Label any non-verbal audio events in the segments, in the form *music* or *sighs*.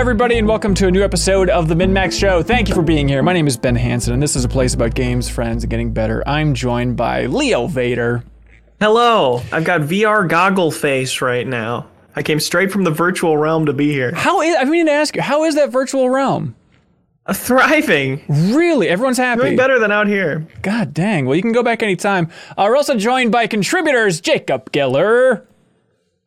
Everybody, and welcome to a new episode of the MinnMax Show. Thank you for being here. My name is Ben Hanson, and this is a place about games, friends, and getting better. I'm joined by Leo Vader. Hello, I've got VR goggle face right now. I came straight from the virtual realm to be here. How is, I mean to ask you, how is that virtual realm? Uh, thriving. Really? Everyone's happy. Doing better than out here. God dang. Well, you can go back anytime. Uh, we're also joined by contributors Jacob Geller.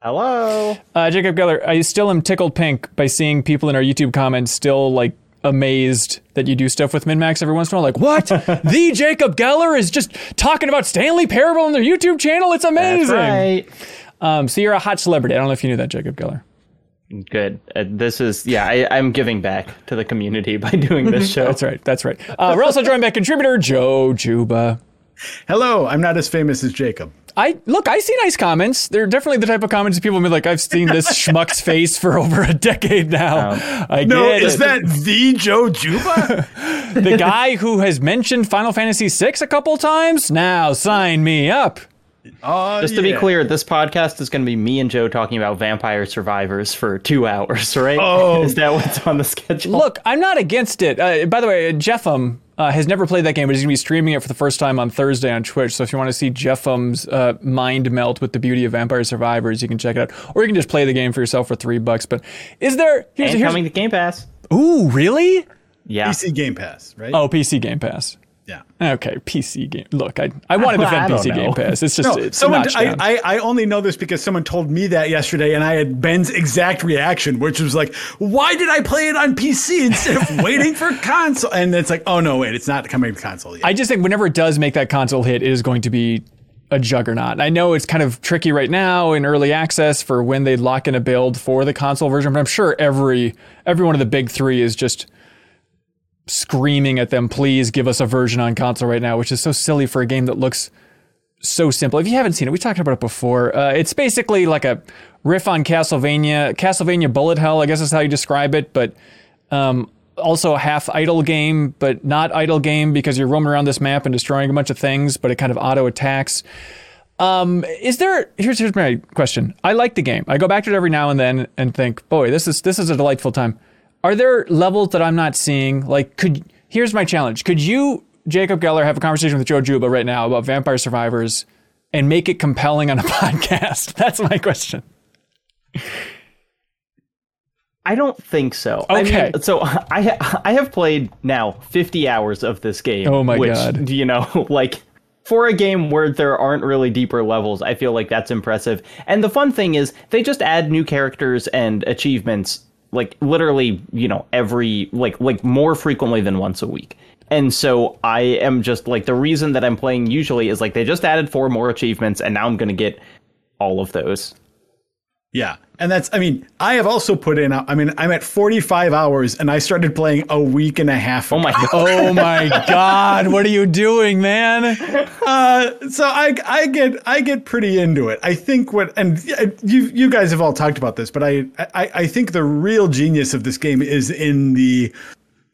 Hello. Uh, Jacob Geller, I still am tickled pink by seeing people in our YouTube comments still like amazed that you do stuff with MinnMax every once in a while. Like, what? *laughs* the Jacob Geller is just talking about Stanley Parable on their YouTube channel. It's amazing. Right. Um, so you're a hot celebrity. I don't know if you knew that, Jacob Geller. Good. Uh, this is yeah. I, I'm giving back to the community *laughs* by doing this *laughs* show. That's right. That's right. Uh, we're also joined by contributor Joe Juba. Hello, I'm not as famous as Jacob. I look. I see nice comments. They're definitely the type of comments that people be like, "I've seen this *laughs* schmuck's face for over a decade now." Oh. I No, is it. that the Joe Juba? *laughs* the guy who has mentioned Final Fantasy VI a couple times? Now sign me up. Uh, Just to be clear, this podcast is going to be me and Joe talking about Vampire Survivors for two hours, *laughs* right? Oh. is that what's on the schedule? Look, I'm not against it. Uh, by the way, Jeffum uh, has never played that game, but he's going to be streaming it for the first time on Thursday on Twitch. So if you want to see Jeffum's uh, mind melt with the beauty of Vampire Survivors, you can check it out, or you can just play the game for yourself for three bucks. But is there? Here's, and here's coming to Game Pass. Ooh, really? Yeah. PC Game Pass, right? Oh, PC Game Pass. Yeah. Okay, PC game. Look, I I want to *laughs* defend PC know. Game Pass. It's just No, it's someone. I. I I only know this because someone told me that yesterday, and I had Ben's exact reaction, which was like, "Why did I play it on PC instead of *laughs* waiting for console?" And it's like, "Oh no, wait, it's not coming to console yet." I just think whenever it does make that console hit, it is going to be a juggernaut. I know it's kind of tricky right now in early access for when they lock in a build for the console version, but I'm sure every every one of the big three is just screaming at them, please give us a version on console right now, which is so silly for a game that looks so simple. If you haven't seen it, we talked about it before. Uh, it's basically like a riff on Castlevania, Castlevania Bullet Hell, I guess is how you describe it, but um, also a half idle game, but not idle game because you're roaming around this map and destroying a bunch of things, but it kind of auto attacks. Um, is there? Here's here's my question. I like the game. I go back to it every now and then and think, boy, this is this is a delightful time. Are there levels that I'm not seeing? Like, could here's my challenge. Could you, Jacob Geller, have a conversation with Joe Juba right now about Vampire Survivors and make it compelling on a *laughs* podcast? That's my question. I don't think so. Okay. I mean, so I ha- I have played now 50 hours of this game. Oh my which, God. You know, *laughs* like for a game where there aren't really deeper levels, I feel like that's impressive. And the fun thing is they just add new characters and achievements like literally, you know, every like like more frequently than once a week. And so I am just like the reason that I'm playing usually is like they just added four more achievements and now I'm going to get all of those. Yeah, and that's. I mean, I have also put in. I mean, I'm at 45 hours, and I started playing a week and a half. Oh my god. Oh my *laughs* God, what are you doing, man? Uh, so I I get I get pretty into it. I think what and you you guys have all talked about this, but I, I I think the real genius of this game is in the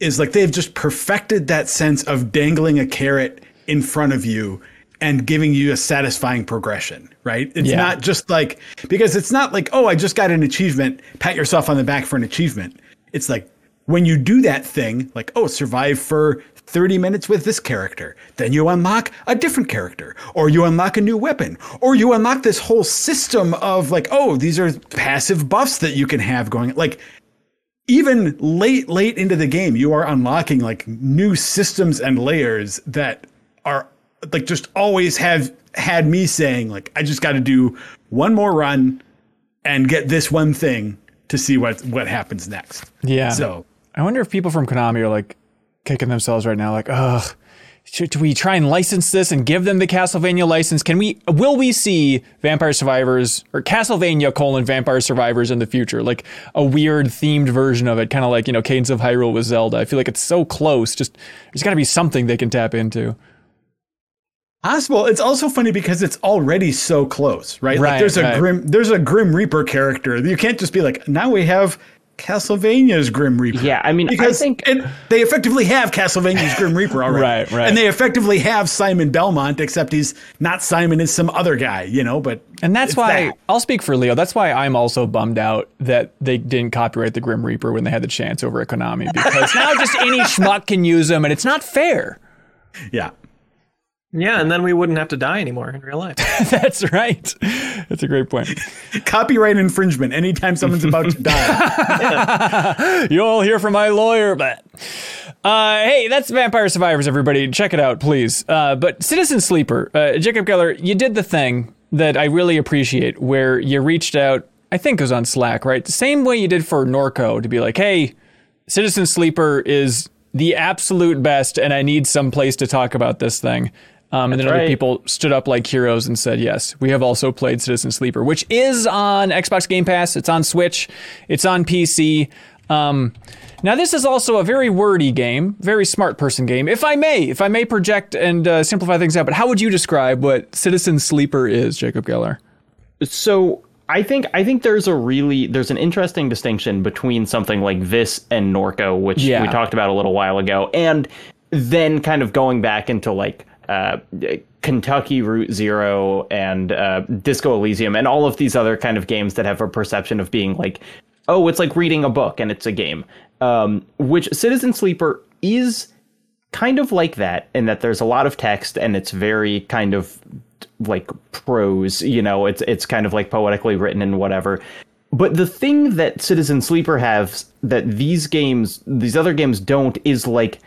is like they've just perfected that sense of dangling a carrot in front of you and giving you a satisfying progression, right? It's Yeah. not just like because it's not like, oh, I just got an achievement, pat yourself on the back for an achievement. It's like when you do that thing, like, oh, survive for 30 minutes with this character, then you unlock a different character, or you unlock a new weapon, or you unlock this whole system of like, oh, these are passive buffs that you can have going. Like, even late, late into the game, you are unlocking like new systems and layers that are like just always have had me saying, like, I just got to do one more run and get this one thing to see what what happens next. Yeah. So I wonder if people from Konami are like kicking themselves right now, like, ugh. Should we try and license this and give them the Castlevania license? Can we? Will we see Vampire Survivors or Castlevania colon Vampire Survivors in the future? Like a weird themed version of it, kind of like you know Cadence of Hyrule with Zelda. I feel like it's so close. Just there's got to be something they can tap into. Possible. It's also funny because it's already so close, right? Right, like there's a right. grim there's a grim reaper character. You can't just be like, now we have Castlevania's Grim Reaper. Yeah, I mean, I because think- it, they effectively have Castlevania's Grim Reaper already. *laughs* Right, right. And they effectively have Simon Belmont, except he's not Simon, is some other guy, you know. But And that's why that. I'll speak for Leo. That's why I'm also bummed out that they didn't copyright the Grim Reaper when they had the chance over at Konami because now just any *laughs* schmuck can use them and it's not fair. yeah. Yeah, and then we wouldn't have to die anymore in real life. *laughs* That's right. That's a great point. *laughs* Copyright infringement anytime someone's about to die. *laughs* You'll hear from my lawyer, but uh, hey, that's Vampire Survivors, everybody. Check it out, please. Uh, but Citizen Sleeper, uh, Jacob Geller, you did the thing that I really appreciate, where you reached out. I think it was on Slack, right? The same way you did for Norco to be like, hey, Citizen Sleeper is the absolute best, and I need some place to talk about this thing. Um, and then other right. people stood up like heroes and said, yes, we have also played Citizen Sleeper, which is on Xbox Game Pass. It's on Switch. It's on PC. Um, now, this is also a very wordy game, very smart person game, if I may, if I may project and uh, simplify things out. But how would you describe what Citizen Sleeper is, Jacob Geller? so I think I think there's a really there's an interesting distinction between something like this and Norco, which Yeah. we talked about a little while ago, and then kind of going back into like Kentucky Route Zero and uh, Disco Elysium and all of these other kind of games that have a perception of being like, oh, it's like reading a book and it's a game. Um, which Citizen Sleeper is kind of like that in that there's a lot of text and it's very kind of like prose you know it's it's kind of like poetically written and whatever but the thing that citizen sleeper has that these games these other games don't is like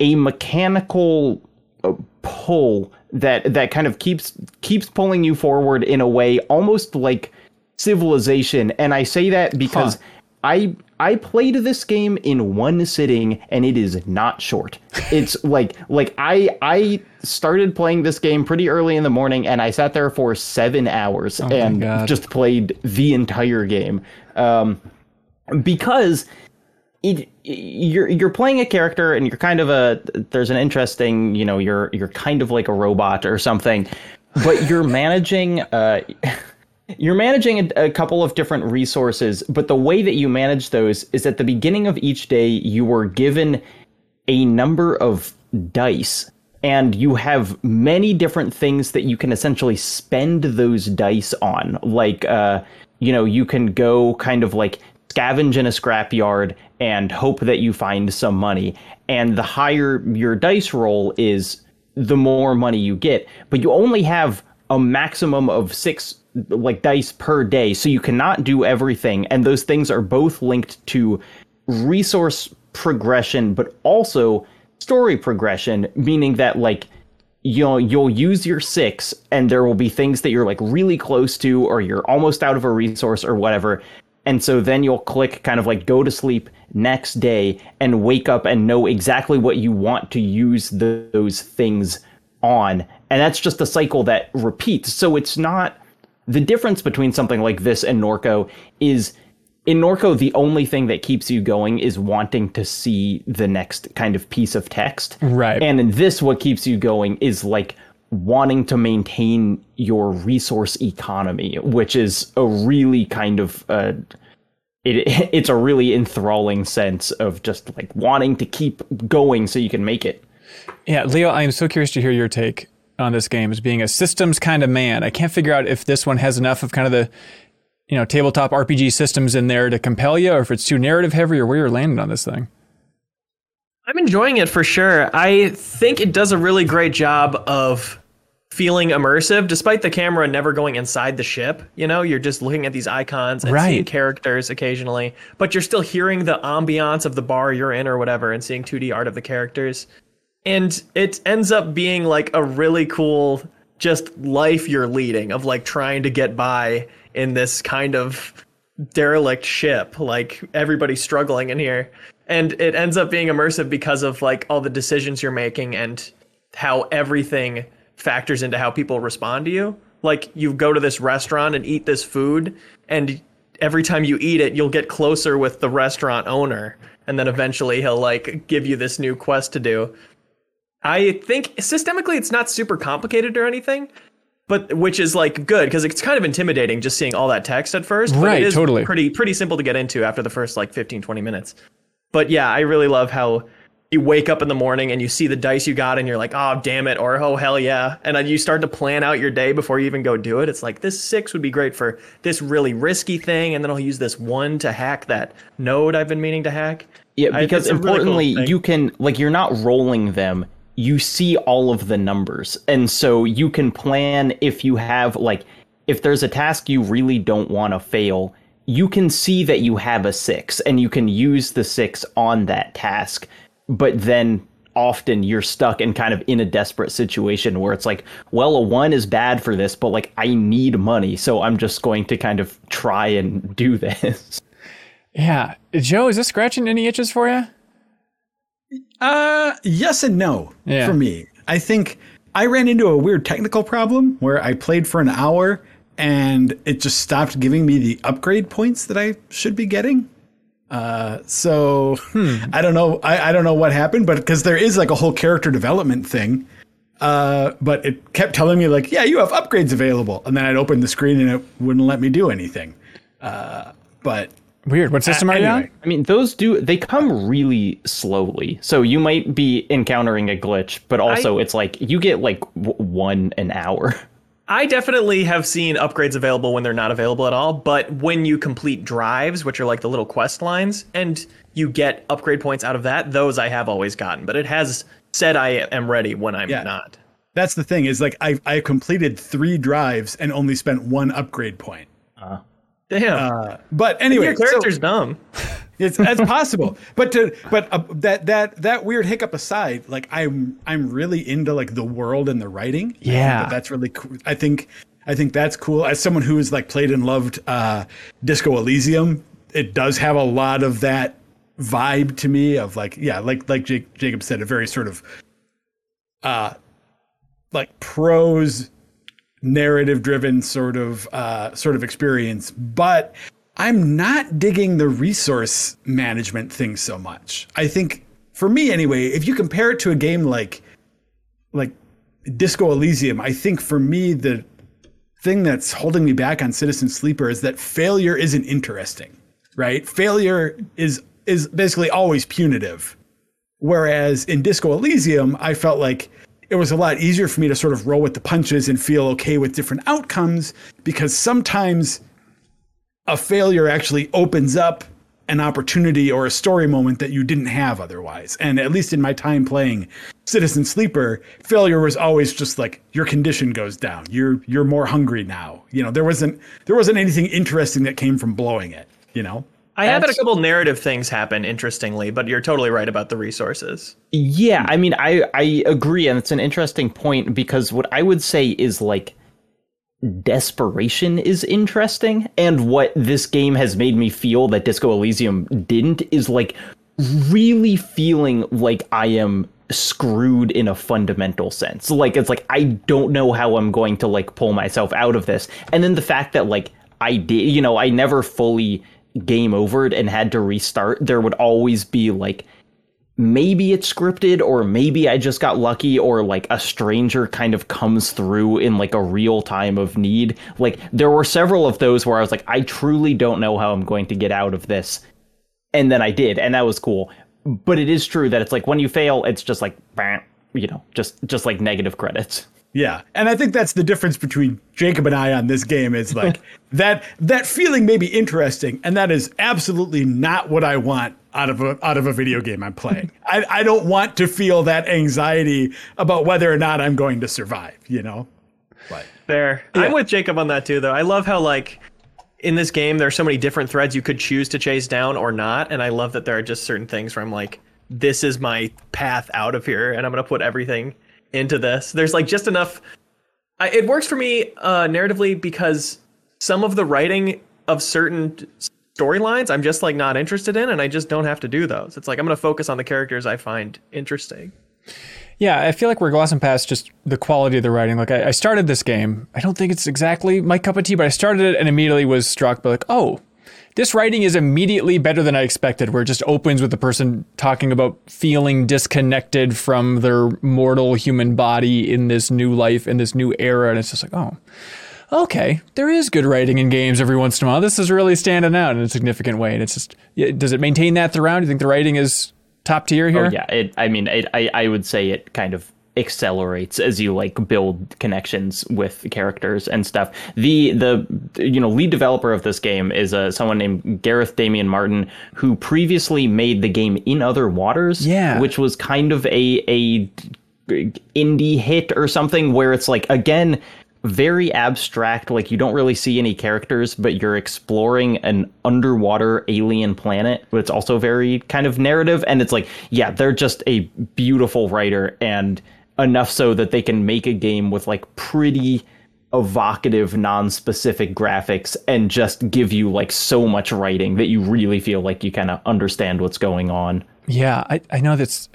a mechanical uh, pull that that kind of keeps keeps pulling you forward in a way almost like civilization. And i say that because Huh. i i played this game in one sitting and it is not short. It's *laughs* like like i i started playing this game pretty early in the morning and i sat there for seven hours and just played the entire game. Um because you're you're playing a character and you're kind of a there's an interesting you know you're you're kind of like a robot or something but you're *laughs* managing uh you're managing a, a couple of different resources but the way that you manage those is at the beginning of each day you were given a number of dice and you have many different things that you can essentially spend those dice on. Like uh you know you can go kind of like scavenge in a scrapyard and hope that you find some money. And the higher your dice roll is the more money you get. But you only have a maximum of 6 like dice per day. So you cannot do everything. And those things are both linked to resource progression but also story progression meaning that like you'll you'll use your six and there will be things that you're like really close to or you're almost out of a resource or whatever and so then you'll click kind of like go to sleep next day and wake up and know exactly what you want to use the, those things on and that's just a cycle that repeats so it's not the difference between something like this and Norco is in Norco, the only thing that keeps you going is wanting to see the next kind of piece of text. Right. And in this, what keeps you going is like wanting to maintain your resource economy, which is a really kind of uh, it, *laughs* it's a really enthralling sense of just like wanting to keep going so you can make it. Yeah, Leo, I am so curious to hear your take on this game as being a systems kind of man. I can't figure out if this one has enough of kind of the you know tabletop RPG systems in there to compel you, or if it's too narrative heavy, or where you're landing on this thing. I'm enjoying it for sure. I think it does a really great job of feeling immersive, despite the camera never going inside the ship. You know, you're just looking at these icons and seeing characters occasionally, but you're still hearing the ambiance of the bar you're in or whatever and seeing 2D art of the characters. And it ends up being like a really cool just life you're leading of like trying to get by in this kind of derelict ship like everybody's struggling in here and it ends up being immersive because of like all the decisions you're making and how everything factors into how people respond to you like you go to this restaurant and eat this food and every time you eat it you'll get closer with the restaurant owner and then eventually he'll like give you this new quest to do i think systemically it's not super complicated or anything but which is like good because it's kind of intimidating just seeing all that text at first. But Right, it is totally. Pretty pretty simple to get into after the first like 15 20 minutes. But yeah, I really love how you wake up in the morning and you see the dice you got and you're like, oh damn it, or oh hell yeah, and then you start to plan out your day before you even go do it. It's like this six would be great for this really risky thing, and then I'll use this one to hack that node I've been meaning to hack. Yeah, because it's a really cool importantly, you can like you're not rolling them. You see all of the numbers, and so you can plan if you have like if there's a task you really don't want to fail. You can see that you have a six, and you can use the six on that task. But then often you're stuck and kind of in a desperate situation where it's like, well, a one is bad for this, but like I need money, so I'm just going to kind of try and do *laughs* this. Yeah. Joe, is this scratching any itches for you? Uh, yes and no Yeah. for me. I think I ran into a weird technical problem where I played for an hour and it just stopped giving me the upgrade points that I should be getting. Uh, so I don't know. I, I don't know what happened, but because there is like a whole character development thing. Uh, but it kept telling me like, yeah, you have upgrades available, and then I'd open the screen and it wouldn't let me do anything. Uh, but Weird. What system are you on? I mean, those do they come really slowly. So you might be encountering a glitch, but also it's like you get like w- one an hour. *laughs* I definitely have seen upgrades available when they're not available at all, but when you complete drives, which are like the little quest lines, and you get upgrade points out of that, those I have always gotten. But it has said I am ready when I'm Yeah. not. That's the thing is like I I completed three drives and only spent one upgrade point. Damn. Uh, but anyway, Your so character's dumb. *laughs* it's that's possible. But to but uh, that that that weird hiccup aside, like I'm I'm really into like the world and the writing. Yeah. that that's really cool. I think I think that's cool. As someone who has like played and loved uh, Disco Elysium, it does have a lot of that vibe to me of like yeah, like like Jake, Jacob said, a very sort of uh like prose narrative driven sort of uh, sort of experience, but I'm not digging the resource management thing so much. I think for me anyway, if you compare it to a game like like Disco Elysium, I think for me the thing that's holding me back on Citizen Sleeper is that failure isn't interesting, right? Failure is is basically always punitive. Whereas in Disco Elysium, I felt like it was a lot easier for me to sort of roll with the punches and feel okay with different outcomes because sometimes a failure actually opens up an opportunity or a story moment that you didn't have otherwise. And at least in my time playing Citizen Sleeper, failure was always just like your condition goes down. You're you're more hungry now. You know, there wasn't there wasn't anything interesting that came from blowing it, you know? I have had a couple narrative things happen, interestingly, but you're totally right about the resources. Yeah, I mean, I I agree, and it's an interesting point because what I would say is like desperation is interesting, and what this game has made me feel that Disco Elysium didn't is like really feeling like I am screwed in a fundamental sense. Like it's like I don't know how I'm going to like pull myself out of this. And then the fact that like I did, you know, I never fully game overed and had to restart. There would always be like maybe it's scripted or maybe I just got lucky or like a stranger kind of comes through in like a real time of need. Like there were several of those where I was like I truly don't know how I'm going to get out of this. And then I did and that was cool. But it is true that it's like when you fail it's just like you know, just just like negative credits. Yeah. And I think that's the difference between Jacob and I on this game is like *laughs* that that feeling may be interesting and that is absolutely not what I want out of a out of a video game I'm playing. *laughs* I, I don't want to feel that anxiety about whether or not I'm going to survive, you know? But There. I'm with Jacob on that too, though. I love how, like, in this game, there are so many different threads you could choose to chase down or not. And I love that there are just certain things where I'm like, this is my path out of here, and I'm going to put everything into this. There's, like, just enough. I, it works for me uh, narratively because some of the writing of certain storylines I'm just, like, not interested in, and I just don't have to do those. It's like, I'm going to focus on the characters I find interesting. Yeah, I feel like we're glossing past just the quality of the writing. Like, I, I started this game. I don't think it's exactly my cup of tea, but I started it and immediately was struck by like, oh, this writing is immediately better than I expected, where it just opens with the person talking about feeling disconnected from their mortal human body in this new life, in this new era. And it's just like, oh, okay, there is good writing in games every once in a while. This is really standing out in a significant way. And it's just, does it maintain that throughout? Do you think the writing is top tier here? Oh, yeah. It, I mean, it, I, I would say it kind of accelerates as you like build connections with characters and stuff. The the you know lead developer of this game is uh, someone named Gareth Damian Martin who previously made the game In Other Waters, Yeah. which was kind of a a indie hit or something where it's like again very abstract like you don't really see any characters but you're exploring an underwater alien planet but it's also very kind of narrative and it's like yeah they're just a beautiful writer and enough so that they can make a game with like pretty evocative non-specific graphics and just give you like so much writing that you really feel like you kind of understand what's going on Yeah, I, I know that's.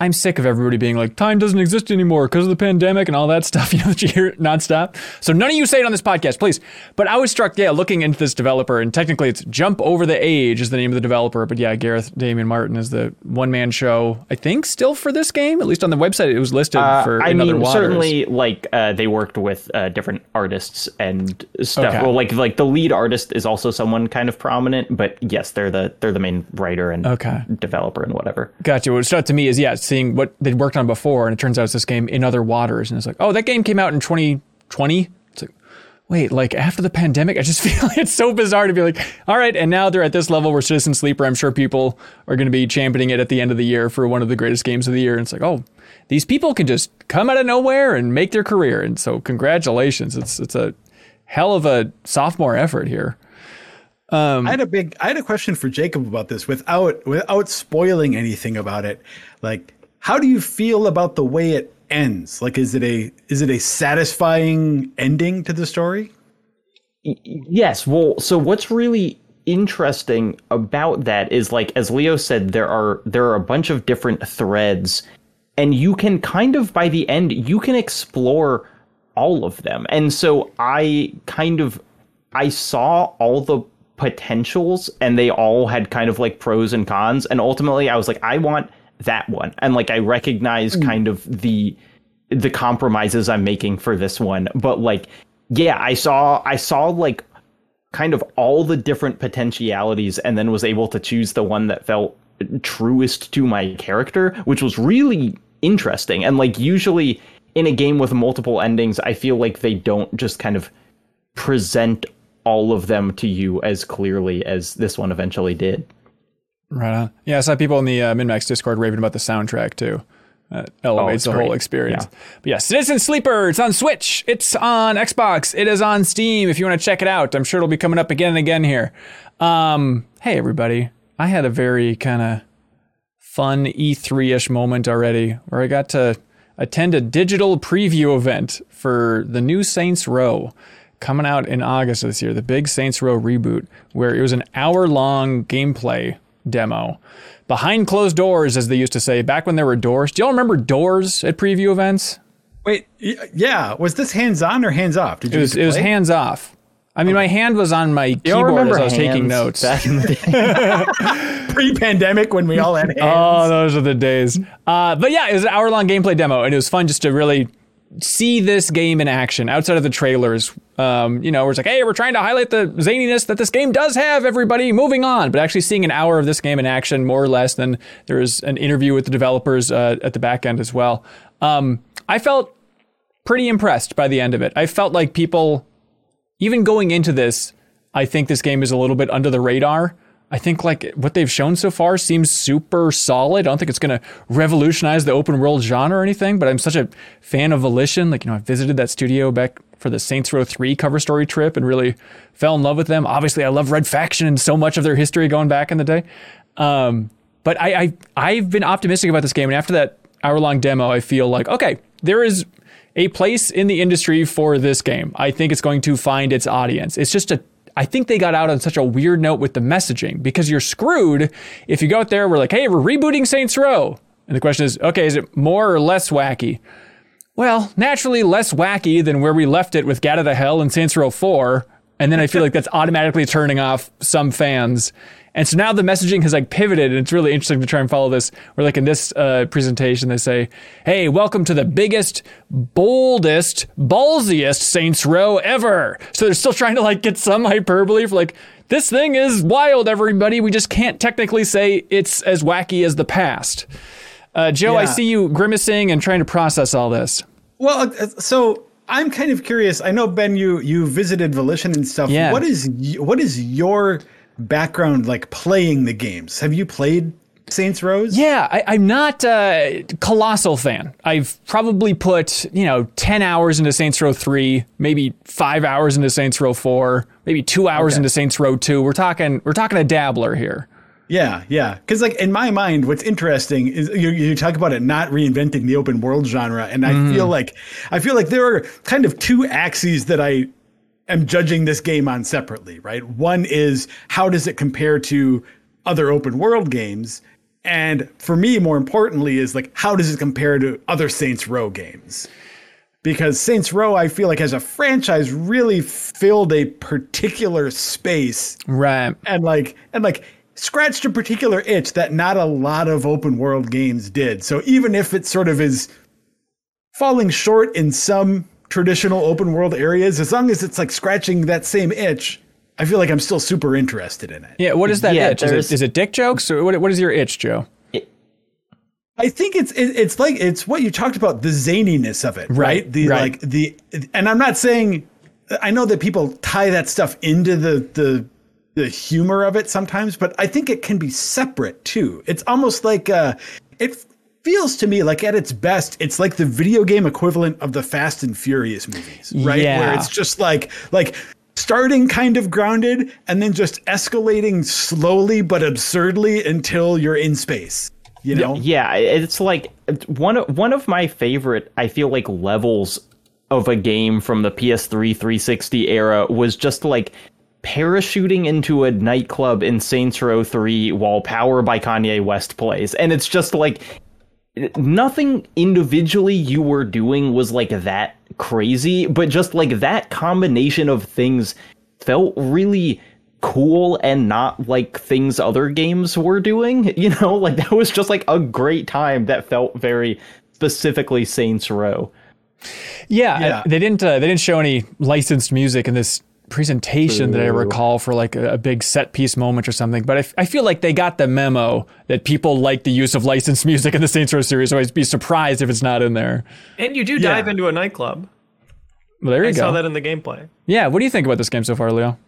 I'm sick of everybody being like, time doesn't exist anymore because of the pandemic and all that stuff, *laughs* you know, that you hear nonstop. So none of you say it on this podcast, please. But I was struck, yeah, looking into this developer, and technically it's Jump Over the Age is the name of the developer. But yeah, Gareth Damian Martin is the one man show, I think, still for this game. At least on the website, it was listed for Uh, I In Other mean, Waters. certainly, like uh, they worked with uh, different artists and stuff. Okay. Well, like like the lead artist is also someone kind of prominent, but yes, they're the they're the main writer and Okay. developer and whatever. Gotcha. What out to me is, yeah, seeing what they'd worked on before, and it turns out it's this game in other waters, and it's like, oh, that game came out in 2020. It's like, wait, like after the pandemic, I just *laughs* feel like it's so bizarre to be like, all right, and now they're at this level where Citizen Sleeper, I'm sure people are going to be championing it at the end of the year for one of the greatest games of the year, and it's like, oh, these people can just come out of nowhere and make their career, and so congratulations, it's it's a hell of a sophomore effort here. Um, I had a big I had a question for Jacob about this without without spoiling anything about it. Like how do you feel about the way it ends? Like is it a is it a satisfying ending to the story? Yes. Well, so what's really interesting about that is like as Leo said there are there are a bunch of different threads and you can kind of by the end you can explore all of them. And so I kind of I saw all the potentials and they all had kind of like pros and cons and ultimately I was like I want that one. And like I recognize mm. kind of the the compromises I'm making for this one. But like, yeah, I saw I saw like kind of all the different potentialities and then was able to choose the one that felt truest to my character, which was really interesting. And like usually in a game with multiple endings, I feel like they don't just kind of present all of them to you as clearly as this one eventually did. Right on. Yeah, I saw people in the uh, MinnMax Discord raving about the soundtrack too. Uh, elevates it's the whole experience. Yeah. But yeah, Citizen Sleeper. It's on Switch. It's on Xbox. It is on Steam. If you want to check it out, I'm sure it'll be coming up again and again here. Um, hey everybody, I had a very kind of fun E3ish moment already, where I got to attend a digital preview event for the new Saints Row coming out in August of this year, the big Saints Row reboot, where it was an hour long gameplay demo behind closed doors, as they used to say back when there were doors. Do y'all remember doors at preview events? Wait, yeah, was this hands on or hands off? Did you It was, it was hands off. I mean, my hand was on my keyboard remember as I was taking notes. back in the day? *laughs* *laughs* pre-pandemic when we all had hands. Oh, those are the days. Uh, but yeah, it was an hour long gameplay demo, and it was fun just to really see this game in action outside of the trailers. Um, you know, where it's like, hey, we're trying to highlight the zaniness that this game does have. Everybody, moving on. But actually seeing an hour of this game in action, more or less, than there was an interview with the developers uh, at the back end as well. Um, I felt pretty impressed by the end of it. I felt like people even going into this, I think this game is a little bit under the radar. I think like what they've shown so far seems super solid. I don't think it's going to revolutionize the open world genre or anything, but I'm such a fan of Volition. Like, you know, I visited that studio back for the Saints Row 3 cover story trip and really fell in love with them. Obviously, I love Red Faction and so much of their history going back in the day. Um, but I, I I've been optimistic about this game, and after that hour long demo, I feel like okay, there is a place in the industry for this game. I think it's going to find its audience. It's just a I think they got out on such a weird note with the messaging because you're screwed if you go out there. We're like, hey, we're rebooting Saints Row, and the question is, okay, is it more or less wacky? Well, naturally less wacky than where we left it with Gat out of Hell and Saints Row 4. And then I feel like that's *laughs* automatically turning off some fans. And so now the messaging has like pivoted, and it's really interesting to try and follow this. Where like in this uh, presentation, they say, "Hey, welcome to the biggest, boldest, ballsiest Saints Row ever." So they're still trying to like get some hyperbole for like this thing is wild, everybody. We just can't technically say it's as wacky as the past. Uh, Joe, I see you grimacing and trying to process all this. Well, uh, so I'm kind of curious. I know Ben, you you visited Volition and stuff. Yeah. What is what is your background like playing the games? Have you played Saints Rows? Yeah, I, I'm not a colossal fan. I've probably put, you know, 10 hours into Saints Row 3, maybe five hours into Saints Row 4, maybe two hours into Saints Row 2. We're talking, we're talking a dabbler here. Yeah, yeah. Because like in my mind, what's interesting is you, you talk about it not reinventing the open world genre, and I feel mm-hmm. like I feel like there are kind of two axes that I am judging this game on separately. Right. One is how does it compare to other open world games, and for me, more importantly, is like how does it compare to other Saints Row games? Because Saints Row, I feel like as a franchise, really filled a particular space Right. and like and like scratched a particular itch that not a lot of open world games did. So even if it sort of is falling short in some traditional open world areas, as long as it's like scratching that same itch, I feel like I'm still super interested in it. Yeah, what is that Yeah, itch? Is it, is it dick jokes? Or what, what is your itch, Joe? I think it's it, it's like it's what you talked about the zaniness of it, right? Right, The right. like the and I'm not saying I know that people tie that stuff into the the the humor of it sometimes, but I think it can be separate too. It's almost like uh it feels to me like at its best it's like the video game equivalent of the Fast and Furious movies, right? Where it's just like like starting kind of grounded and then just escalating slowly but absurdly until you're in space. You know? Yeah, it's like one of one of my favorite. I feel like levels of a game from the PS3 360 era was just like parachuting into a nightclub in Saints Row 3 while Power by Kanye West plays, and it's just like nothing individually you were doing was like that crazy, but just like that combination of things felt really cool and not like things other games were doing. *laughs* You know, like that was just like a great time that felt very specifically Saints Row. Yeah, Yeah. They didn't uh, they didn't show any licensed music in this presentation that I recall for like a, a big set piece moment or something. But I, f- I feel like they got the memo that people like the use of licensed music in the Saints Row series. So I'd be surprised if it's not in there. And you do Yeah. dive into a nightclub. Well, there you go. I go. saw that in the gameplay. Yeah, what do you think about this game so far, Leo?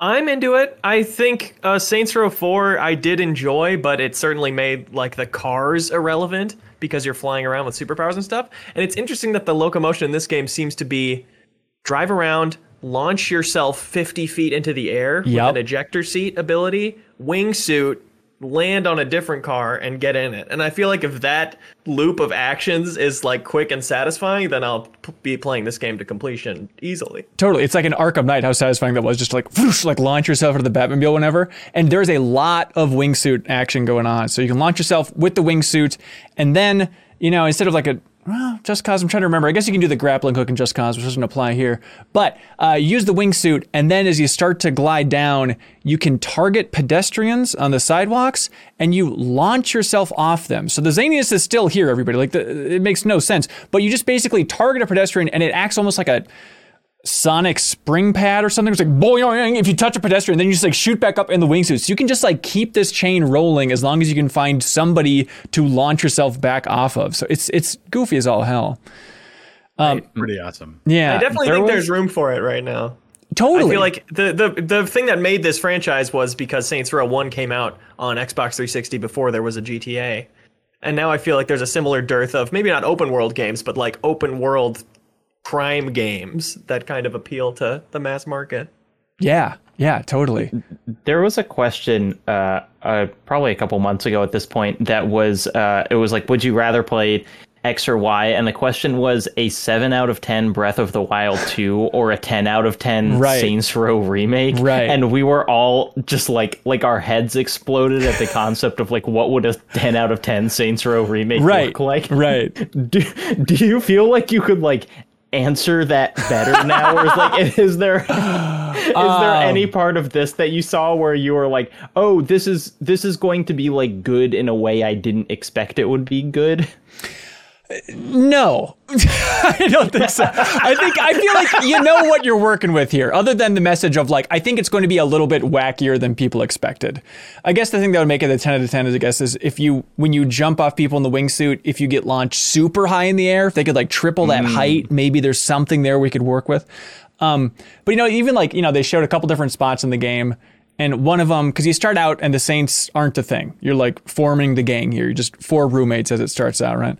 I'm into it. I think uh, Saints Row 4 I did enjoy, but it certainly made like the cars irrelevant because you're flying around with superpowers and stuff. And it's interesting that the locomotion in this game seems to be drive around, launch yourself 50 feet into the air Yep. with an ejector seat ability, wingsuit, land on a different car and get in it. And I feel like if that loop of actions is like quick and satisfying, then I'll p- be playing this game to completion easily. Totally. It's like an Arkham Knight, how satisfying that was just like whoosh, like launch yourself into the Batmobile whenever. And there's a lot of wingsuit action going on. So you can launch yourself with the wingsuit and then, you know, instead of like a well, Just Cause, I'm trying to remember. I guess you can do the grappling hook in Just Cause, which doesn't apply here. But uh, use the wingsuit, and then as you start to glide down, you can target pedestrians on the sidewalks, and you launch yourself off them. So the zaniness is still here, everybody. Like the, it makes no sense, but you just basically target a pedestrian, and it acts almost like a sonic spring pad or something. It's like boing. If you touch a pedestrian, then you just like shoot back up in the wingsuit. So you can just like keep this chain rolling as long as you can find somebody to launch yourself back off of. So it's it's goofy as all hell. Um, Pretty awesome. Yeah, I definitely there think was- there's room for it right now. totally. I feel like the, the the thing that made this franchise was because Saints Row 1 came out on Xbox 360 before there was a GTA. And now I feel like there's a similar dearth of maybe not open world games, but like open world crime games that kind of appeal to the mass market. yeah, yeah, totally. There was a question uh, uh, probably a couple months ago at this point that was uh, it was like, would you rather play X or Y? And the question was a seven out of ten Breath of the Wild two or a ten out of ten Right. Saints Row remake. Right. And we were all just like like our heads exploded at the *laughs* concept of like what would a ten out of ten Saints Row remake Right, look like? right. *laughs* Do, do you feel like you could like answer that better now? or is like, *laughs* is there is there um, any part of this that you saw where you were like, oh, this is this is going to be like good in a way I didn't expect it would be good? No, *laughs* I don't think so. I think I feel like you know what you're working with here, other than the message of like, I think it's going to be a little bit wackier than people expected. I guess the thing that would make it a 10 out of 10 is, I guess, is if you, when you jump off people in the wingsuit, if you get launched super high in the air, if they could like triple that height, maybe there's something there we could work with. Um, but you know, even like, you know, they showed a couple different spots in the game. And one of them, because you start out and the Saints aren't a thing. You're like forming the gang here. You're just four roommates as it starts out, right?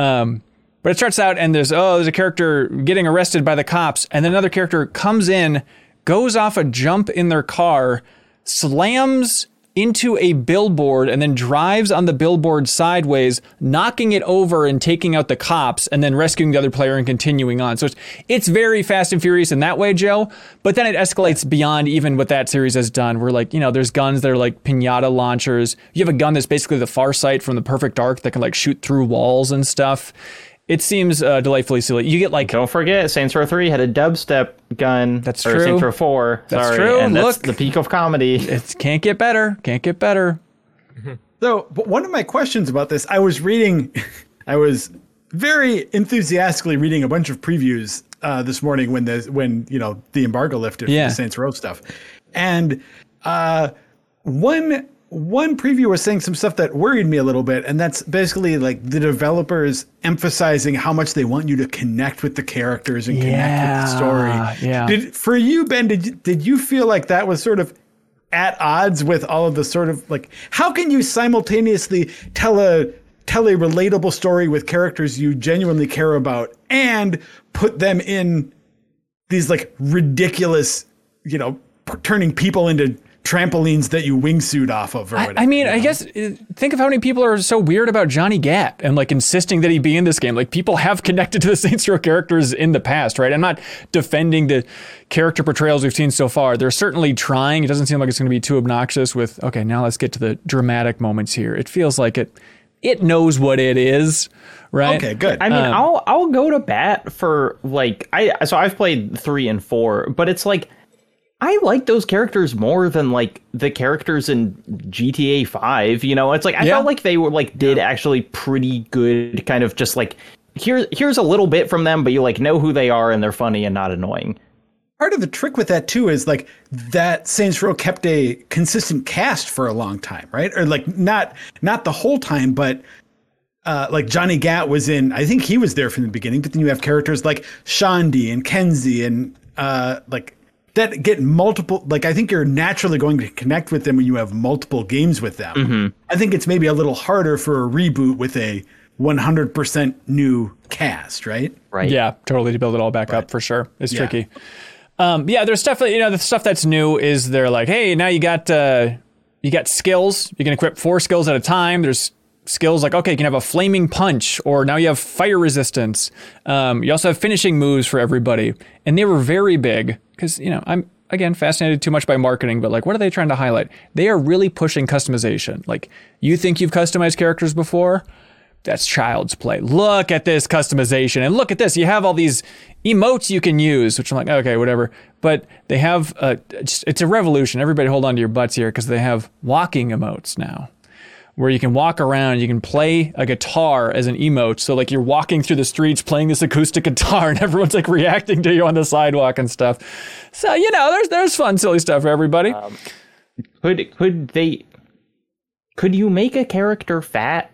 Um, but it starts out and there's oh there's a character getting arrested by the cops. And then another character comes in, goes off a jump in their car, slams into a billboard and then drives on the billboard sideways, knocking it over and taking out the cops and then rescuing the other player and continuing on. So it's it's very fast and furious in that way, Joe. But then it escalates beyond even what that series has done. Where like, you know, there's guns that are like pinata launchers. You have a gun that's basically the Farsight from the Perfect Dark that can like shoot through walls and stuff. It seems uh, delightfully silly. You get like Don't forget, Saints Row 3 had a dubstep gun. That's or true. Saints Row 4. That's sorry, true. And that's Look. the peak of comedy. *laughs* it can't get better. Can't get better. *laughs* So, but one of my questions about this, I was reading, *laughs* I was very enthusiastically reading a bunch of previews uh, this morning when the when you know the embargo lifted Yeah. for the Saints Row stuff, and uh, one one preview was saying some stuff that worried me a little bit, and that's basically like the developers emphasizing how much they want you to connect with the characters and connect with the story. Yeah. Did for you, Ben? Did you, did you feel like that was sort of at odds with all of the sort of like how can you simultaneously tell a tell a relatable story with characters you genuinely care about and put them in these like ridiculous you know turning people into trampolines that you wingsuit off of or I, whatever I mean, you I guess uh, think of how many people are so weird about Johnny Gat and like insisting that he be in this game. Like people have *laughs* connected to the Saints Row characters in the past, right? I'm not defending the character portrayals we've seen so far. They're certainly trying. It doesn't seem like it's going to be too obnoxious. With okay, now let's get to the dramatic moments here. It feels like it. It knows what it is, right? okay good I mean, Um, I'll I'll go to bat for like I so I've played three and four, but it's like I like those characters more than like the characters in GTA Five. You know, it's like I Yeah. felt like they were like did actually pretty good, kind of just like here here's a little bit from them, but you like know who they are and they're funny and not annoying. part of the trick with that too is like that Saints Row kept a consistent cast for a long time, right? Or like not not the whole time, but uh, like Johnny Gat was in. I think he was there from the beginning. But then you have characters like Shaundi and Kinzie and uh, like that get multiple. Like I think you're naturally going to connect with them when you have multiple games with them. I think it's maybe a little harder for a reboot with a 100% new cast, right? Right. Yeah, totally to build it all back up for sure. It's tricky. Um, yeah, there's stuff that you know the stuff that's new is they're like, hey, now you got uh, you got skills. You can equip four skills at a time. There's skills like okay, you can have a flaming punch, or now you have fire resistance. Um, you also have finishing moves for everybody, and they were very big because you know I'm again fascinated too much by marketing, but like, what are they trying to highlight? They are really pushing customization. Like, you think you've customized characters before? that's child's play. Look at this customization and look at this. You have all these emotes you can use, which I'm like, okay, whatever. But they have, just, it's a revolution. Everybody hold on to your butts here because they have walking emotes now where you can walk around, you can play a guitar as an emote. So like you're walking through the streets playing this acoustic *laughs* guitar and everyone's like reacting to you on the sidewalk and stuff. So, you know, there's, there's fun, silly stuff for everybody. Um, could could they? Could you make a character fat?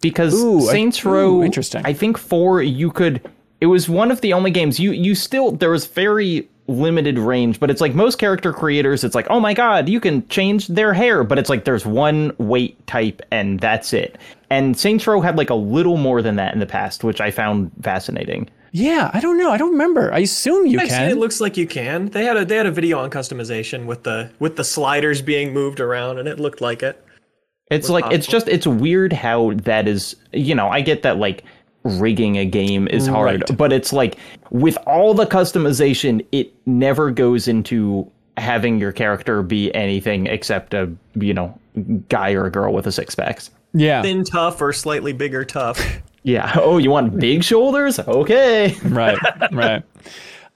Because Ooh, I- Saints ooh, Row, interesting. I think four you could. It was one of the only games you you still there was very limited range, but it's like most character creators, it's like oh my god, you can change their hair, but it's like there's one weight type and that's it. And Saints Row had like a little more than that in the past, which I found fascinating. yeah, I don't know. I don't remember. I assume you I've can. it looks like you can. They had a they had a video on customization with the with the sliders being moved around, and it looked like it. It's like it's just it's weird how that is. You know, I get that like rigging a game is hard, Right. but it's like with all the customization, it never goes into having your character be anything except a you know guy or a girl with a six packs. yeah. Thin tough or slightly bigger tough. *laughs* Yeah. Oh, you want big shoulders? Okay. *laughs* right, right.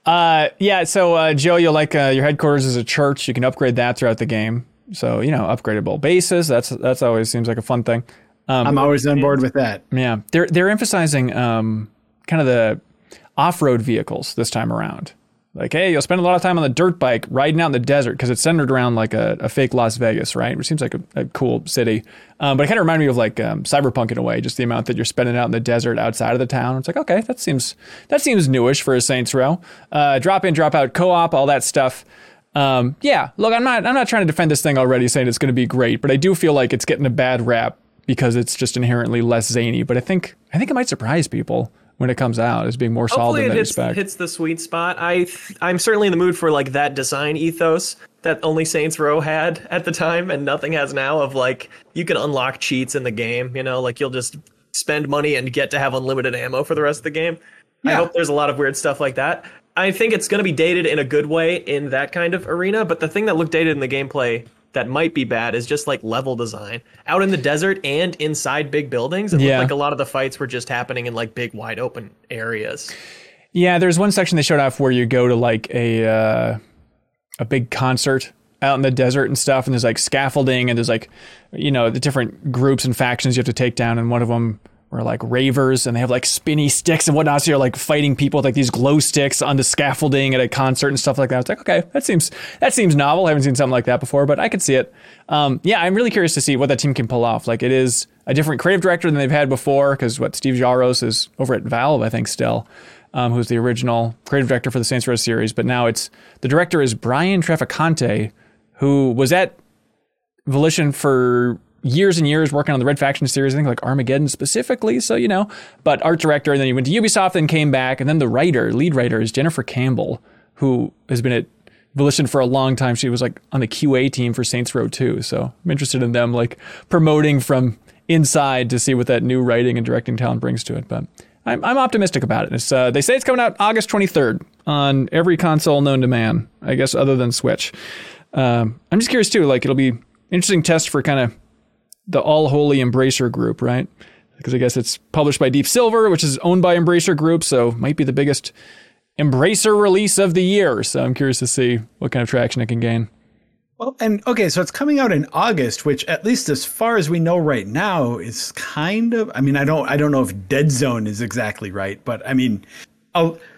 Uh, yeah. So, uh, Joe, you'll like uh, your headquarters is a church. You can upgrade that throughout the game. So, you know, upgradable bases. That's that's always seems like a fun thing. I'm always on board with that. Yeah, they're they're emphasizing um, kind of the off-road vehicles this time around. Like, hey, you'll spend a lot of time on the dirt bike riding out in the desert because it's centered around like a, a fake Las Vegas, right? Which seems like a, a cool city. Um, but it kind of reminded me of like um, Cyberpunk in a way, just the amount that you're spending out in the desert outside of the town. It's like, okay, that seems that seems newish for a Saints Row. Uh, drop in, drop out, co-op, all that stuff. Um, yeah, look, I'm not I'm not trying to defend this thing already, saying it's going to be great, but I do feel like it's getting a bad rap because it's just inherently less zany. But I think I think it might surprise people when it comes out as being more solid Hopefully in it that hits, respect. hits the sweet spot. I th- I'm certainly in the mood for like that design ethos that only Saints Row had *laughs* at the time and nothing has now of like you can unlock cheats in the game, you know, like you'll just spend money and get to have unlimited ammo for the rest of the game. I hope there's a lot of weird stuff like that. I think it's going to be dated in a good way in that kind of arena, but the thing that looked dated in the gameplay that might be bad is just like level design. Out in the desert and inside big buildings, it Yeah. looked like a lot of the fights were just happening in like big wide open areas. Yeah, there's one section they showed off where you go to like a uh, a big concert out in the desert and stuff, and there's like scaffolding and there's like you know the different groups and factions you have to take down, and one of them were like ravers and they have like spinny sticks and whatnot, so you're like fighting people with like these glow sticks on the scaffolding at a concert and stuff like that. It's like okay, that seems that seems novel. I haven't seen something like that before, but I could see it. Um, yeah, I'm really curious to see what that team can pull off. Like it is a different creative director than they've had before because what Steve Jaros is over at Valve, I think, still um, who's the original creative director for the Saints Row series, but now it's the director is Brian Traficante, who was at Volition for years and years working on the Red Faction series, I think like Armageddon specifically. So, you know, but art director, and then he went to Ubisoft, then came back, and then the writer, lead writer is Jennifer Campbell, who has been at Volition for a long time. She was like on the QA team for Saints Row 2. So I'm interested in them like promoting from inside to see what that new writing and directing talent brings to it. But I'm, I'm optimistic about it. Uh, they say it's coming out August 23rd on every console known to man, I guess, other than Switch. Um, I'm just curious too. Like it'll be interesting test for kind of the All Holy Embracer Group, right? Because I guess it's published by Deep Silver, which is owned by Embracer Group, so might be the biggest Embracer release of the year. So I'm curious to see what kind of traction it can gain. Well, and okay, so it's coming out in August, which at least as far as we know right now is kind of. I mean, I don't, I don't know if Dead Zone is exactly right, but I mean,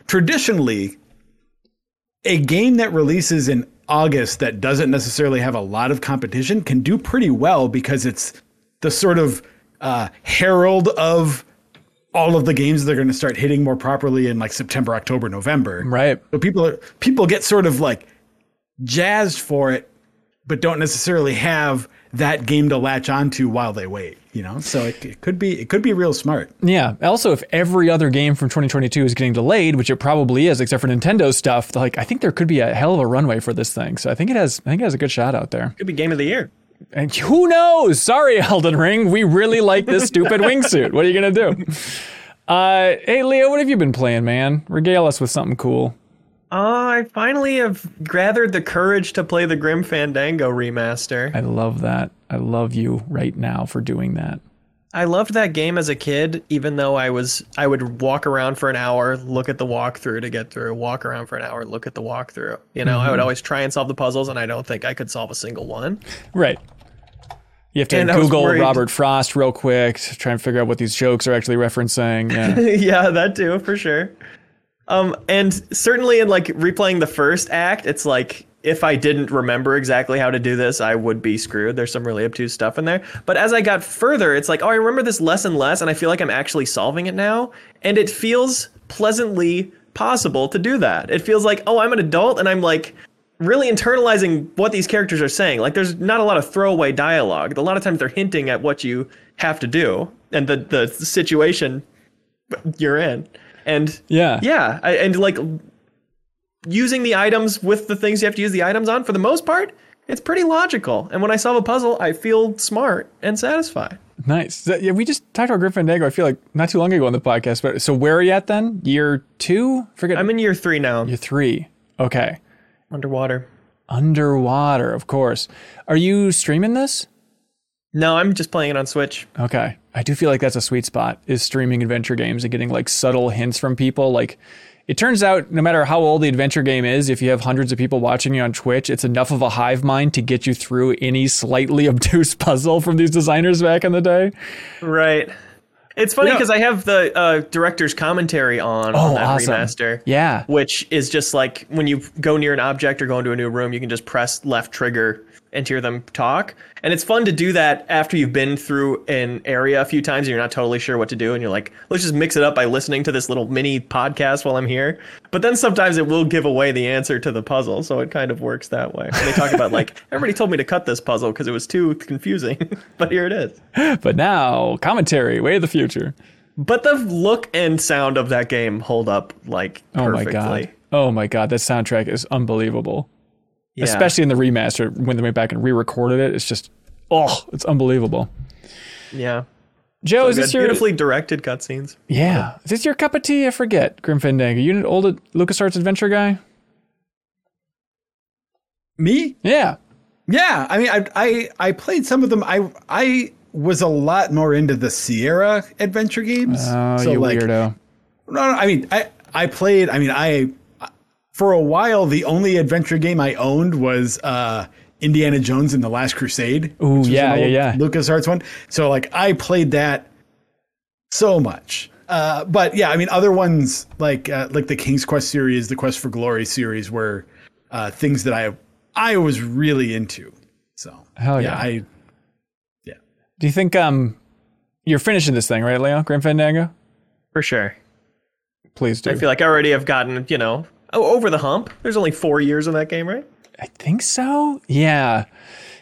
traditionally, a game that releases in August that doesn't necessarily have a lot of competition can do pretty well because it's the sort of uh, herald of all of the games that are going to start hitting more properly in like September, October, November. Right. So people are people get sort of like jazzed for it, but don't necessarily have that game to latch onto while they wait. You know, so it, it could be it could be real smart. Yeah. Also, if every other game from 2022 is getting delayed, which it probably is, except for Nintendo stuff, like I think there could be a hell of a runway for this thing. So I think it has. I think it has a good shot out there. Could be game of the year. And who knows? Sorry, Elden Ring. We really like this stupid *laughs* wingsuit. What are you gonna do? Uh, hey, Leo, what have you been playing, man? Regale us with something cool. Uh, I finally have gathered the courage to play the Grim Fandango remaster. I love that. I love you right now for doing that. I loved that game as a kid, even though I was I would walk around for an hour, look at the walkthrough to get through, walk around for an hour, look at the walkthrough. You know, I would always try and solve the puzzles, and I don't think I could solve a single one. Right. You have to And Google Robert Frost real quick to try and figure out what these jokes are actually referencing. Yeah. *laughs* yeah, that too, for sure. Um, and certainly in like replaying the first act, it's like if I didn't remember exactly how to do this, I would be screwed. There's some really obtuse stuff in there. But as I got further, it's like, oh, I remember this less and less, and I feel like I'm actually solving it now. And it feels pleasantly possible to do that. It feels like, oh, I'm an adult and I'm like really internalizing what these characters are saying. Like there's not a lot of throwaway dialogue. A lot of times they're hinting at what you have to do and the, the situation you're in. And Yeah. yeah, I, and like using the items with the things you have to use the items on, for the most part, it's pretty logical. And when I solve a puzzle, I feel smart and satisfied. Nice. Yeah, we just talked about Grim Fandango, I feel like not too long ago on the podcast. But so where are you at then? Year two? Forget I'm in year three now, year three. Okay. Underwater. Underwater, of course. Are you streaming this? No, I'm just playing it on Switch. Okay. I do feel like that's a sweet spot is streaming adventure games and getting like subtle hints from people. Like it turns out no matter how old the adventure game is, if you have hundreds of people watching you on Twitch, it's enough of a hive mind to get you through any slightly *laughs* obtuse puzzle from these designers back in the day. Right. It's funny because I have the uh, director's commentary on, on Oh, that awesome. remaster. Yeah. Which is just like when you go near an object or go into a new room, you can just press left trigger and hear them talk. And it's fun to do that after you've been through an area a few times and you're not totally sure what to do. And you're like, let's just mix it up by listening to this little mini podcast while I'm here. But then sometimes it will give away the answer to the puzzle. So it kind of works that way. And they talk about like, *laughs* everybody told me to cut this puzzle because it was too confusing. *laughs* but here it is. But now, commentary, way of the future. But the look and sound of that game hold up like Oh my god. Oh my god, that soundtrack is unbelievable. Yeah. Especially in the remaster when they went back and re-recorded it. It's just oh, it's unbelievable. yeah. Joe, is Good, this your beautifully directed cutscenes. Yeah. Is this your cup of tea? I forget. Grim Fandango. You an old LucasArts adventure guy? Me? Yeah. Yeah, I mean, I I I played some of them. I I was a lot more into the Sierra adventure games. Oh, you weirdo. No, no, I mean, I I played. I mean, I for a while the only adventure game I owned was uh, Indiana Jones and the Last Crusade. Ooh, which yeah, yeah, yeah. LucasArts one. So like, I played that so much. Uh, but yeah, I mean, other ones like uh, like the King's Quest series, the Quest for Glory series, were uh, things that I I was really into. So Hell yeah, yeah. I Do you think um you're finishing this thing, right, Leo? Grim Fandango? For sure. Please do. I feel like I already have gotten, you know, o- over the hump. There's only four years in that game, right? I think so. Yeah.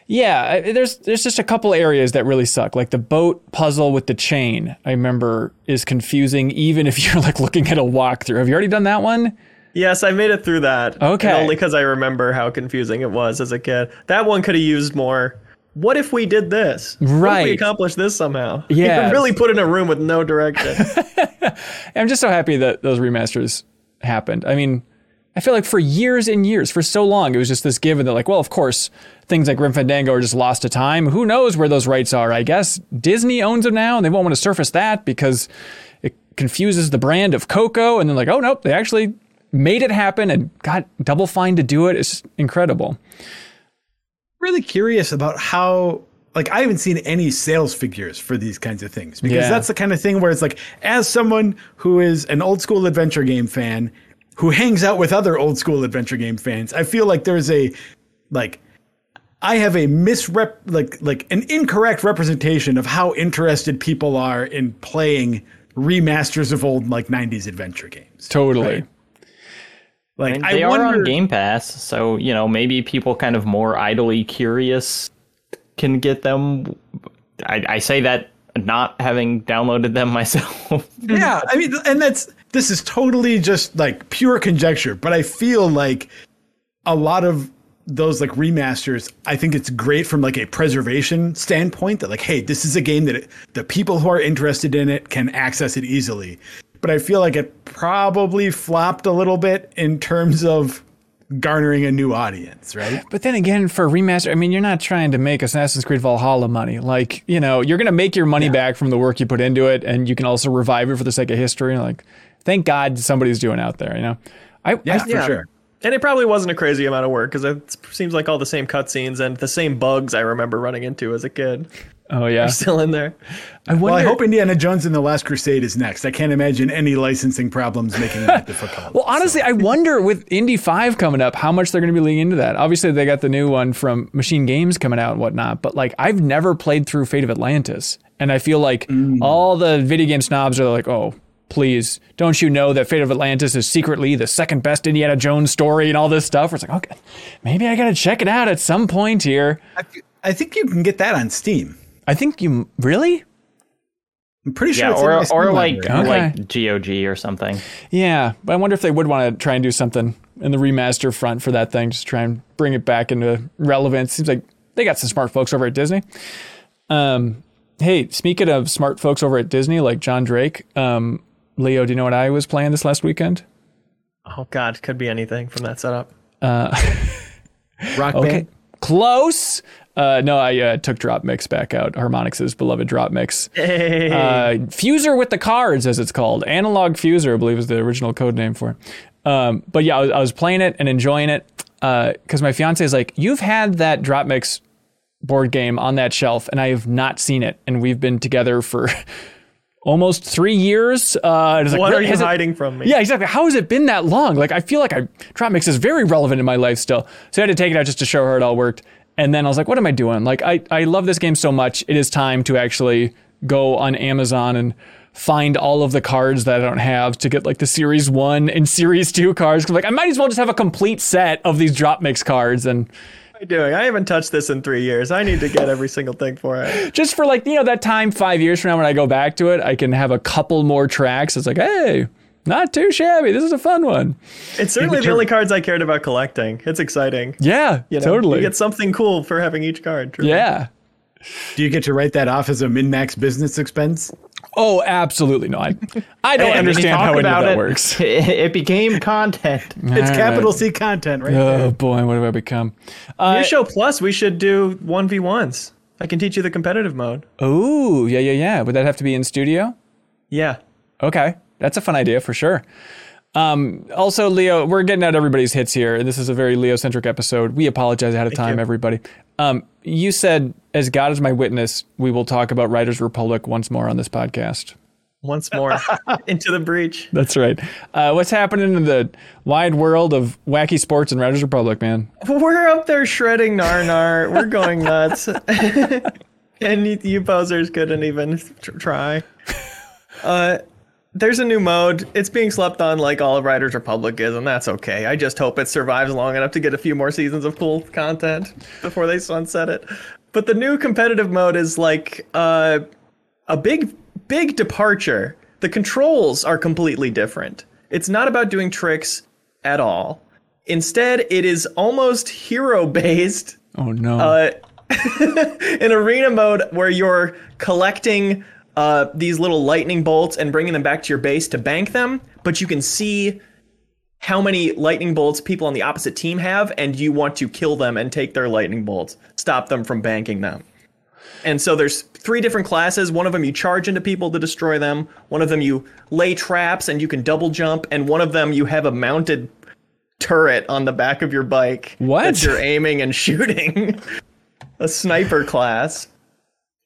Yeah, there's there's just a couple areas that really suck. Like the boat puzzle with the chain, I remember is confusing even if *laughs* you're like looking at a walkthrough. Have you already done that one? Yes, I made it through that. Okay. Only because I remember how confusing it was as a kid. That one could have used more. What if we did this? What if Right. we accomplished this somehow? Yeah. *laughs* You really put in a room with no direction. *laughs* I'm just so happy that those remasters happened. I mean, I feel like for years and years, for so long, it was just this given that, like, well, of course, things like Grim Fandango are just lost to time. Who knows where those rights are? I guess Disney owns them now, and they won't want to surface that because it confuses the brand of Coco. And then, like, oh, nope, they actually made it happen and got double fine to do it. It's incredible. really curious about how like I haven't seen any sales figures for these kinds of things because Yeah. that's the kind of thing where it's like as someone who is an old school adventure game fan who hangs out with other old school adventure game fans, I feel like there's a like I have a misrep like like an incorrect representation of how interested people are in playing remasters of old like 90s adventure games. Totally. Right. Like And I they wonder, are on Game Pass, so you know maybe people kind of more idly curious can get them. I, I say that not having downloaded them *laughs* myself. Yeah, I mean, and that's this is totally just like pure conjecture, but I feel like a lot of those like remasters, I think it's great from like a preservation standpoint that like, hey, this is a game that it, the people who are interested in it can access it easily. But I feel like it probably flopped a little bit in terms of garnering a new audience, right? But then again, for a remaster, I mean, you're not trying to make Assassin's Creed Valhalla money. Like, you know, you're going to make your money back from the work you put into it, and you can also revive it for the sake of history. Like, thank God somebody's doing out there, you know? I, Yeah, I- for Yeah. sure. and it probably wasn't a crazy amount of work because it seems like all the same cutscenes and the same bugs I remember running into as a kid oh, yeah. are still in there. I wonder, Well, I hope Indiana Jones and the Last Crusade is next. I can't imagine any licensing problems making that *laughs* difficult. well, honestly, I wonder with Indy 5 coming up, how much they're going to be leaning into that. Obviously, they got the new one from MachineGames coming out and whatnot, but like, I've never played through Fate of Atlantis. And I feel like mm. all the video game snobs are like, oh, please, don't you know that Fate of Atlantis is secretly the second best Indiana Jones story and all this stuff? It's like, okay, maybe I got to check it out at some point here. I, I think you can get that on Steam. I think you really? I'm pretty sure yeah, it's or Steam or like. Okay. like GOG or something. Yeah, but I wonder if they would want to try and do something in the remaster front for that thing, just try and bring it back into relevance. Seems like they got some smart folks over at Disney. Um, hey, speaking of smart folks over at Disney, like John Drake, um, Leo, do you know what I was playing this last weekend? Oh God, could be anything from that setup. Uh, *laughs* Rock Okay, Band. close. Uh, no, I uh, took Drop Mix back out. Harmonix's beloved Drop Mix. Hey. Uh, Fuser with the cards, as it's called. Analog Fuser, I believe, is the original code name for it. Um, but yeah, I was, I was playing it and enjoying it because my fiance is like, "You've had that Drop Mix board game on that shelf, and I have not seen it, and we've been together for." *laughs* Almost three years. Uh, it's like, what are you it- hiding from me? yeah, exactly. How has it been that long? Like, I feel like I Drop Mix is very relevant in my life still. So I had to take it out just to show her it all worked. And then I was like, what am I doing? Like, I, I love this game so much. It is time to actually go on Amazon and find all of the cards that I don't have to get like the Series 1 and Series 2 cards. 'Cause, like, I might as well just have a complete set of these Drop Mix cards and What are you doing? I haven't touched this in three years. I need to get every single thing for it. *laughs* just for like, you know, that time five years from now when I go back to it, I can have a couple more tracks. It's like, hey, not too shabby. This is a fun one. It's certainly the only cards I cared about collecting. It's exciting. Yeah, You know, totally. You get something cool for having each card. truly. yeah. Do you get to write that off as a MinnMax business expense? Oh, absolutely not. I, don't understand how any of that it. works. *laughs* It, became content. It's capital C content, right? there. Oh boy, what have I become? Uh, New show plus, we should do one v ones. I can teach you the competitive mode. oh, yeah, yeah, yeah. Would that have to be in studio? Yeah. Okay, that's a fun idea for sure. Um, also, Leo, we're getting out everybody's hits here. And this is a very Leo centric episode. We apologize ahead of time, you. everybody. Um, you said, as God is my witness, we will talk about Riders Republic once more on this podcast. Once more *laughs* into the breach. That's right. Uh, what's happening in the wide world of wacky sports and Riders Republic, man? We're up there shredding Narnar. We're going nuts. *laughs* and you, you posers couldn't even tr- try. Uh, there's a new mode. It's being slept on like all of Riders Republic is, and that's okay. I just hope it survives long enough to get a few more seasons of cool content before they sunset it. But the new competitive mode is like uh, a big, big departure. The controls are completely different. It's not about doing tricks at all. Instead, it is almost hero based Oh no. uh, *laughs* in arena mode where you're collecting uh, these little lightning bolts and bringing them back to your base to bank them, but you can see how many lightning bolts people on the opposite team have, and you want to kill them and take their lightning bolts, stop them from banking them. And so there's three different classes. One of them you charge into people to destroy them. One of them you lay traps and you can double jump. And one of them you have a mounted turret on the back of your bike What? that you're aiming and *laughs* shooting. a sniper class.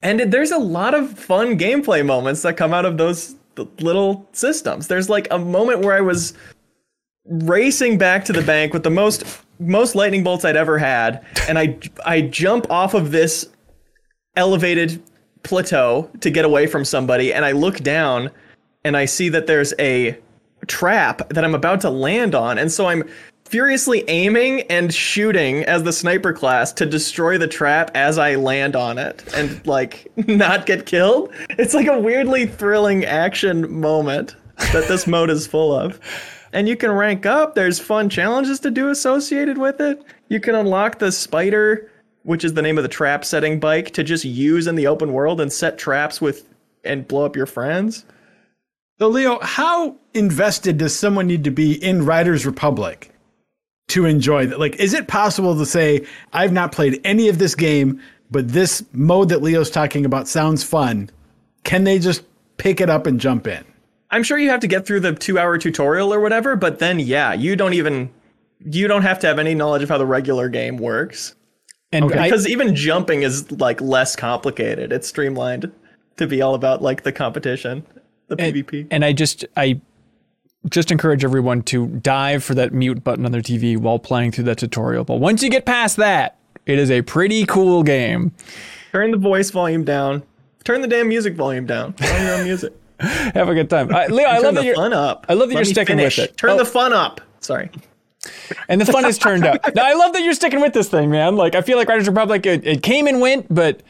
And there's a lot of fun gameplay moments that come out of those th- little systems. There's like a moment where I was racing back to the bank with the most most lightning bolts I'd ever had, and I I jump off of this elevated plateau to get away from somebody, and I look down and I see that there's a trap that I'm about to land on, and so I'm furiously aiming and shooting as the sniper class to destroy the trap as I land on it and like *laughs* not get killed. It's like a weirdly thrilling action moment that this mode is full of. And you can rank up. There's fun challenges to do associated with it. You can unlock the spider, which is the name of the trap setting bike, to just use in the open world and set traps with and blow up your friends. So, Leo, how invested does someone need to be in Riders Republic to enjoy that? Like, is it possible to say, I've not played any of this game, but this mode that Leo's talking about sounds fun? Can they just pick it up and jump in? I'm sure you have to get through the two hour tutorial or whatever, but then yeah, you don't even you don't have to have any knowledge of how the regular game works. and I, Because even jumping is like less complicated. It's streamlined to be all about like the competition, the PvP. and I just I just encourage everyone to dive for that mute button on their TV while playing through that tutorial. But once you get past that, it is a pretty cool game. Turn the voice volume down. Turn the damn music volume down. On your own music. *laughs* Have a good time, I, Leo. I Turn love the that you're fun up. I love that Let you're sticking with it. Turn Oh. the fun up. Sorry. and the fun is turned up. *laughs* Now I love that you're sticking with this thing, man. Like I feel like Riders Republic, it, it came and went, but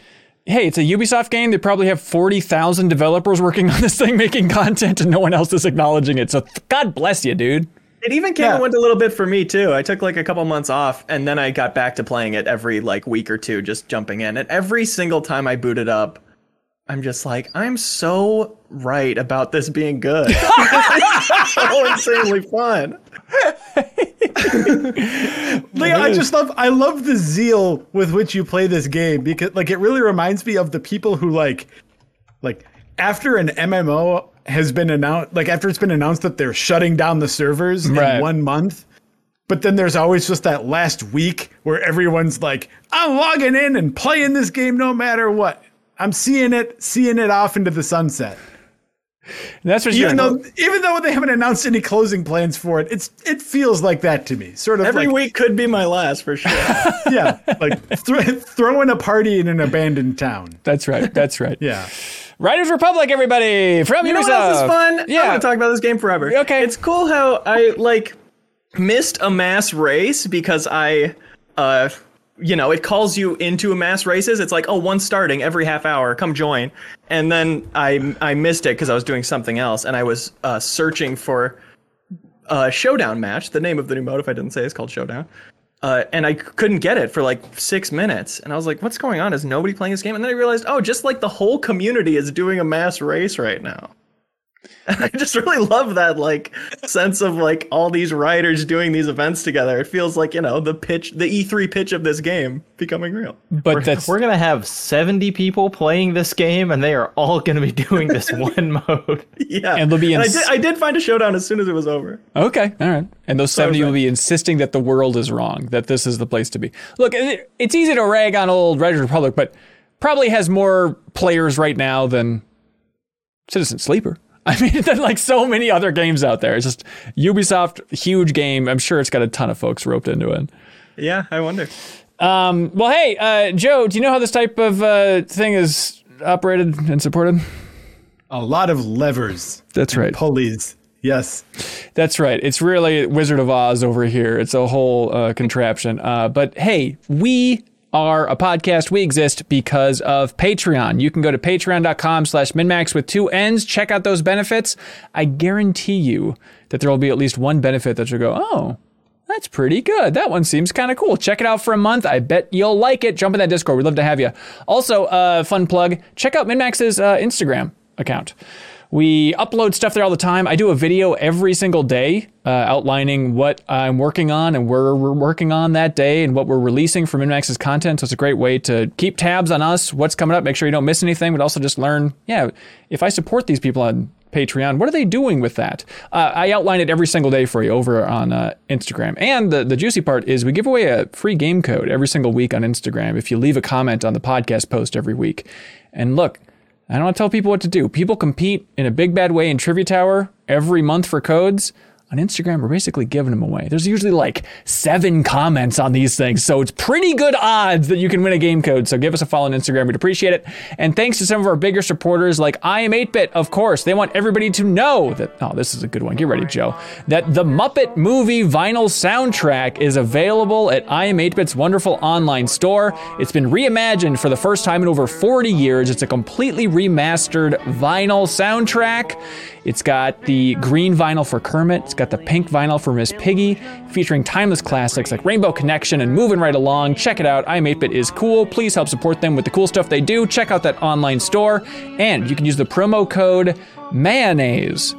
hey, it's a Ubisoft game. They probably have forty thousand developers working on this thing, making content, and no one else is acknowledging it. So th- God bless you, dude. It even came and went a little bit for me too. I took like a couple months off and then I got back to playing it every like week or two, just jumping in. And every single time I booted up, I'm just like, I'm so right about this being good. *laughs* it's so insanely fun. *laughs* *laughs* Leah, I just love I love the zeal with which you play this game because like it really reminds me of the people who like like after an MMO has been announced like after it's been announced that they're shutting down the servers Right. in one month. But then there's always just that last week where everyone's like, I'm logging in and playing this game no matter what. I'm seeing it, seeing it off into the sunset. And that's what you Even though even though they haven't announced any closing plans for it, it's it feels like that to me. Sort of Every like week could be my last for sure. *laughs* yeah, like th- throwing a party in an abandoned town. That's right. That's right. *laughs* Yeah. Riders Republic, everybody from You know what else is fun? Yeah. I'm gonna talk about this game forever. Okay. It's cool how I like missed a mass race because I uh you know, it calls you into a mass races. It's like, oh, one starting every half hour. Come join. And then I I missed it because I was doing something else, and I was uh, searching for a showdown match. The name of the new mode, if I didn't say, is called Showdown. Uh, and I couldn't get it for like six minutes, and I was like, "What's going on? Is nobody playing this game?" And then I realized, oh, just like the whole community is doing a mass race right now. And *laughs* I just really love that like sense of like all these writers doing these events together. It feels like you know the pitch, the E3 pitch of this game becoming real. but that's We're gonna have 70 people playing this game, and they are all gonna be doing this *laughs* one mode. Yeah, And they'll be I did. I did find a showdown as soon as it was over. Okay, all right. And those 70 will be insisting that the world is wrong, that this is the place to be. Look, it's easy to rag on old Riders Republic, but probably has more players right now than Citizen Sleeper. I mean, *laughs* than like so many other games out there. It's just Ubisoft, huge game. I'm sure it's got a ton of folks roped into it. Yeah, I wonder. Um, well, hey, uh, Joe, do you know how this type of uh, thing is operated and supported? A lot of levers. That's and right. Pulleys. Yes. That's right. It's really Wizard of Oz over here. It's a whole uh, contraption. Uh, but hey, we are a podcast. We exist because of Patreon. You can go to patreon.com slash minnmax with two N's. Check out those benefits. I guarantee you that there will be at least one benefit that you'll go, oh, that's pretty good. That one seems kind of cool. Check it out for a month. I bet you'll like it. Jump in that Discord. We'd love to have you. Also, uh, fun plug check out MinnMax's uh, Instagram account. We upload stuff there all the time. I do a video every single day uh, outlining what I'm working on and where we're working on that day and what we're releasing from MinnMax's content. So it's a great way to keep tabs on us, what's coming up, make sure you don't miss anything, but also just learn, yeah, if I support these people on Patreon. What are they doing with that? Uh, I outline it every single day for you over on uh, Instagram. And the, the juicy part is we give away a free game code every single week on Instagram if you leave a comment on the podcast post every week. And look, I don't want to tell people what to do. People compete in a big bad way in Trivia Tower every month for codes. On Instagram, we're basically giving them away. There's usually like seven comments on these things, so it's pretty good odds that you can win a game code. So give us a follow on Instagram. We'd appreciate it. And thanks to some of our bigger supporters, like I Am 8-Bit, of course. They want everybody to know that, oh, this is a good one. Get ready, Joe. That the Muppet Movie vinyl soundtrack is available at I Am 8-Bit's wonderful online store. It's been reimagined for the first time in over 40 years. It's a completely remastered vinyl soundtrack. It's got the green vinyl for Kermit. It's got the pink vinyl for Miss Piggy, featuring timeless classics like Rainbow Connection and Moving Right Along. Check it out. I Am 8-Bit is cool. Please help support them with the cool stuff they do. Check out that online store. And you can use the promo code MAYONNAISE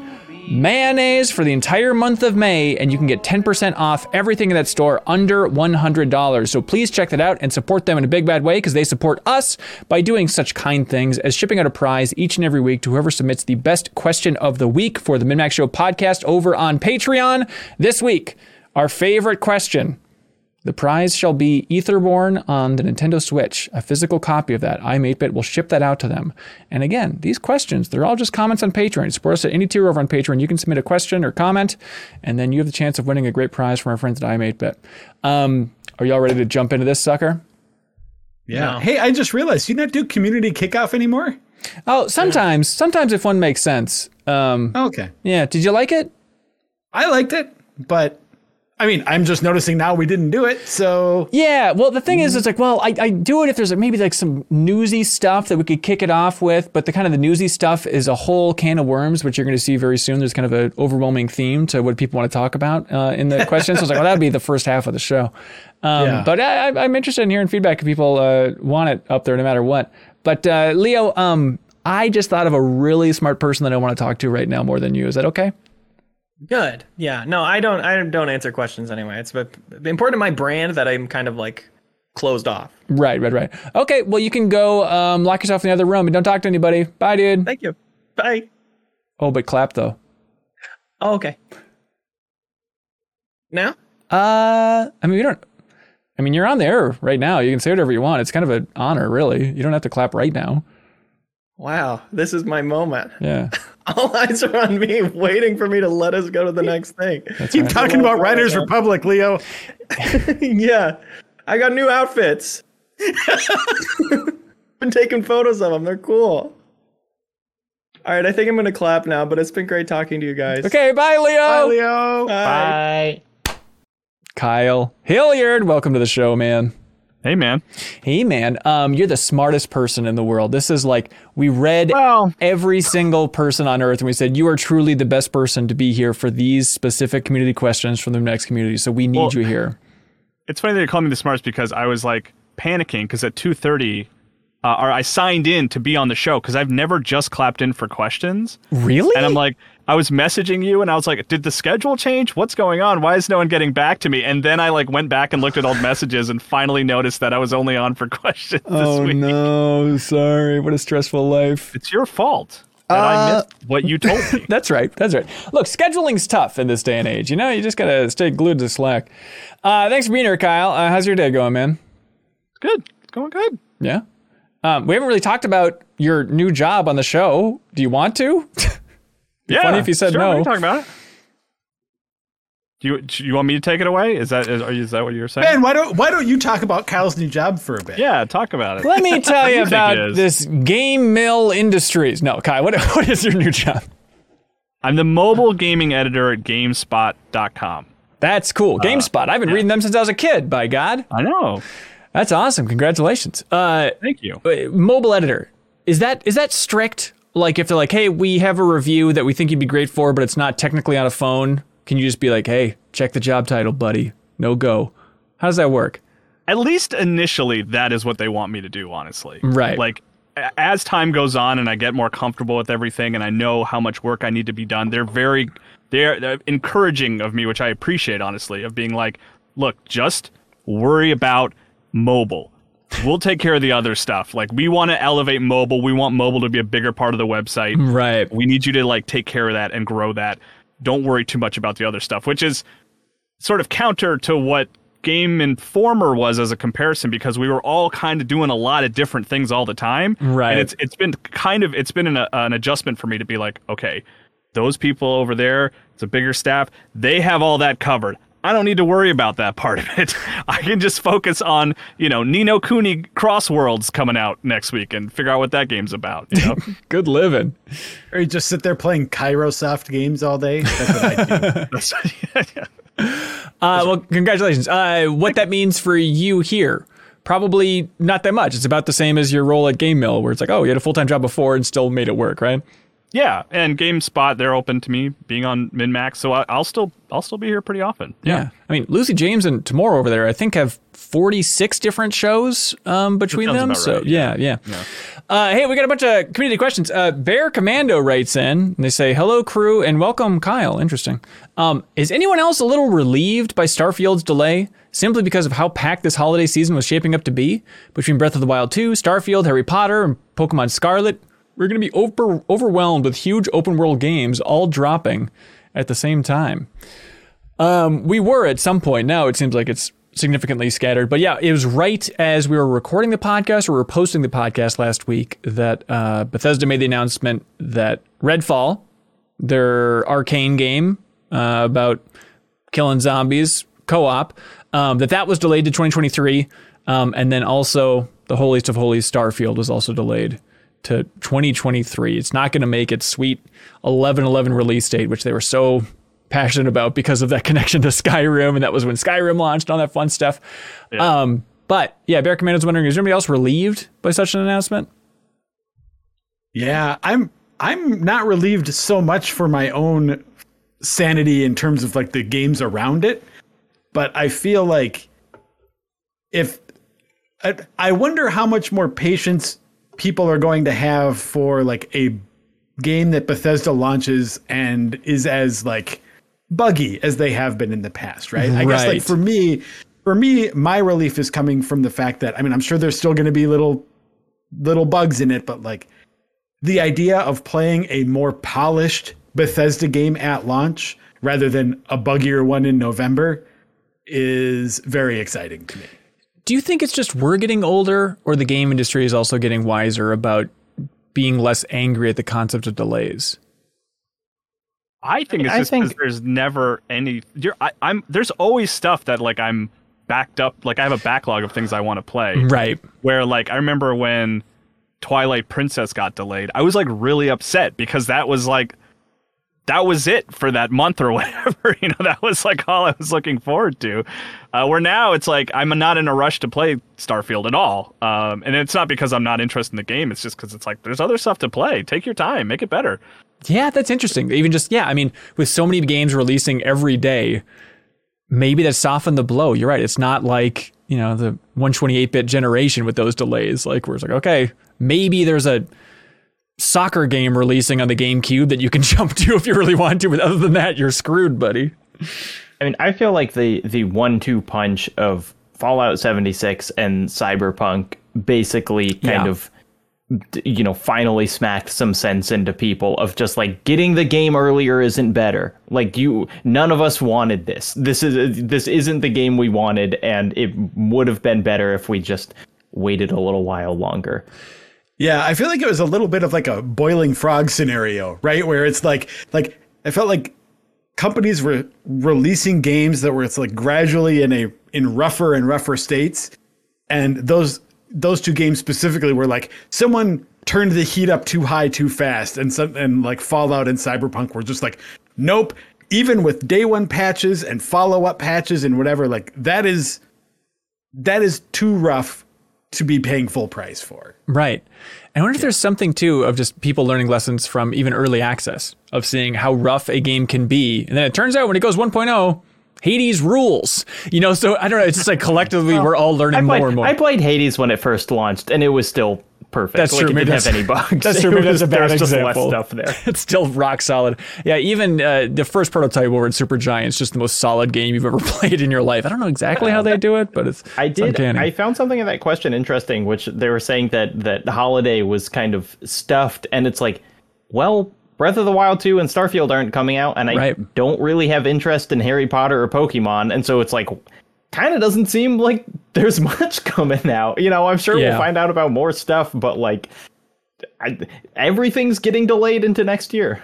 mayonnaise for the entire month of May, and you can get 10% off everything in that store under $100. So please check that out and support them in a big bad way because they support us by doing such kind things as shipping out a prize each and every week to whoever submits the best question of the week for the MinnMax Show podcast over on Patreon. This week, our favorite question. The prize shall be Etherborn on the Nintendo Switch, a physical copy of that. I'm 8-Bit will ship that out to them. And again, these questions, they're all just comments on Patreon. Support us at any tier over on Patreon. You can submit a question or comment, and then you have the chance of winning a great prize from our friends at I'm 8-Bit. Um, are y'all ready to jump into this sucker? Yeah. No. Hey, I just realized you not do community kickoff anymore. Oh, sometimes, sometimes if one makes sense. Um, Okay. yeah, did you like it? I liked it, but I mean, I'm just noticing now we didn't do it. So Yeah, well, the thing is, it's like, well, I, I do it if there's maybe like some newsy stuff that we could kick it off with, but the kind of the newsy stuff is a whole can of worms, which you're going to see very soon. There's kind of an overwhelming theme to what people want to talk about uh, in the *laughs* questions. so I was like, well, that'd be the first half of the show. Um, Yeah. But I, I- I'm interested in hearing feedback if people uh, want it up there, no matter what. But uh, Leo, um, I just thought of a really smart person that I want to talk to right now more than you. Is that okay? Good. Yeah. No, I don't. I don't answer questions anyway. It's important to my brand that I'm kind of like closed off. Right, right, right. Okay, well, you can go um, lock yourself in the other room and don't talk to anybody. Bye, dude. Thank you. Bye. Oh, but clap though. Oh, okay. Now? Uh, I mean, you don't. I mean, you're on the air right now. You can say whatever you want. It's kind of an honor, really. You don't have to clap right now. Wow, this is my moment. Yeah, *laughs* All eyes are on me, waiting for me to let us go to the next thing. Keep right. talking about Riders Republic, Leo. *laughs* yeah, I got new outfits. *laughs* Been taking photos of them. They're cool. All right, I think I'm gonna clap now. But it's been great talking to you guys. Okay, bye, Leo. Bye, Leo. Bye. Bye. Kyle Hilliard, welcome to the show, man. Hey, man. Hey, man. Um, you're the smartest person in the world. This is like we read Well- every single person on earth, and we said you are truly the best person to be here for these specific community questions from the next community. So we need Well- you here. It's funny that you called me the smartest because I was like panicking because at 2:30, uh, or I signed in to be on the show because I've never just clapped in for questions, Really? and I'm like, I was messaging you, and I was like, did the schedule change? What's going on? Why is no one getting back to me? And then I like went back and looked at old messages and finally noticed that I was only on for *laughs* questions this oh week. no, sorry. What a stressful life. It's your fault that I missed what you told me. *laughs* That's right. That's right. Look, scheduling's tough in this day and age. You know, you just gotta stay glued to Slack. Uh, thanks for being here, Kyle. Uh, how's your day going, man? It's good. It's going good. Yeah. Um, we haven't really talked about your new job on the show. Do you want to? *laughs* Yeah. funny if you said sure, no. We can talking about it. Do you, do you want me to take it away? Is that is, are is that what you're saying? Ben, why don't why don't you talk about Kyle's new job for a bit? Yeah, talk about it. Let me *laughs* tell you about this Game Mill Industries. No, Kyle, what, *laughs* what is your new job? I'm the mobile gaming editor at GameSpot.com. That's Uh, cool. GameSpot. I've been reading them since I was a kid, by God. I know. That's awesome. Congratulations. Uh, Thank you. uh, mobile editor. Is that is that strict? Like if they're like, hey, we have a review that we think you'd be great for, but it's not technically on a phone, can you just be like, hey, check the job title, buddy? No go. How does that work? At least initially, that is what they want me to do. Honestly, Right. Like as time goes on and I get more comfortable with everything, and I know how much work I need to be done, they're very they're, they're encouraging of me, which I appreciate. Honestly, of being like, look, just worry about mobile. We'll take care of the other stuff. Like we want to elevate mobile. We want mobile to be a bigger part of the website. Right. we need you to like take care of that and grow that. Don't worry too much about the other stuff, which is sort of counter to what Game Informer was as a comparison because we were all kind of doing a lot of different things all the time. Right. And it's it's been kind of it's been an, uh, an adjustment for me to be like, okay, those people over there, it's a bigger staff, they have all that covered. I don't need to worry about that part of it. *laughs* I can just focus on, you know, Nino Cooney Crossworlds coming out next week and figure out what that game's about. You know? *laughs* Good living. Or you just sit there playing Kairosoft games all day. That's what I do. *laughs* That's- yeah. Uh, well, congratulations. Uh, what that means for you here, probably not that much. It's about the same as your role at Game Mill, where it's like, oh, you had a full time job before and still made it work, right? Yeah, and GameSpot they're open to me being on MinnMax, so I, I'll still I'll still be here pretty often. Yeah. I mean, Lucy James and Tamoor over there, I think, have 46 different shows um, between them. about So, right, yeah, yeah. Uh, hey, we got a bunch of community questions. Uh, Bear Commando writes in, and they say, hello, crew, and welcome, Kyle. Interesting. Um, is anyone else a little relieved by Starfield's delay? Simply because of how packed this holiday season was shaping up to be? Between Breath of the Wild 2, Starfield, Harry Potter, and Pokemon Scarlet, we're going to be over- overwhelmed with huge open world games all dropping at the same time. Um, we were at some point. Now it seems like it's significantly scattered. But yeah, it was right as we were recording the podcast or we were posting the podcast last week that uh, Bethesda made the announcement that Redfall, their Arkane game uh, about killing zombies co-op, um, that that was delayed to 2023, um, and then also the holiest of holies, Starfield, was also delayed to 2023. It's not going to make its sweet 11/11 release date, which they were so passionate about because of that *laughs* connection to Skyrim, and that was when Skyrim launched, and all that fun stuff. Um, but yeah, Bear Commando's wondering: Is anybody else relieved by such an announcement? Yeah, I'm I'm not relieved so much for my own sanity in terms of like the games around it, but I feel like if I, I wonder how much more patience people are going to have for like a game that Bethesda launches and is as like buggy as they have been in the past, right? I guess like for me, for me, my relief is coming from the fact that I mean, I'm sure there's still going to be little little bugs in it, but like the idea of playing a more polished Bethesda game at launch rather than a buggier one in November is very exciting to me. Do you think it's just we're getting older, or the game industry is also getting wiser about being less angry at the concept of delays? I think it's I just because there's never any. You're, I, I'm there's always stuff that like I'm backed up. Like I have a backlog of things I want to play. Right. Where like I remember when Twilight Princess got delayed, I was like really upset because that was like that was it for that month or *laughs* whatever. You know, that was like all I was looking forward to. Uh, where now it's like I'm not in a rush to play Starfield at all, um, and it's not because I'm not interested in the game. It's just because it's like there's other stuff to play. Take your time, make it better. Yeah, that's interesting. Even just yeah, I mean, with so many games releasing every day, maybe that softened the blow. You're right. It's not like you know the 128-bit generation with those delays. Like where it's like, okay, maybe there's a soccer game releasing on the GameCube that you can *laughs* jump to if you really want to. But other than that, you're screwed, buddy. I mean, I feel like the the one two punch of Fallout 76 and Cyberpunk basically kind Yeah. of you know finally smacked some sense into people of just like getting the game earlier isn't better like you none of us wanted this this is this isn't the game we wanted and it would have been better if we just waited a little while longer Yeah, I feel like it was a little bit of like a boiling frog scenario, right? Where it's like like I felt like companies were releasing games that were it's like gradually in a in rougher and rougher states and those those two games specifically were like someone turned the heat up too high too fast and some and like Fallout and Cyberpunk were just like nope even with day one patches and follow up patches and whatever like that is that is too rough to be paying full price for. Right. I wonder if there's something too of just people learning lessons from even early access of seeing how rough a game can be. And then it turns out when it goes 1.0, Hades rules. You know, so I don't know. It's just like collectively we're all learning played, more and more. I played Hades when it first launched and it was still perfect That's like, true. it Maybe didn't have any bugs *laughs* that's true. *laughs* It Maybe that's was- a bad there was just less example. stuff there *laughs* it's still rock solid. Yeah, even uh, the first prototype over at Supergiant's just the most solid game you've ever played in your life. I don't know exactly how they do it, but it's I it's did. uncanny. I found something in that question interesting, which they were saying that that Holiday was kind of stuffed, and it's like, well, Breath of the Wild 2 and Starfield aren't coming out, and I Right. don't really have interest in Harry Potter or Pokemon, and so it's like, kind of doesn't seem like there's *laughs* much coming out. You know, I'm sure Yeah. we'll find out about more stuff, but like, I, everything's getting delayed into next year.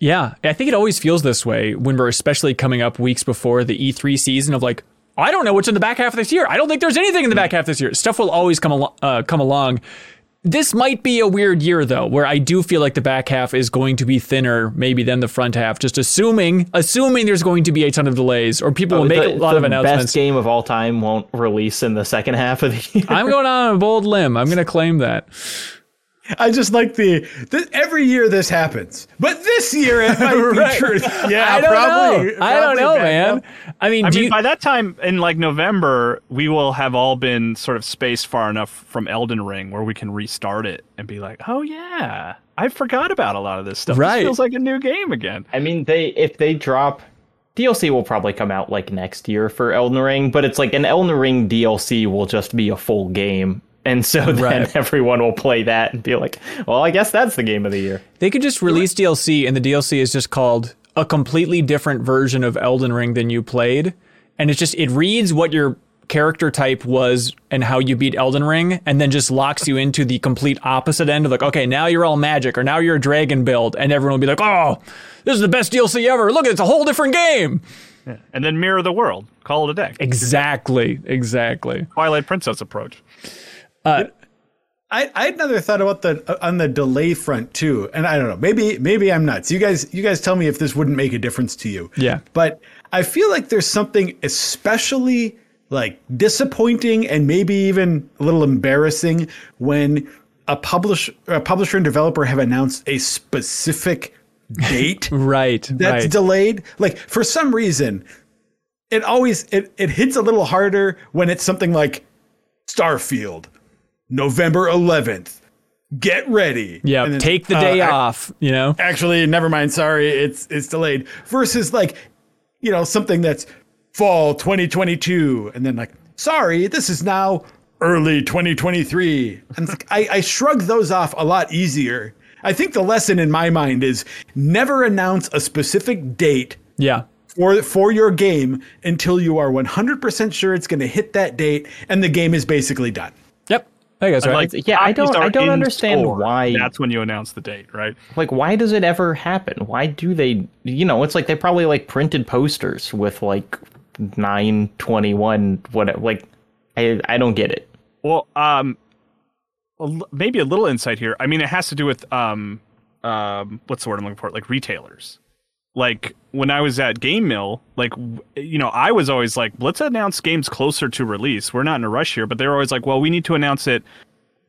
Yeah, I think it always feels this way when we're especially coming up weeks before the E3 season of like, I don't know what's in the back half of this year. I don't think there's anything in the back half this year. Stuff will always come al- uh, come along. This might be a weird year though, where I do feel like the back half is going to be thinner maybe than the front half. Just assuming, assuming there's going to be a ton of delays or people oh, will make the, a lot of announcements. best game of all time won't release in the second half of the *laughs* year. I'm going on a bold limb. I'm going to claim that. I just like the, the every year this happens, but this year it *laughs* might Right. be true. *laughs* Yeah, I don't probably. know. I don't know, back man. up. I mean, I mean, you, by that time in like November, we will have all been sort of spaced far enough from Elden Ring where we can restart it and be like, oh yeah, I forgot about a lot of this stuff. Right. This feels like a new game again. I mean, they if they drop DLC will probably come out like next year for Elden Ring, but it's like an Elden Ring DLC will just be a full game. And so then Right. *laughs* everyone will play that and be like, well, I guess that's the game of the year. They could just release DLC, and the DLC is just called a completely different version of Elden Ring than you played, and it's just it reads what your character type was and how you beat Elden Ring, and then just locks you into the complete opposite end of like, okay, now you're all magic, or now you're a dragon build, and everyone will be like, oh, this is the best DLC ever. Look, it's a whole different game. And then mirror the world. Call it a day. Exactly, exactly. Twilight Princess approach. Uh, I, I had another thought about the uh, on the delay front too, and I don't know. Maybe maybe I'm nuts. You guys you guys tell me if this wouldn't make a difference to you. Yeah. But I feel like there's something especially like disappointing and maybe even a little embarrassing when a publish a publisher and developer have announced a specific date *laughs* Right, that's right. delayed. Like for some reason, it always it, it hits a little harder when it's something like Starfield, November 11th. Get ready. yeah, then, take the uh, day ac- off. You know, Actually, never mind. Sorry, it's it's delayed. Versus like you know, something that's fall 2022, and then like, sorry, this is now early 2023. And like, I, I shrug those off a lot easier. I think the lesson in my mind is never announce a specific date Yeah. for for your game until you are 100% sure it's going to hit that date and the game is basically done. Yep. I guess right. Like, yeah, I don't- I don't understand store. why- That's when you announce the date, right? like why does it ever happen why do they you know it's like they probably like printed posters with like 921 What? like i i don't get it Well, um, maybe a little insight here. I mean, it has to do with um, um, what's the word I'm looking for? Like retailers. Like when I was at GameMill, like you know, I was always like, let's announce games closer to release. We're not in a rush here, but they were always like, well, we need to announce it,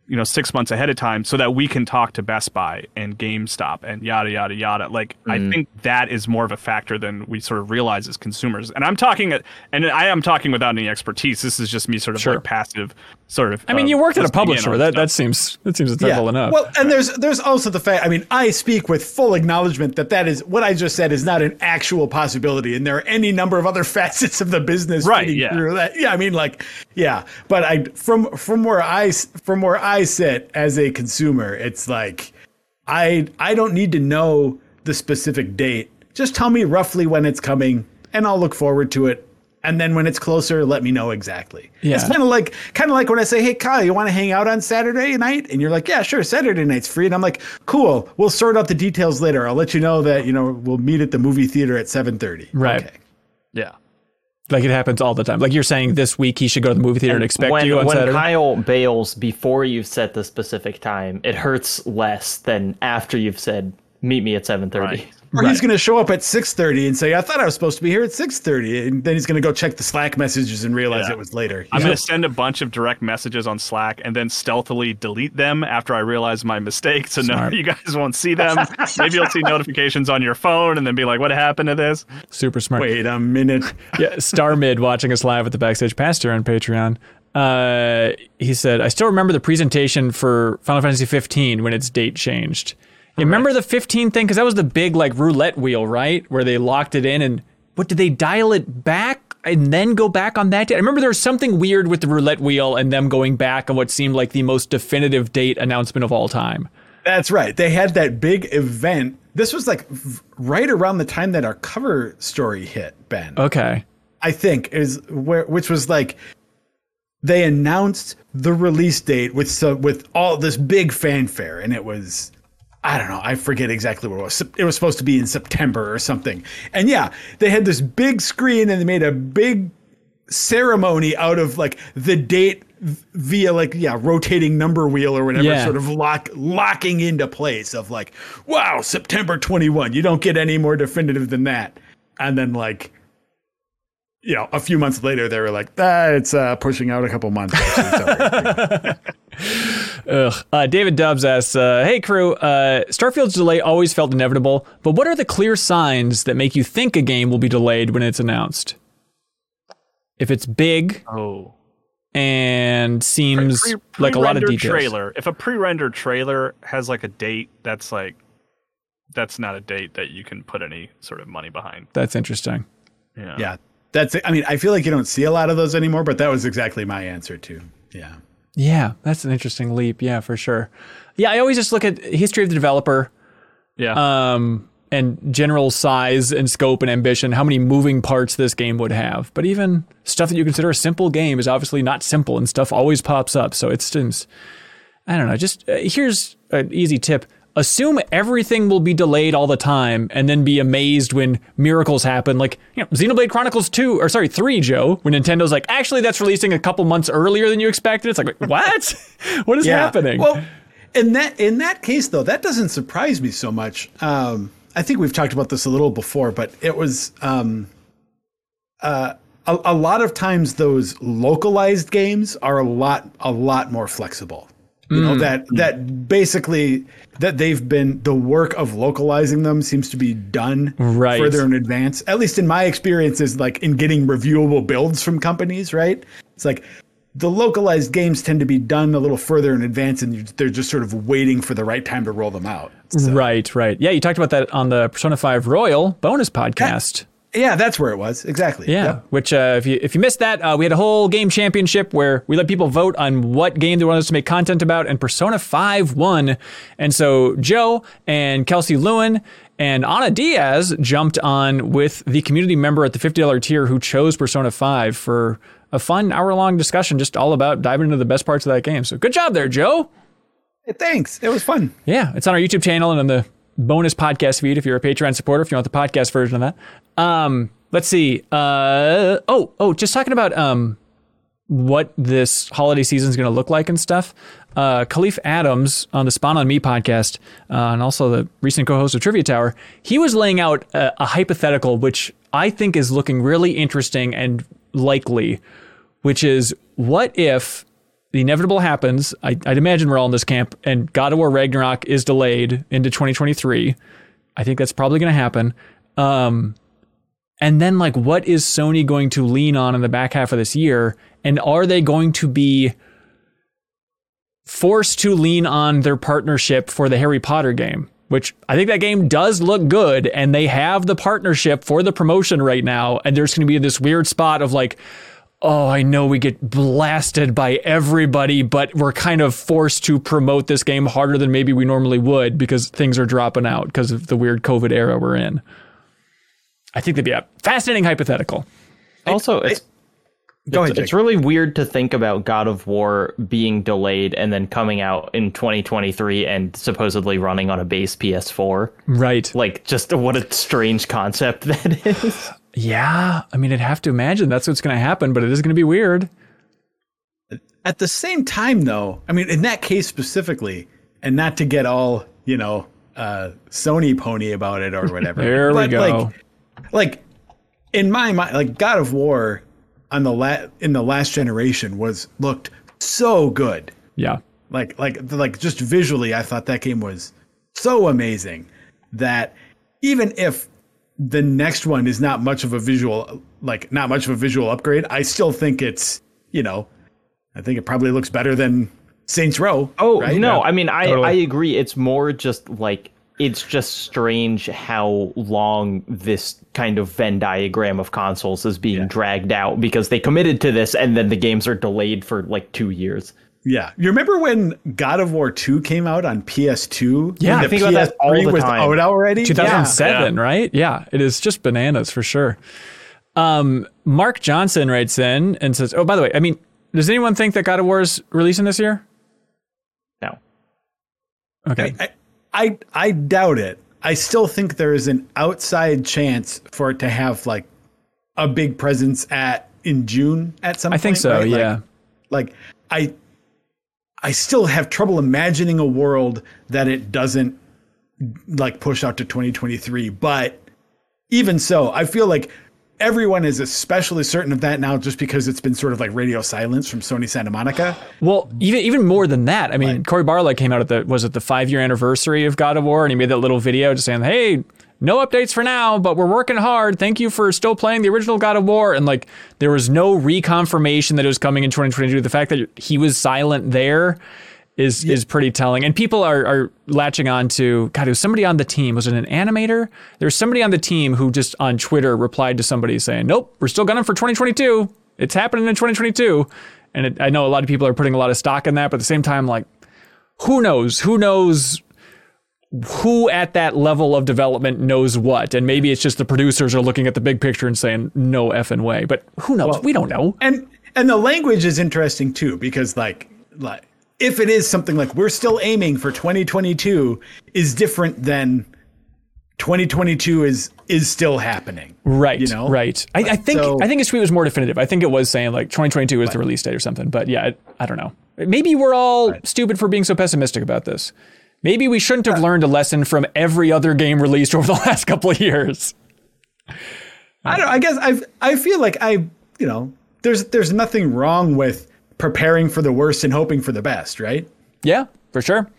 you know, six months ahead of time so that we can talk to Best Buy and GameStop and yada yada yada. Like I mm. think that is more of a factor than we sort of realize as consumers. And I'm talking, and I am talking without any expertise. This is just me sort of Sure. like passive, sort of. I mean, uh, you worked at a publisher. That stuff. that seems that seems simple enough. Well, and there's there's also the fact. I mean, I speak with full acknowledgement that that is what I just said is not an actual possibility, and there are any number of other *laughs* facets of the business Right, yeah. through that. Yeah, I mean, like, yeah, but I from from where I from where I sit as a consumer, it's like I I don't need to know the specific date. Just tell me roughly when it's coming, and I'll look forward to it. And then when it's closer, let me know exactly. Yeah. It's kind of like kind of like when I say, "Hey, Kyle, you want to hang out on Saturday night?" And you're like, "Yeah, sure. Saturday night's free." And I'm like, "Cool. We'll sort out the details later. I'll let you know that you know we'll meet at the movie theater at 7:30." Right. Okay. yeah. like it happens all the time. Like you're saying, this week he should go to the movie theater and, expect when, you on when Saturday. kyle bails before you've set the specific time it hurts less than after you've said meet me at 7.30 Right. Or he's going to show up at 6:30 and say, "I thought I was supposed to be here at 6:30," and then he's going to go check the Slack messages and realize Yeah. it was later. I'm going to send a bunch of direct messages on Slack and then stealthily delete them after I realize my mistake. So no, *laughs* you guys won't see them. Maybe you'll see notifications on your phone and then be like, what happened to this? Super smart. Wait a minute. *laughs* yeah, Star Mid watching us live at the Backstage Pastor on Patreon. Uh, he said, I still remember the presentation for Final Fantasy 15 when its date changed. You remember the 15 thing? Because that was the big like roulette wheel, right? Where they locked it in and what did they dial it back and then go back on that date? I remember there was something weird with the roulette wheel and them going back on what seemed like the most definitive date announcement of all time. That's right. They had that big event. This was like right around the time that our cover story hit, Ben. Okay. I think is where which was like they announced the release date with so with all this big fanfare and it was I don't know, I forget exactly what it was. It was supposed to be in September or something. And yeah, they had this big screen and they made a big ceremony out of like the date via like yeah rotating number wheel or whatever Yeah. sort of lock locking into place of like wow september 21 you don't get any more definitive than that and then like you know a few months later they were like ah, it's uh, pushing out a couple months *laughs* Actually, *laughs* sorry." Ugh. Uh, David Dubs asks, uh, "Hey crew, uh, Starfield's delay always felt inevitable, but what are the clear signs that make you think a game will be delayed when it's announced? If it's big Oh. and seems like a lot of details, trailer. If a pre-rendered trailer has like a date, that's like, that's not a date that you can put any sort of money behind. that's interesting. Yeah. yeah that's i mean i feel like you don't see a lot of those anymore but that was exactly my answer too yeah Yeah, that's an interesting leap. Yeah, for sure. Yeah, I always just look at history of the developer, Yeah. um, and general size and scope and ambition, how many moving parts this game would have. But even stuff that you consider a simple game is obviously not simple, and stuff always pops up. So it's, seems, I don't know. Just uh, here's an easy tip: assume everything will be delayed all the time, and then be amazed when miracles happen. Like you know, Xenoblade Chronicles Two, or sorry, Three, Joe. When Nintendo's like, actually, that's releasing a couple months earlier than you expected. It's like, what? *laughs* what is happening? Well, in that in that case though, that doesn't surprise me so much. Um, I think we've talked about this a little before, but it was um, uh, a, a lot of times those localized games are a lot a lot more flexible. You know mm. that that basically that they've been the work of localizing them seems to be done Right. further in advance. At least in my experiences, like in getting reviewable builds from companies, right? It's like the localized games tend to be done a little further in advance, and you, they're just sort of waiting for the right time to roll them out. So- Right, right. Yeah, you talked about that on the Persona 5 Royal bonus podcast. Yeah, that's where it was exactly. Yeah, Yep. which uh, if you if you missed that, uh, we had a whole game championship where we let people vote on what game they wanted us to make content about, and Persona Five won. And so Joe and Kelsey Lewin and Ana Diaz jumped on with the community member at the fifty dollar tier who chose Persona Five for a fun hour long discussion, just all about diving into the best parts of that game. So good job there, Joe. Hey, thanks. It was fun. Yeah, it's on our YouTube channel and on the bonus podcast feed if you're a Patreon supporter, if you want the podcast version of that. Um, let's see. Uh, oh, oh, just talking about um, what this holiday season is going to look like and stuff. Uh, Kahlief Adams on the Spawn on Me podcast, uh, and also the recent co-host of Trivia Tower, he was laying out a, a hypothetical which I think is looking really interesting and likely, which is what if the inevitable happens. I, I'd imagine we're all in this camp, and God of War Ragnarok is delayed into 2023. I think that's probably going to happen. Um, and then, like, what is Sony going to lean on in the back half of this year? And are they going to be forced to lean on their partnership for the Harry Potter game? Which I think that game does look good, and they have the partnership for the promotion right now. And there's going to be this weird spot of like, oh, I know we get blasted by everybody, but we're kind of forced to promote this game harder than maybe we normally would because things are dropping out because of the weird COVID era we're in. I think that'd be a fascinating hypothetical. Also, it's Go it's, ahead, it's Jake. really weird to think about God of War being delayed and then coming out in 2023 and supposedly running on a base PS4. Right. Like, just what a strange concept *laughs* that is. Yeah. I mean, I'd have to imagine that's what's going to happen, but it is going to be weird. At the same time, though, I mean, in that case specifically, and not to get all you know, uh, Sony pony about it or *laughs* whatever. There we go. Like, like in my mind, like God of War on the la- in the last generation was looked so good. Yeah. Like like like just visually, I thought that game was so amazing that even if the next one is not much of a visual like not much of a visual upgrade, I still think it's you know, I think it probably looks better than Saints Row. Oh right? no, I mean I totally. I agree. It's more just like it's just strange how long this kind of Venn diagram of consoles is being dragged out because they committed to this and then the games are delayed for like two years. Yeah, you remember when God of War Two came out on PS2? Yeah, When I the think about that all PS3 the was time. out already. 2007, right? Yeah, it is just bananas for sure. Um, Mark Johnson writes in and says, "Oh, by the way, I mean, does anyone think that God of War is releasing this year?" No. Okay, I, I I doubt it. I still think there is an outside chance for it to have like a big presence at in June at some I point. think so. right? Like- Yeah. Like, I I still have trouble imagining a world that it doesn't like push out to 2023, but even so, I feel like everyone is especially certain of that now just because it's been sort of like radio silence from Sony Santa Monica. Well, even even more than that. I mean, Cory Barlog came out at the was it the five year anniversary of God of War, and he made that little video just saying, "Hey, no updates for now, but we're working hard. Thank you for still playing the original God of War." And like, there was no reconfirmation that it was coming in 2022. The fact that he was silent there is is pretty telling. And people are are latching on to God. It was somebody on the team. Was it an animator? There's somebody on the team who just on Twitter replied to somebody saying, "Nope, we're still gunning for 2022. It's happening in 2022." And it, I know a lot of people are putting a lot of stock in that, but at the same time, like, who knows? Who knows? Who at that level of development knows what? And maybe it's just the producers are looking at the big picture and saying, no effing way. But who knows? we don't know. and and the language is interesting too because like like if it is something like we're still aiming for 2022 is different than 2022 is is still happening Right. you know? Right. I, I think So- I think his tweet was more definitive. I think it was saying like 2022 is the release date or something. But yeah, I, I don't know. Maybe we're all stupid for being so pessimistic about this. Maybe we shouldn't have learned a lesson from every other game released over the *laughs* last couple of years. i don't i guess i i feel like i you know there's there's nothing wrong with preparing for the worst and hoping for the best right Yeah, for sure.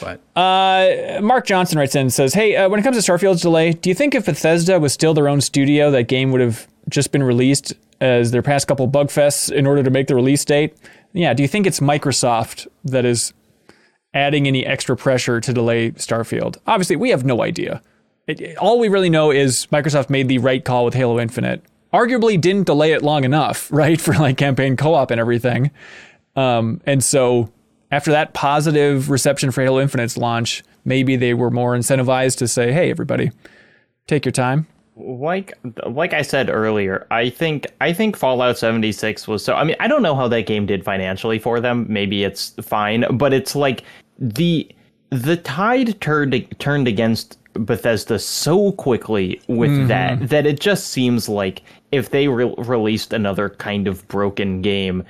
but Uh, Mark Johnson writes in and says, "Hey, uh, when it comes to Starfield's delay, do you think if Bethesda was still their own studio, that game would have just been released as their past couple bug fests in order to make the release date? Yeah. Do you think it's Microsoft that is adding any extra pressure to delay Starfield? Obviously, we have no idea. it, all we really know is Microsoft made the right call with Halo Infinite. Arguably, didn't delay it long enough, *laughs* right, for like campaign co-op and everything. Um, and so after that positive reception for Halo Infinite's launch, maybe they were more incentivized to say, "Hey, everybody, take your time." like like I said earlier, I think I think Fallout 76 was so I mean, I don't know how that game did financially for them. Maybe it's fine, but it's like the the tide turned turned against Bethesda so quickly with mm-hmm. that that it just seems like if they re- released another kind of broken game,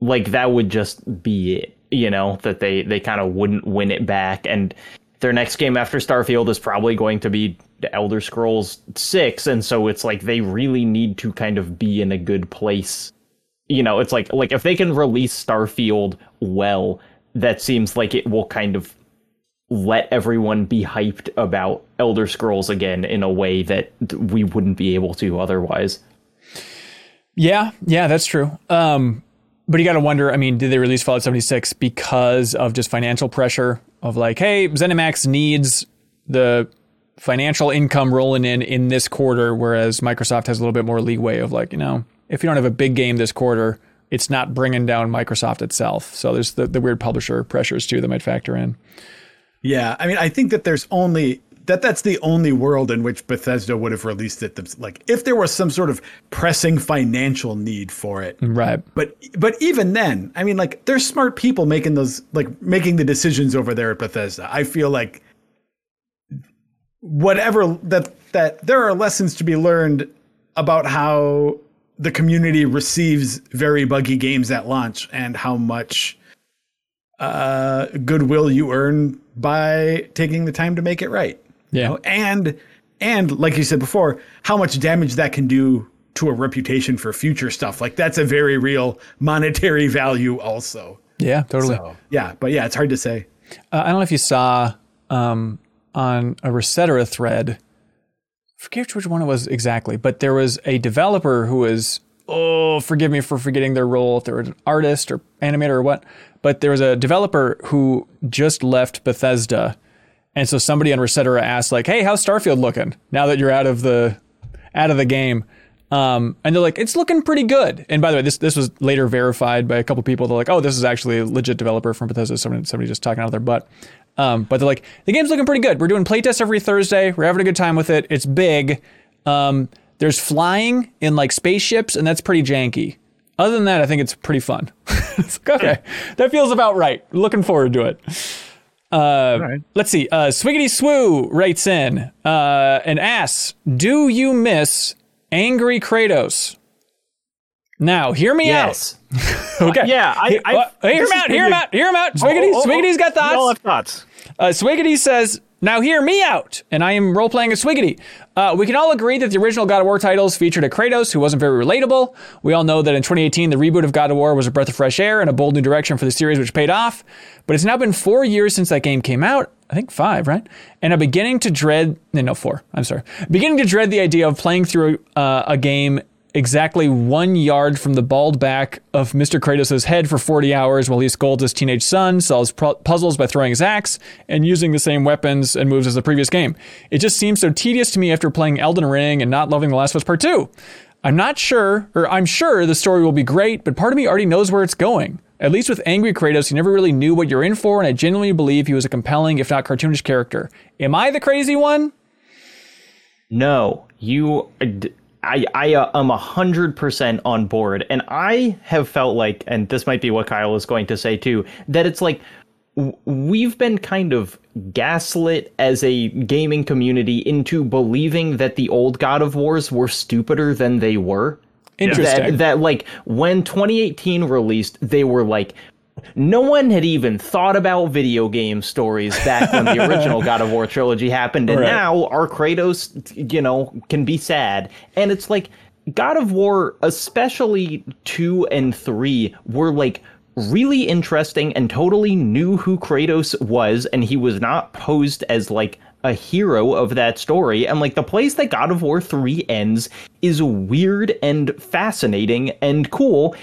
like that would just be it you know that they they kind of wouldn't win it back. And their next game after starfield is probably going to be the elder scrolls 6 and so it's like they really need to kind of be in a good place. You know it's like like if they can release starfield well that seems like it will kind of let everyone be hyped about elder scrolls again in a way that we wouldn't be able to otherwise Yeah, yeah, that's true. Um, but you got to wonder. I mean, did they release Fallout 76 because of just financial pressure of like, hey, ZeniMax needs the financial income rolling in in this quarter, whereas Microsoft has a little bit more leeway of like, you know, if you don't have a big game this quarter, it's not bringing down Microsoft itself. So there's the, the weird publisher pressures too that might factor in. Yeah, I mean, I think that there's only that that's the only world in which Bethesda would have released it. Like, if there was some sort of pressing financial need for it, Right. but but even then, I mean, like, there's smart people making those like making the decisions over there at Bethesda. I feel like whatever that that there are lessons to be learned about how the community receives very buggy games at launch and how much uh, goodwill you earn by taking the time to make it right. Yeah. know? and and like you said before, how much damage that can do to a reputation for future stuff. Like that's a very real monetary *laughs* value, also. Yeah, totally. So yeah, but yeah, it's hard to say. Uh, I don't know if you saw um, on a Resetera thread, forget which one it was exactly, but there was a developer who was, oh, forgive me for forgetting their role, if they were an artist or animator or what, but there was a developer who just left Bethesda. And so somebody on Resetera asked, like, hey, how's Starfield looking now that you're out of the out of the game? Um, and they're like, it's looking pretty good. And by the way, this this was later verified by a couple people. They're like, oh, this is actually a legit developer from Bethesda. Somebody, somebody just talking out of their butt. Um, but they're like, the game's looking pretty good. We're doing playtests every Thursday. We're having a good time with it. It's big. Um, there's flying in like spaceships, and that's pretty janky. Other than that, I think it's pretty fun. *laughs* It's like, okay, that feels about right. Looking forward to it. Uh, Let's see. Uh, Swiggity Swoo writes in uh, and asks, "Do you miss angry Kratos?" Now, hear me yes out. *laughs* Okay. Yeah, I, I Uh, hear him out. Hear him out. Hear him out. Swiggity. Oh, oh, Swiggity's got We all thoughts. have thoughts. Uh, Swiggity says, "Now hear me out," and I am role playing as Swiggity. Uh, we can all agree that the original God of War titles featured a Kratos who wasn't very relatable. We all know that in 2018, the reboot of God of War was a breath of fresh air and a bold new direction for the series, which paid off. But it's now been four years since that game came out. I think five, right? And I'm beginning to dread. No, no, four. I'm sorry. Beginning to dread the idea of playing through uh, a game exactly one yard from the bald back of Mr. Kratos' head for 40 hours while he scolds his teenage son, solves pu- puzzles by throwing his axe, and using the same weapons and moves as the previous game. It just seems so tedious to me after playing Elden Ring and not loving The Last of Us Part 2. I'm not sure, or I'm sure the story will be great, but part of me already knows where it's going. At least with Angry Kratos, you never really knew what you're in for, and I genuinely believe he was a compelling, if not cartoonish character. Am I the crazy one? No, you. Uh, I I uh, am a hundred percent on board, and I have felt like, and this might be what Kyle is going to say too, that it's like w- we've been kind of gaslit as a gaming community into believing that the old God of Wars were stupider than they were. Interesting. That, that like when 2018 released, they were like, no one had even thought about video game stories back when the original *laughs* God of War trilogy happened, and Right. now our Kratos, you know, can be sad. And it's like God of War, especially two and three, were like really interesting and totally knew who Kratos was, and he was not posed as like a hero of that story. And like the place that God of War 3 ends is weird and fascinating and cool.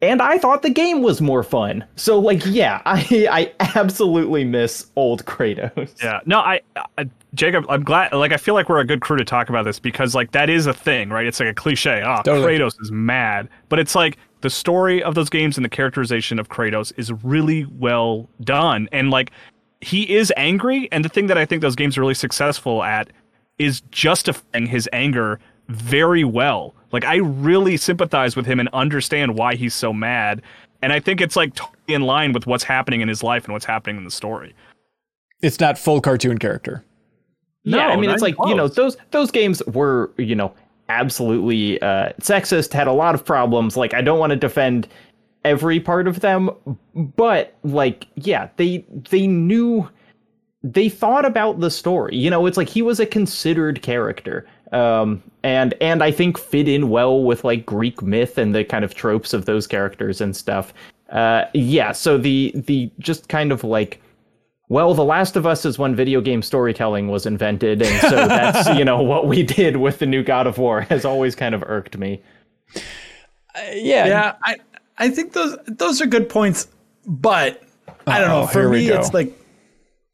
And I thought the game was more fun. So like, yeah, *laughs* I I absolutely miss old Kratos. Yeah. No, I, I Jacob, I'm glad. Like, I feel like we're a good crew to talk about this because, like, that is a thing, right? It's like a cliche. Oh, Totally. Kratos is mad, but it's like the story of those games and the characterization of Kratos is really well done, and like he is angry. And the thing that I think those games are really successful at is justifying his anger very well. Like, I really sympathize with him and understand why he's so mad. And I think it's like totally in line with what's happening in his life and what's happening in the story. It's not full cartoon character. Yeah, I mean, it's like even you know those those games were you know absolutely uh, sexist, had a lot of problems. Like, I don't want to defend every part of them, but like, yeah, they they knew they thought about the story. You know, it's like he was a considered character. Um, and and I think fit in well with like Greek myth and the kind of tropes of those characters and stuff. Uh, yeah, so the the just kind of like well, The Last of Us is when video game storytelling was invented, and so *laughs* that's you know what we did with the new God of War *laughs* has always kind of irked me. Yeah. Yeah, I I think those those are good points, but I don't Uh-oh, know. For here we me, go. it's like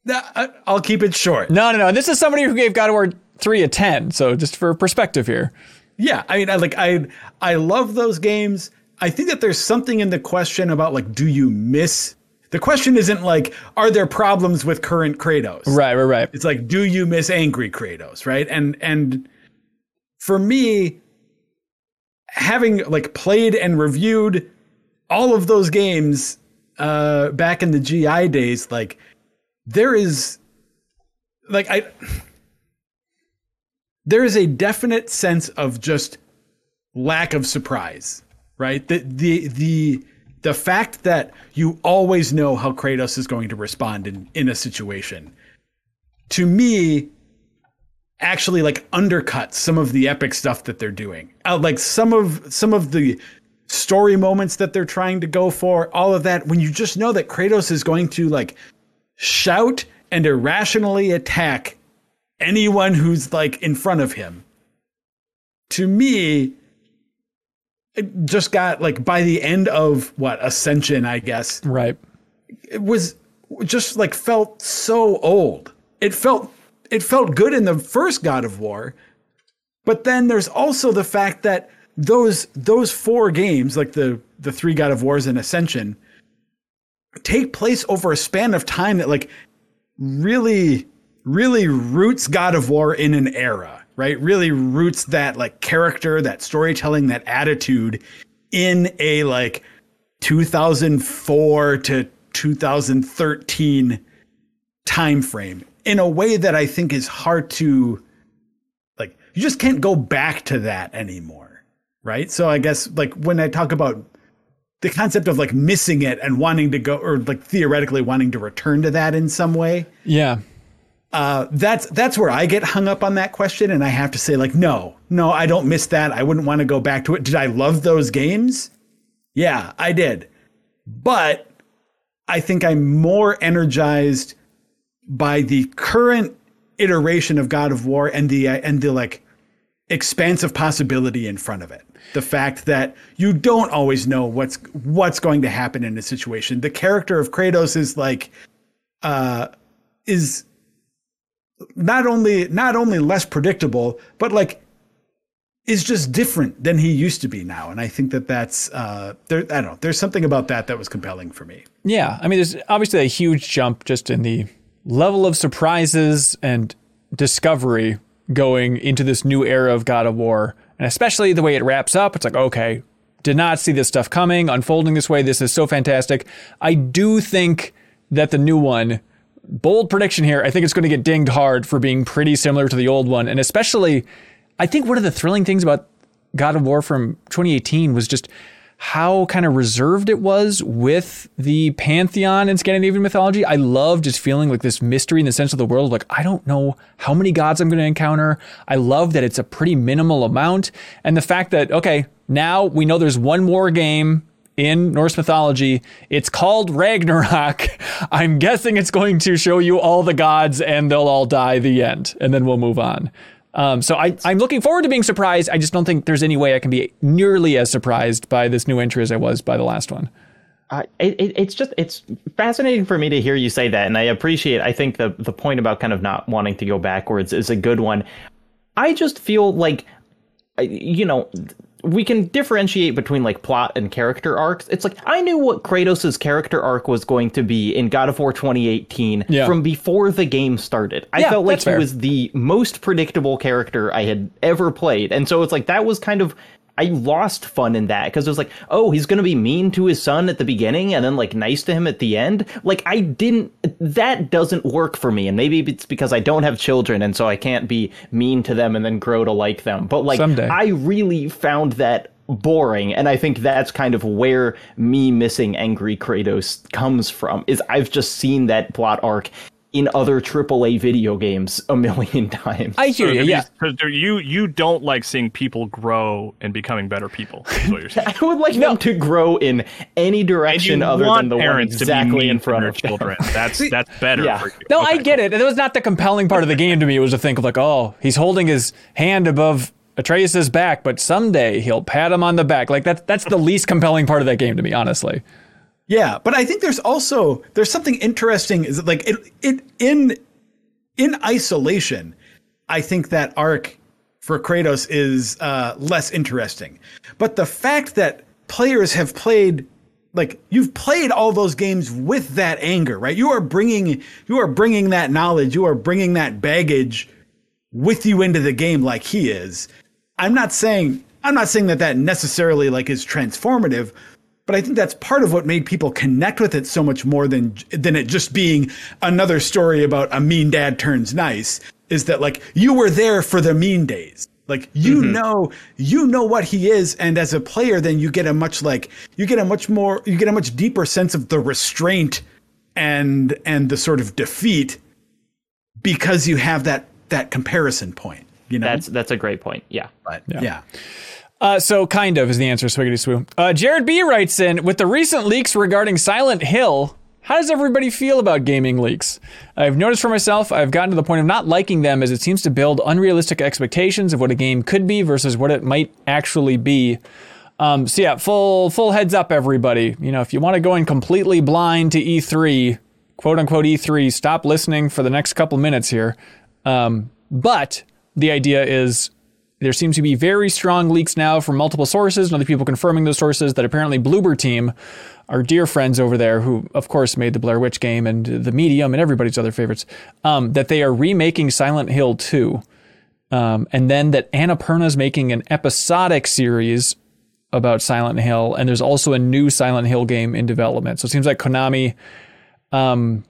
I- I'll keep it short. No, no, no. This is somebody who gave God of War 3 a 10. So just for perspective here. Yeah, I mean, I like I I love those games. I think that there's something in the question about like, do you miss? The question isn't like, are there problems with current Kratos? Right, right, right. It's like, do you miss angry Kratos? Right, and and for me, having like played and reviewed all of those games uh, back in the GI days, like there is like I there is a definite sense of just lack of surprise, right? The the the the fact that you always know how Kratos is going to respond in in a situation to me actually like undercuts some of the epic stuff that they're doing. Uh, like some of some of the story moments that they're trying to go for, all of that when you just know that Kratos is going to like shout and irrationally attack anyone who's like in front of him. To me, it just got like by the end of what Ascension, I guess, Right. it was just like felt so old. It felt it felt good in the first God of War, but then there's also the fact that those those four games, like the the three God of Wars and Ascension, take place over a span of time that like really really roots God of War in an era, right? Really roots that like character, that storytelling, that attitude in a like 2004 to 2013 time frame in a way that I think is hard to like you just can't go back to that anymore, right? So I guess like when I talk about the concept of like missing it and wanting to go or like theoretically wanting to return to that in some way, Yeah. Uh, that's that's where I get hung up on that question, and I have to say like, no, no, I don't miss that. I wouldn't want to go back to it. Did I love those games? Yeah, I did, but I think I'm more energized by the current iteration of God of War and the uh, and the like expansive possibility in front of it. The fact that you don't always know what's what's going to happen in a situation. The character of Kratos is like uh is not only not only less predictable, but like is just different than he used to be now. And I think that that's uh, there. I don't know. There's something about that that was compelling for me. Yeah, I mean, there's obviously a huge jump just in the level of surprises and discovery going into this new era of God of War, and especially the way it wraps up. It's like, okay, did not see this stuff coming, unfolding this way. This is so fantastic. I do think that the new one, bold prediction here, I think it's going to get dinged hard for being pretty similar to the old one, and especially, I think one of the thrilling things about God of War from 2018 was just how kind of reserved it was with the pantheon in Scandinavian mythology. I love just feeling like this mystery in the sense of the world. Like, I don't know how many gods I'm going to encounter. I love that it's a pretty minimal amount. And the fact that, okay, now we know there's one more game in Norse mythology. It's called Ragnarok. *laughs* I'm guessing it's going to show you all the gods and they'll all die the end. And then we'll move on. Um, so I, I'm looking forward to being surprised. I just don't think there's any way I can be nearly as surprised by this new entry as I was by the last one. Uh, it, it, it's just it's fascinating for me to hear you say that, and I appreciate. I think the the point about kind of not wanting to go backwards is a good one. I just feel like, you know, we can differentiate between like plot and character arcs. It's like I knew what Kratos' character arc was going to be in God of War 2018 Yeah. from before the game started. I Yeah, felt like he fair. was the most predictable character I had ever played. And so it's like that was kind of I lost fun in that because it was like, oh, he's gonna be mean to his son at the beginning and then like nice to him at the end. Like I didn't that doesn't work for me. And maybe it's because I don't have children and so I can't be mean to them and then grow to like them. But like Someday. I really found that boring and I think that's kind of where me missing angry Kratos comes from is I've just seen that plot arc in other AAA video games a million *laughs* times. I hear you. Yeah. Because you you don't like seeing people grow and becoming better people. Is what you're *laughs* saying. I would like them to grow in any direction other than the one parents exactly to be mean in front to of their children. *laughs* That's that's better Yeah. for you. No, I Okay, get it. That was not the compelling part of the game to me. It was to think of like, oh, he's holding his hand above Atreus' back, but someday he'll pat him on the back. Like that's that's the least compelling part of that game to me, honestly. Yeah, but I think there's also there's something interesting is like it it in in isolation, I think that arc for Kratos is uh, less interesting. But the fact that players have played like you've played all those games with that anger, right? You are bringing you are bringing that knowledge, you are bringing that baggage with you into the game like he is. I'm not saying I'm not saying that that necessarily like is transformative, but I think that's part of what made people connect with it so much more than than it just being another story about a mean dad turns nice. Is that like you were there for the mean days? Like you mm-hmm. know, you know what he is, and as a player, then you get a much like you get a much more you get a much deeper sense of the restraint and and the sort of defeat because you have that that comparison point. You know, That's that's a great point. Yeah. but, yeah. Uh, so kind of is the answer, Swiggity Swoo. Uh, Jared B writes in with the recent leaks regarding Silent Hill. How does everybody feel about gaming leaks? I've noticed for myself, I've gotten to the point of not liking them as it seems to build unrealistic expectations of what a game could be versus what it might actually be. Um, so yeah, full full heads up, everybody. You know, if you want to go in completely blind to E3, quote unquote E3, stop listening for the next couple minutes here. Um, but the idea is there seems to be very strong leaks now from multiple sources and other people confirming those sources that apparently Bloober Team, our dear friends over there, who of course made the Blair Witch game and the Medium and everybody's other favorites, um, that they are remaking Silent Hill 2. Um, and then that Annapurna's making an episodic series about Silent Hill, and there's also a new Silent Hill game in development. So it seems like Konami, um,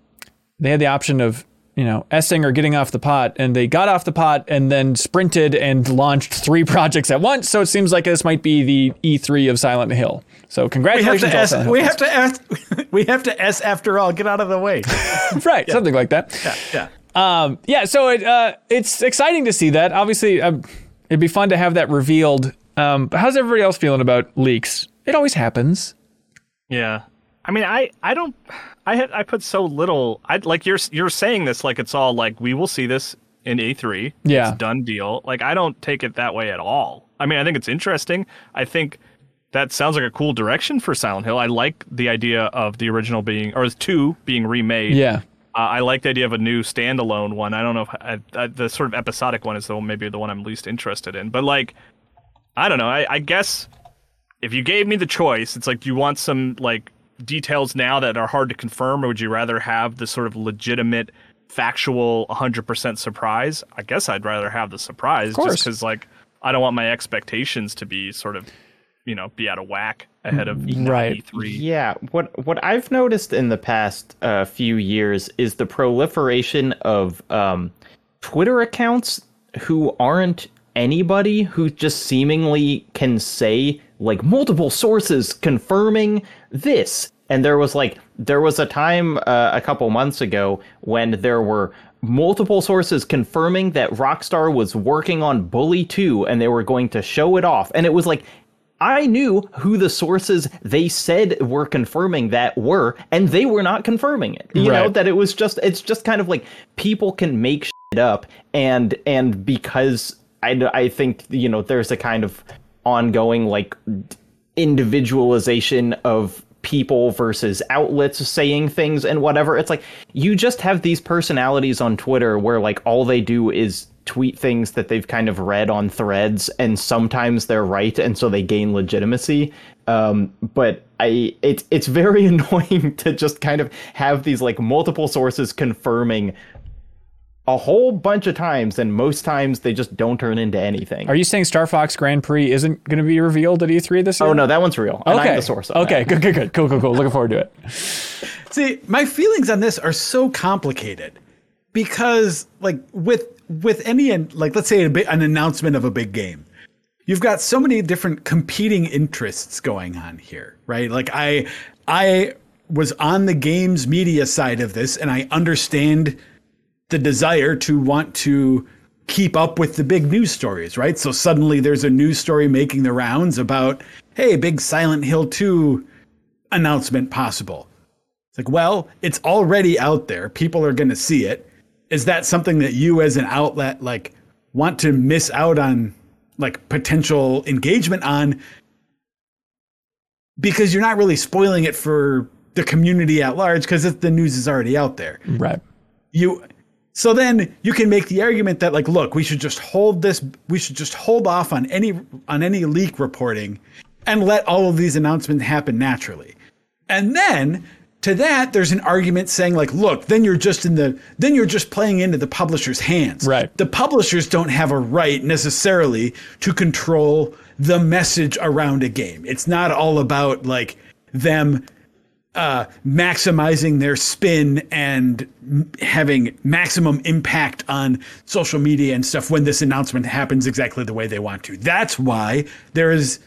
they had the option of you know essing or getting off the pot, and they got off the pot and then sprinted and launched three *laughs* projects at once. So it seems like this might be the E3 of Silent Hill. So We have congratulations! to all S. We have to S. *laughs* We have to S after all. Get out of the way. fans. *laughs* right, something like that. Yeah, yeah. Um, yeah, so it uh, it's exciting to see that. Obviously, um, it'd be fun to have that revealed. Um, but how's everybody else feeling about leaks? It always happens. Yeah. I mean, I I don't I had I put so little. I like you're you're saying this like it's all like we will see this in E3. Yeah. It's done deal. Like I don't take it that way at all. I mean, I think it's interesting. I think that sounds like a cool direction for Silent Hill. I like the idea of the original being or two being remade. Yeah. Uh, I like the idea of a new standalone one. I don't know if I, I, the sort of episodic one is the one, maybe the one I'm least interested in. But like, I don't know. I, I guess if you gave me the choice, it's like, do you want some like details now that are hard to confirm, or would you rather have the sort of legitimate, factual, 100% surprise? I guess I'd rather have the surprise, just because like I don't want my expectations to be sort of, you know, be out of whack ahead of Right. E3. Yeah, what what I've noticed in the past uh, few years is the proliferation of um, Twitter accounts who aren't anybody who just seemingly can say like multiple sources confirming this. And there was like there was a time uh, a couple months ago when there were multiple sources confirming that Rockstar was working on Bully 2 and they were going to show it off. And it was like I knew who the sources they said were confirming that were, and they were not confirming it. You know that it was just it's just kind of like people can make shit up and and because I, I think you know there's a kind of ongoing like individualization of people versus outlets saying things and whatever. It's like you just have these personalities on twitter where like all they do is tweet things that they've kind of read on threads and sometimes they're right and so they gain legitimacy. Um, but i it's it's very *laughs* annoying to just kind of have these like multiple sources confirming a whole bunch of times, and most times they just don't turn into anything. Are you saying Star Fox Grand Prix isn't going to be revealed at E3 this oh, year? Oh no, that one's real. And I'm Okay. the source. Of okay. that. Good. Good. Good. Cool. Cool. Cool. Looking forward to it. *laughs* See, my feelings on this are so complicated because, like, with with any like, let's say a big, an announcement of a big game, you've got so many different competing interests going on here, right? Like, I I was on the games media side of this, and I understand the desire to want to keep up with the big news stories, right? So suddenly there's a news story making the rounds about, hey, big Silent Hill 2 announcement possible. It's like, well, it's already out there. People are going to see it. Is that something that you as an outlet like want to miss out on like potential engagement on because you're not really spoiling it for the community at large because the news is already out there Right. you so then you can make the argument that like look we should just hold this we should just hold off on any on any leak reporting and let all of these announcements happen naturally. And then to that there's an argument saying like look then you're just in the then you're just playing into the publisher's hands. Right. the publishers don't have a right necessarily to control the message around a game. It's not all about like them uh, maximizing their spin and m- having maximum impact on social media and stuff when this announcement happens exactly the way they want to. That's why there is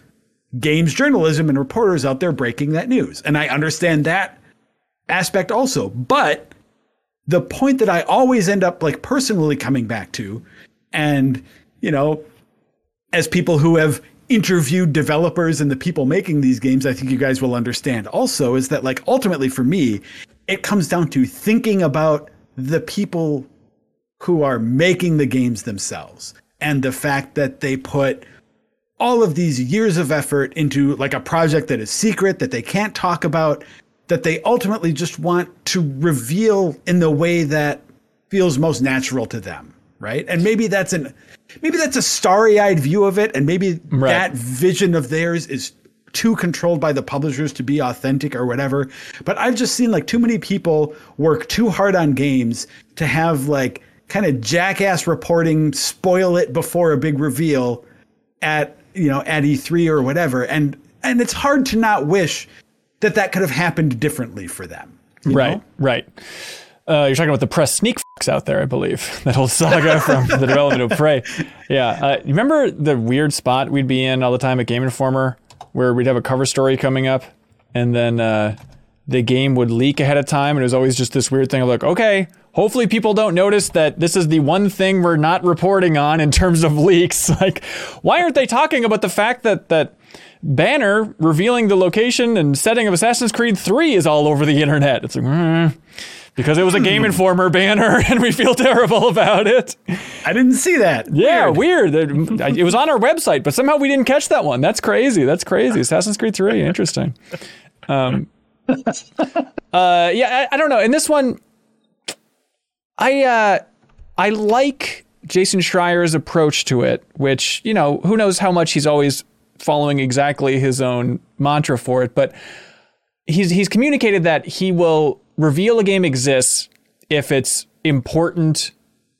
games journalism and reporters out there breaking that news. And I understand that aspect also. But the point that I always end up like personally coming back to, and, you know, as people who have interviewed developers and the people making these games, I think you guys will understand. Also is that like ultimately for me, it comes down to thinking about the people who are making the games themselves and the fact that they put all of these years of effort into like a project that is secret that they can't talk about that they ultimately just want to reveal in the way that feels most natural to them right and maybe that's an maybe that's a starry-eyed view of it and maybe Right. that vision of theirs is too controlled by the publishers to be authentic or whatever but i've just seen like too many people work too hard on games to have like kind of jackass reporting spoil it before a big reveal at you know at E3 or whatever and and it's hard to not wish that that could have happened differently for them you Right. know? Right. Uh, you're talking about the press sneak fucks out there, I believe. *laughs* That whole saga *laughs* from the development of Prey. Yeah. Uh, you remember the weird spot we'd be in all the time at Game Informer where we'd have a cover story coming up and then uh, the game would leak ahead of time and it was always just this weird thing of like, okay, hopefully people don't notice that this is the one thing we're not reporting on in terms of leaks. *laughs* Like, why aren't they talking about the fact that that banner revealing the location and setting of Assassin's Creed 3 is all over the internet? It's like, mm, because it was a Game Informer banner *laughs* and we feel terrible about it. i didn't see that Yeah, Weird. weird. It it was on our website, but somehow we didn't catch that one. That's crazy. That's crazy. Assassin's Creed 3. Interesting. Um, *laughs* uh, yeah, I, I don't know. In this one, I uh, I like Jason Schreier's approach to it, which you know, who knows how much he's always following exactly his own mantra for it, but he's he's communicated that he will reveal a game exists if it's important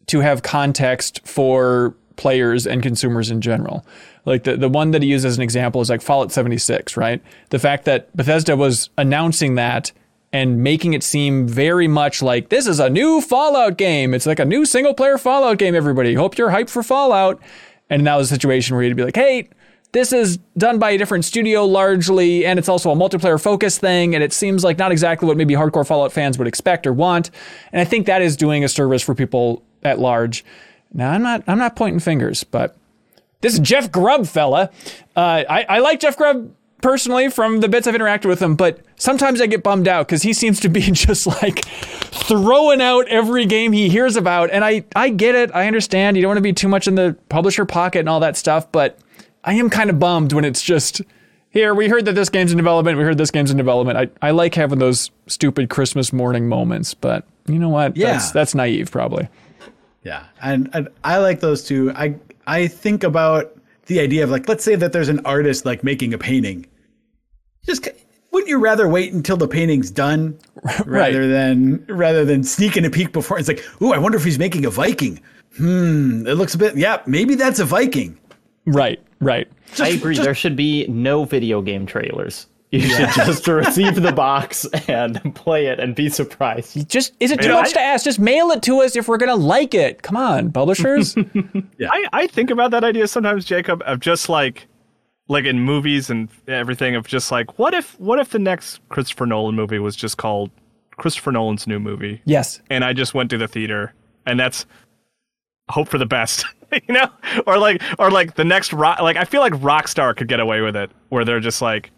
to have context for players and consumers in general. Like the, the one that he used as an example is like Fallout 76, right? The fact that Bethesda was announcing that and making it seem very much like this is a new Fallout game. It's like a new single player Fallout game, everybody. Hope you're hyped for Fallout. And that was a situation where he'd be like, hey, this is done by a different studio largely, and it's also a multiplayer focus thing, and it seems like not exactly what maybe hardcore Fallout fans would expect or want. And I think that is doing a service for people at large. Now I'm not I'm not pointing fingers, but this Jeff Grubb fella, uh, I, I like Jeff Grubb personally from the bits I've interacted with him, but sometimes I get bummed out because he seems to be *laughs* just like throwing out every game he hears about. And I, I get it. I understand. You don't want to be too much in the publisher pocket and all that stuff, but I am kind of bummed when it's just here. We heard that this game's in development. We heard this game's in development. I, I like having those stupid Christmas morning moments, but you know what? Yeah. That's, that's naive, probably. Yeah, and, and I like those too. I I think about the idea of like, let's say that there's an artist like making a painting. Just wouldn't you rather wait until the painting's done *laughs* rather than rather than sneaking a peek before? It's like, ooh, I wonder if he's making a Viking. Hmm, it looks a bit. Yeah, maybe that's a Viking. Right, right. I agree. there should be no video game trailers. You should just *laughs* receive the box and play it and be surprised. Just is it too Yeah, much I- to ask? Just mail it to us if we're gonna like it. Come on, publishers. *laughs* yeah. I, I think about that idea sometimes, Jacob, of just like like in movies and everything of just like what if what if the next Christopher Nolan movie was just called Christopher Nolan's new movie? yes. And I just went to the theater and that's hope for the best. *laughs* *laughs* you know? Or like or like the next rock like I feel like Rockstar could get away with it where they're just like,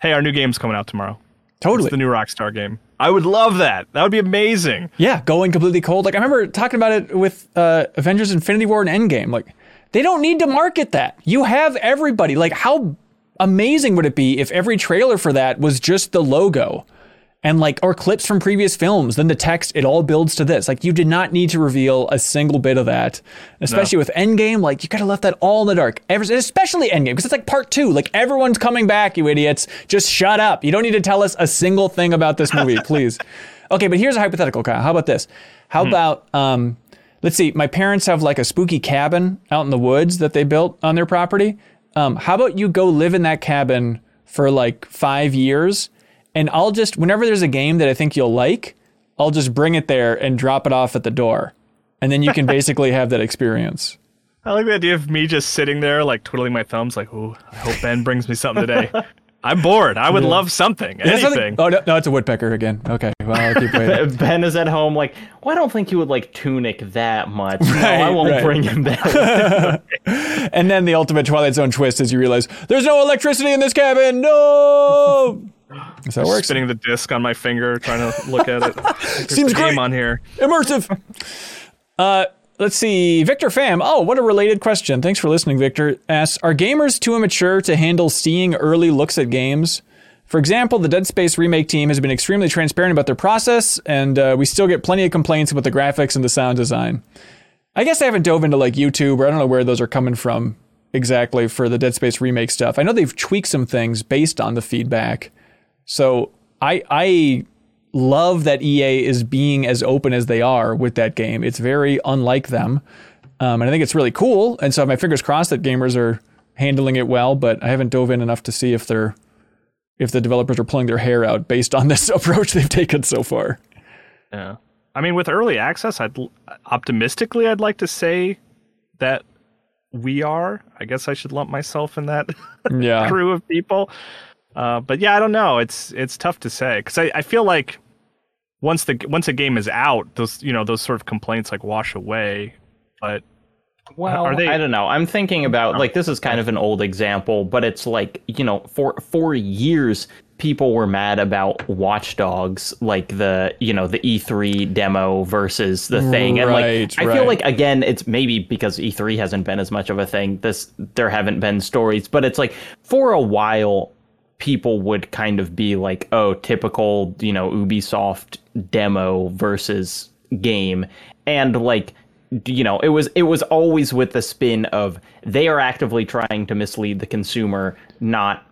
Hey, our new game's coming out tomorrow. Totally. It's the new Rockstar game. I would love that. That would be amazing. Yeah, going completely cold. Like I remember talking about it with uh, Avengers: Infinity War and Endgame. Like they don't need to market that. You have everybody. Like how amazing would it be if every trailer for that was just the logo and like or clips from previous films, then the text it all builds to this. Like you did not need to reveal a single bit of that. Especially with Endgame, like you could have left that all in the dark. Ever, especially Endgame because it's like part 2. Like everyone's coming back, you idiots. Just shut up. You don't need to tell us a single thing about this movie, *laughs* please. Okay, but here's a hypothetical, Kyle. How about this? How about um let's see, my parents have like a spooky cabin out in the woods that they built on their property. Um, how about you go live in that cabin for like five years, and I'll just whenever there's a game that I think you'll like, I'll just bring it there and drop it off at the door, and then you can *laughs* basically have that experience. I like the idea of me just sitting there, like twiddling my thumbs, like, "Ooh, I hope Ben brings me something today." *laughs* I'm bored. I would love something, Is that something- anything. Oh no, no, it's a woodpecker again. Okay, well I'll keep waiting. *laughs* Ben is at home, like, well, I don't think you would like Tunic that much. Right, no, I won't right. bring him that. and then the ultimate Twilight Zone twist is you realize there's no electricity in this cabin. No. That's how it works. Spinning the disc on my finger, trying to look at it. *laughs* There's Seems a game great. on here. immersive. Uh, let's see. Victor Pham. Oh, what a related question. Thanks for listening, Victor. Asks Are gamers too immature to handle seeing early looks at games? For example, the Dead Space remake team has been extremely transparent about their process, and uh, we still get plenty of complaints about the graphics and the sound design. I guess I haven't dove into like YouTube, or I don't know where those are coming from exactly for the Dead Space remake stuff. I know they've tweaked some things based on the feedback. So I I love that EA is being as open as they are with that game. It's very unlike them, um, and I think it's really cool. And so my fingers crossed that gamers are handling it well. But I haven't dove in enough to see if they're if the developers are pulling their hair out based on *laughs* this approach they've taken so far. Yeah. I mean, with early access, I'd optimistically, I'd like to say that we are. I guess I should lump myself in that Yeah, *laughs* crew of people. Uh, but yeah, I don't know. It's it's tough to say because I, I feel like once the once a game is out, those you know those sort of complaints like wash away. But Well, Are they- I don't know. I'm thinking about like this is kind of an old example, but it's like you know, for for years people were mad about Watch Dogs, like the you know the E3 demo versus the thing, and like I right. feel like again, it's maybe because E3 hasn't been as much of a thing. This there haven't been stories, but it's like for a while people would kind of be like, oh, typical, you know, Ubisoft demo versus game. And like, you know, it was it was always with the spin of they are actively trying to mislead the consumer, not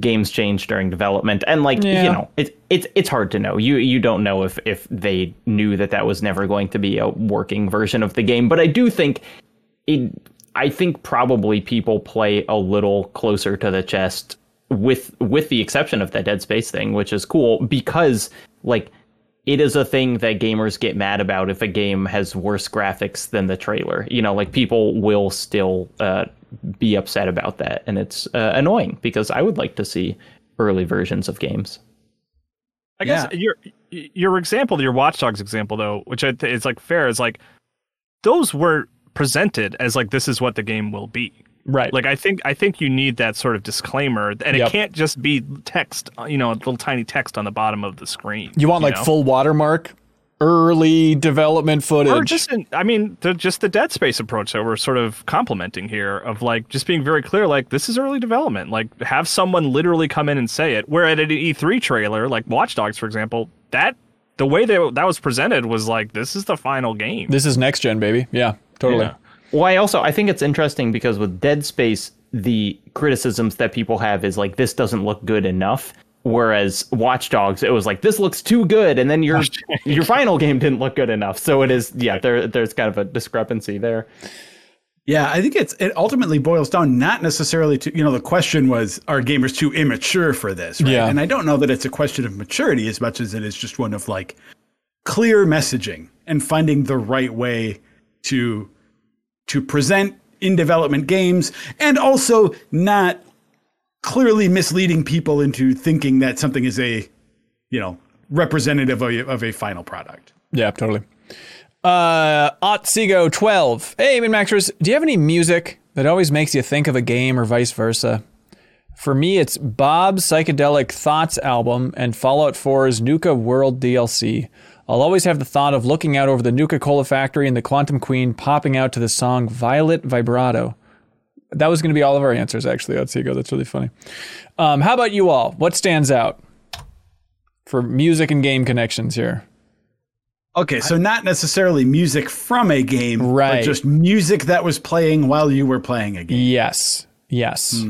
games change during development. And like, Yeah. you know, it's it's it's hard to know. You you don't know if if they knew that that was never going to be a working version of the game. But I do think it I think probably people play a little closer to the chest with with the exception of that Dead Space thing, which is cool because like it is a thing that gamers get mad about if a game has worse graphics than the trailer. You know, like people will still uh, be upset about that, and it's uh, annoying because I would like to see early versions of games. I guess Yeah. your your example, your Watch Dogs example, though, which I th- is like fair, is like those were presented as like this is what the game will be. Right. Like I think I think you need that sort of disclaimer, and Yep. it can't just be text. uh, You know, a little tiny text on the bottom of the screen. you want like know? full watermark, early development footage. or just in, I mean, the, just the Dead Space approach that we're sort of complimenting here of like just being very clear, like this is early development. Like have someone literally come in and say it. Where at an E3 trailer, like Watch Dogs, for example, that the way that that was presented was like this is the final game. this is next gen, baby. Yeah, totally. Yeah. Well, I also I think it's interesting because with Dead Space, the criticisms that people have is like this doesn't look good enough. Whereas Watch Dogs, it was like this looks too good, and then your *laughs* oh, your final game didn't look good enough. So it is, yeah. There there's kind of a discrepancy there. Yeah, I think it's it ultimately boils down not necessarily to you know the question was are gamers too immature for this, right? Yeah. And I don't know that it's a question of maturity as much as it is just one of like clear messaging and finding the right way to to present in development games and also not clearly misleading people into thinking that something is a you know representative of a, of a final product. Yeah, totally. Uh, Otsigo twelve. Hey, MinnMaxers, do you have any music that always makes you think of a game or vice versa? For me, it's Bob's Psychedelic Thoughts album and Fallout 4's Nuka World DLC. I'll always have the thought of looking out over the Nuka Cola factory and the Quantum Queen popping out to the song Violet Vibrato. That was going to be all of our answers, actually, Otsigo. That's really funny. Um, how about you all? What stands out for music and game connections here? Okay, so not necessarily music from a game, Right. but just music that was playing while you were playing a game. Yes. Yes.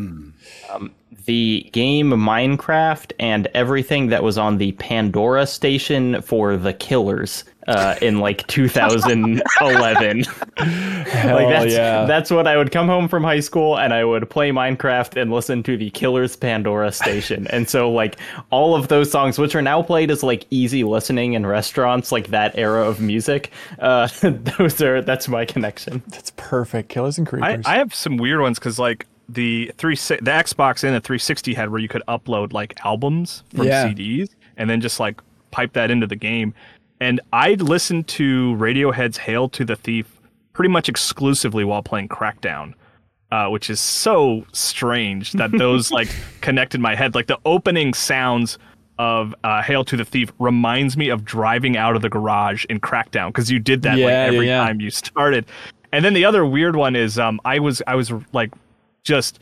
The game Minecraft and everything that was on the Pandora station for the Killers uh, in like *laughs* 2011. like that's, yeah. that's what I would come home from high school and I would play Minecraft and listen to the Killers Pandora station. and so like all of those songs, which are now played as like easy listening in restaurants, like that era of music, uh, *laughs* those are that's my connection. That's perfect. Killers and I, Creepers. I have some weird ones because like the three the Xbox and the 360 had where you could upload like albums from Yeah. CDs and then just like pipe that into the game. And I listened to Radiohead's "Hail to the Thief" pretty much exclusively while playing Crackdown, uh, which is so strange that *laughs* those like connected my head. Like the opening sounds of uh, "Hail to the Thief" reminds me of driving out of the garage in Crackdown because you did that like Yeah, yeah, every yeah. time you started. And then the other weird one is um, I was I was like just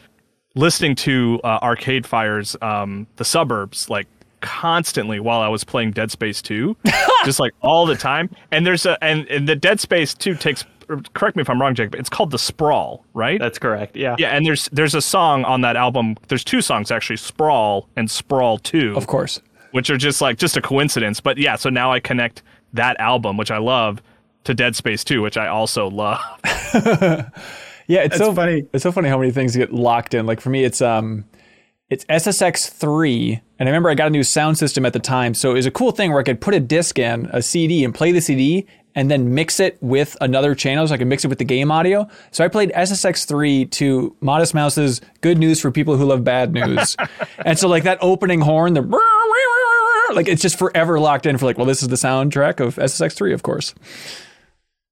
listening to uh, Arcade Fire's um, "The Suburbs" like constantly while I was playing Dead Space 2, *laughs* just like all the time. And there's a and, and the Dead Space 2 takes correct me if I'm wrong, Jake, but it's called the Sprawl, right? That's correct. Yeah. yeah, and there's there's a song on that album. There's two songs actually, Sprawl and Sprawl 2 of course. which are just like just a coincidence. But yeah, so now I connect that album, which I love, to Dead Space 2, which I also love. *laughs* Yeah, it's so funny. It's so funny how many things get locked in. Like for me, it's um, it's SSX three, and I remember I got a new sound system at the time, so it was a cool thing where I could put a disc in, a CD, and play the CD, and then mix it with another channel, so I could mix it with the game audio. So I played SSX three to Modest Mouse's "Good News for People Who Love Bad News," *laughs* and so like that opening horn, the like it's just forever locked in for like, well, this is the soundtrack of SSX three, of course.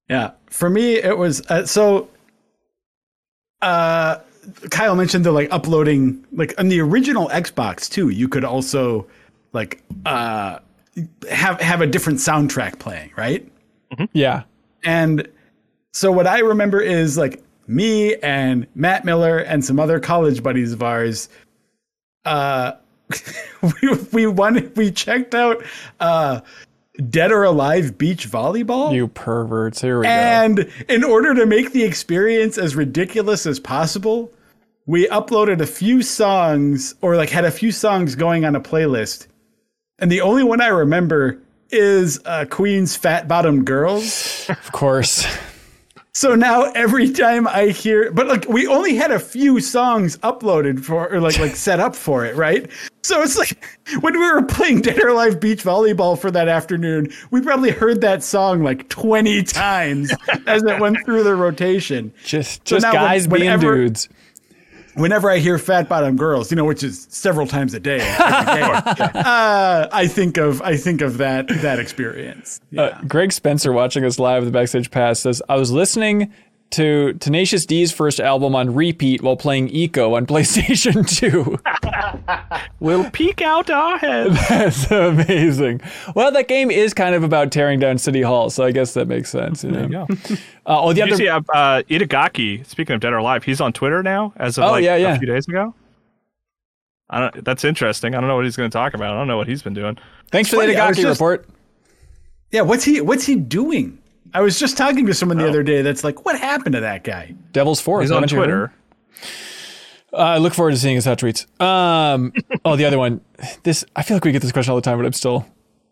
Yeah, for me it was uh, so. Uh, Kyle mentioned the like uploading like on the original Xbox too. You could also like uh have have a different soundtrack playing, right? Yeah. And so what I remember is like me and Matt Miller and some other college buddies of ours. Uh, *laughs* we we won. We checked out uh, Dead or Alive beach volleyball. You perverts. Here we go. And in order to make the experience as ridiculous as possible, we uploaded a few songs or like had a few songs going on a playlist. And the only one I remember is uh, Queen's Fat Bottom Girls. *laughs* Of course. So now every time I hear, but like we only had a few songs uploaded for, or like like set up for it, right? So it's like when we were playing Dead or Alive Beach Volleyball for that afternoon, we probably heard that song like twenty times as it went through the rotation. Just So just now when- guys being whenever- dudes. Whenever I hear Fat Bottom Girls, you know, which is several times a day, *laughs* uh, I think of I think of that that experience. Yeah. Uh, Greg Spencer watching us live at the Backstage Pass says, I was listening to Tenacious D's first album on repeat while playing ICO on *laughs* PlayStation 2. *laughs* We'll peek out our heads. *laughs* That's amazing. Well, that game is kind of about tearing down City Hall, so I guess that makes sense. You know? Yeah. Uh, oh, the Did you other see uh, uh, Itagaki? Speaking of Dead or Alive, he's on Twitter now as of Oh, like yeah, yeah. a few days ago. I don't. That's interesting. I don't know what he's going to talk about. I don't know what he's been doing. thanks for the funny, I Itagaki just- report. Yeah, what's he what's he doing? I was just talking to someone Oh. the other day that's like, what happened to that guy? Devil's Force. He's on haven't you heard? Twitter. Uh, I look forward to seeing his hot tweets. Um, *laughs* oh, the other one. This I feel like we get this question all the time, but I'm still.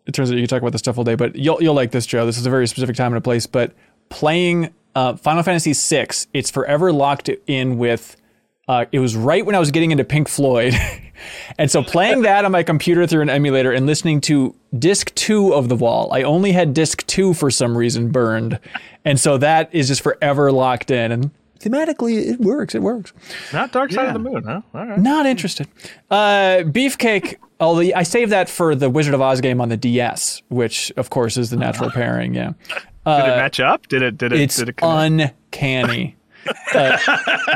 It turns out you can talk about this stuff all day, but you'll you'll like this, Joe. This is a very specific time and a place. But playing uh, Final Fantasy VI, it's forever locked in with. Uh, it was right when I was getting into Pink Floyd, *laughs* and so playing that on my computer through an emulator and listening to disc two of The Wall. I only had disc two for some reason burned, and so that is just forever locked in. And thematically, it works. It works. Not Dark Side of the Moon, huh? All right. Not interested. Uh, Beefcake. The, I saved that for the Wizard of Oz game on the DS, which of course is the natural pairing. Yeah, Did it match up? Did it? Did it? it's did it connect? uncanny. Uh,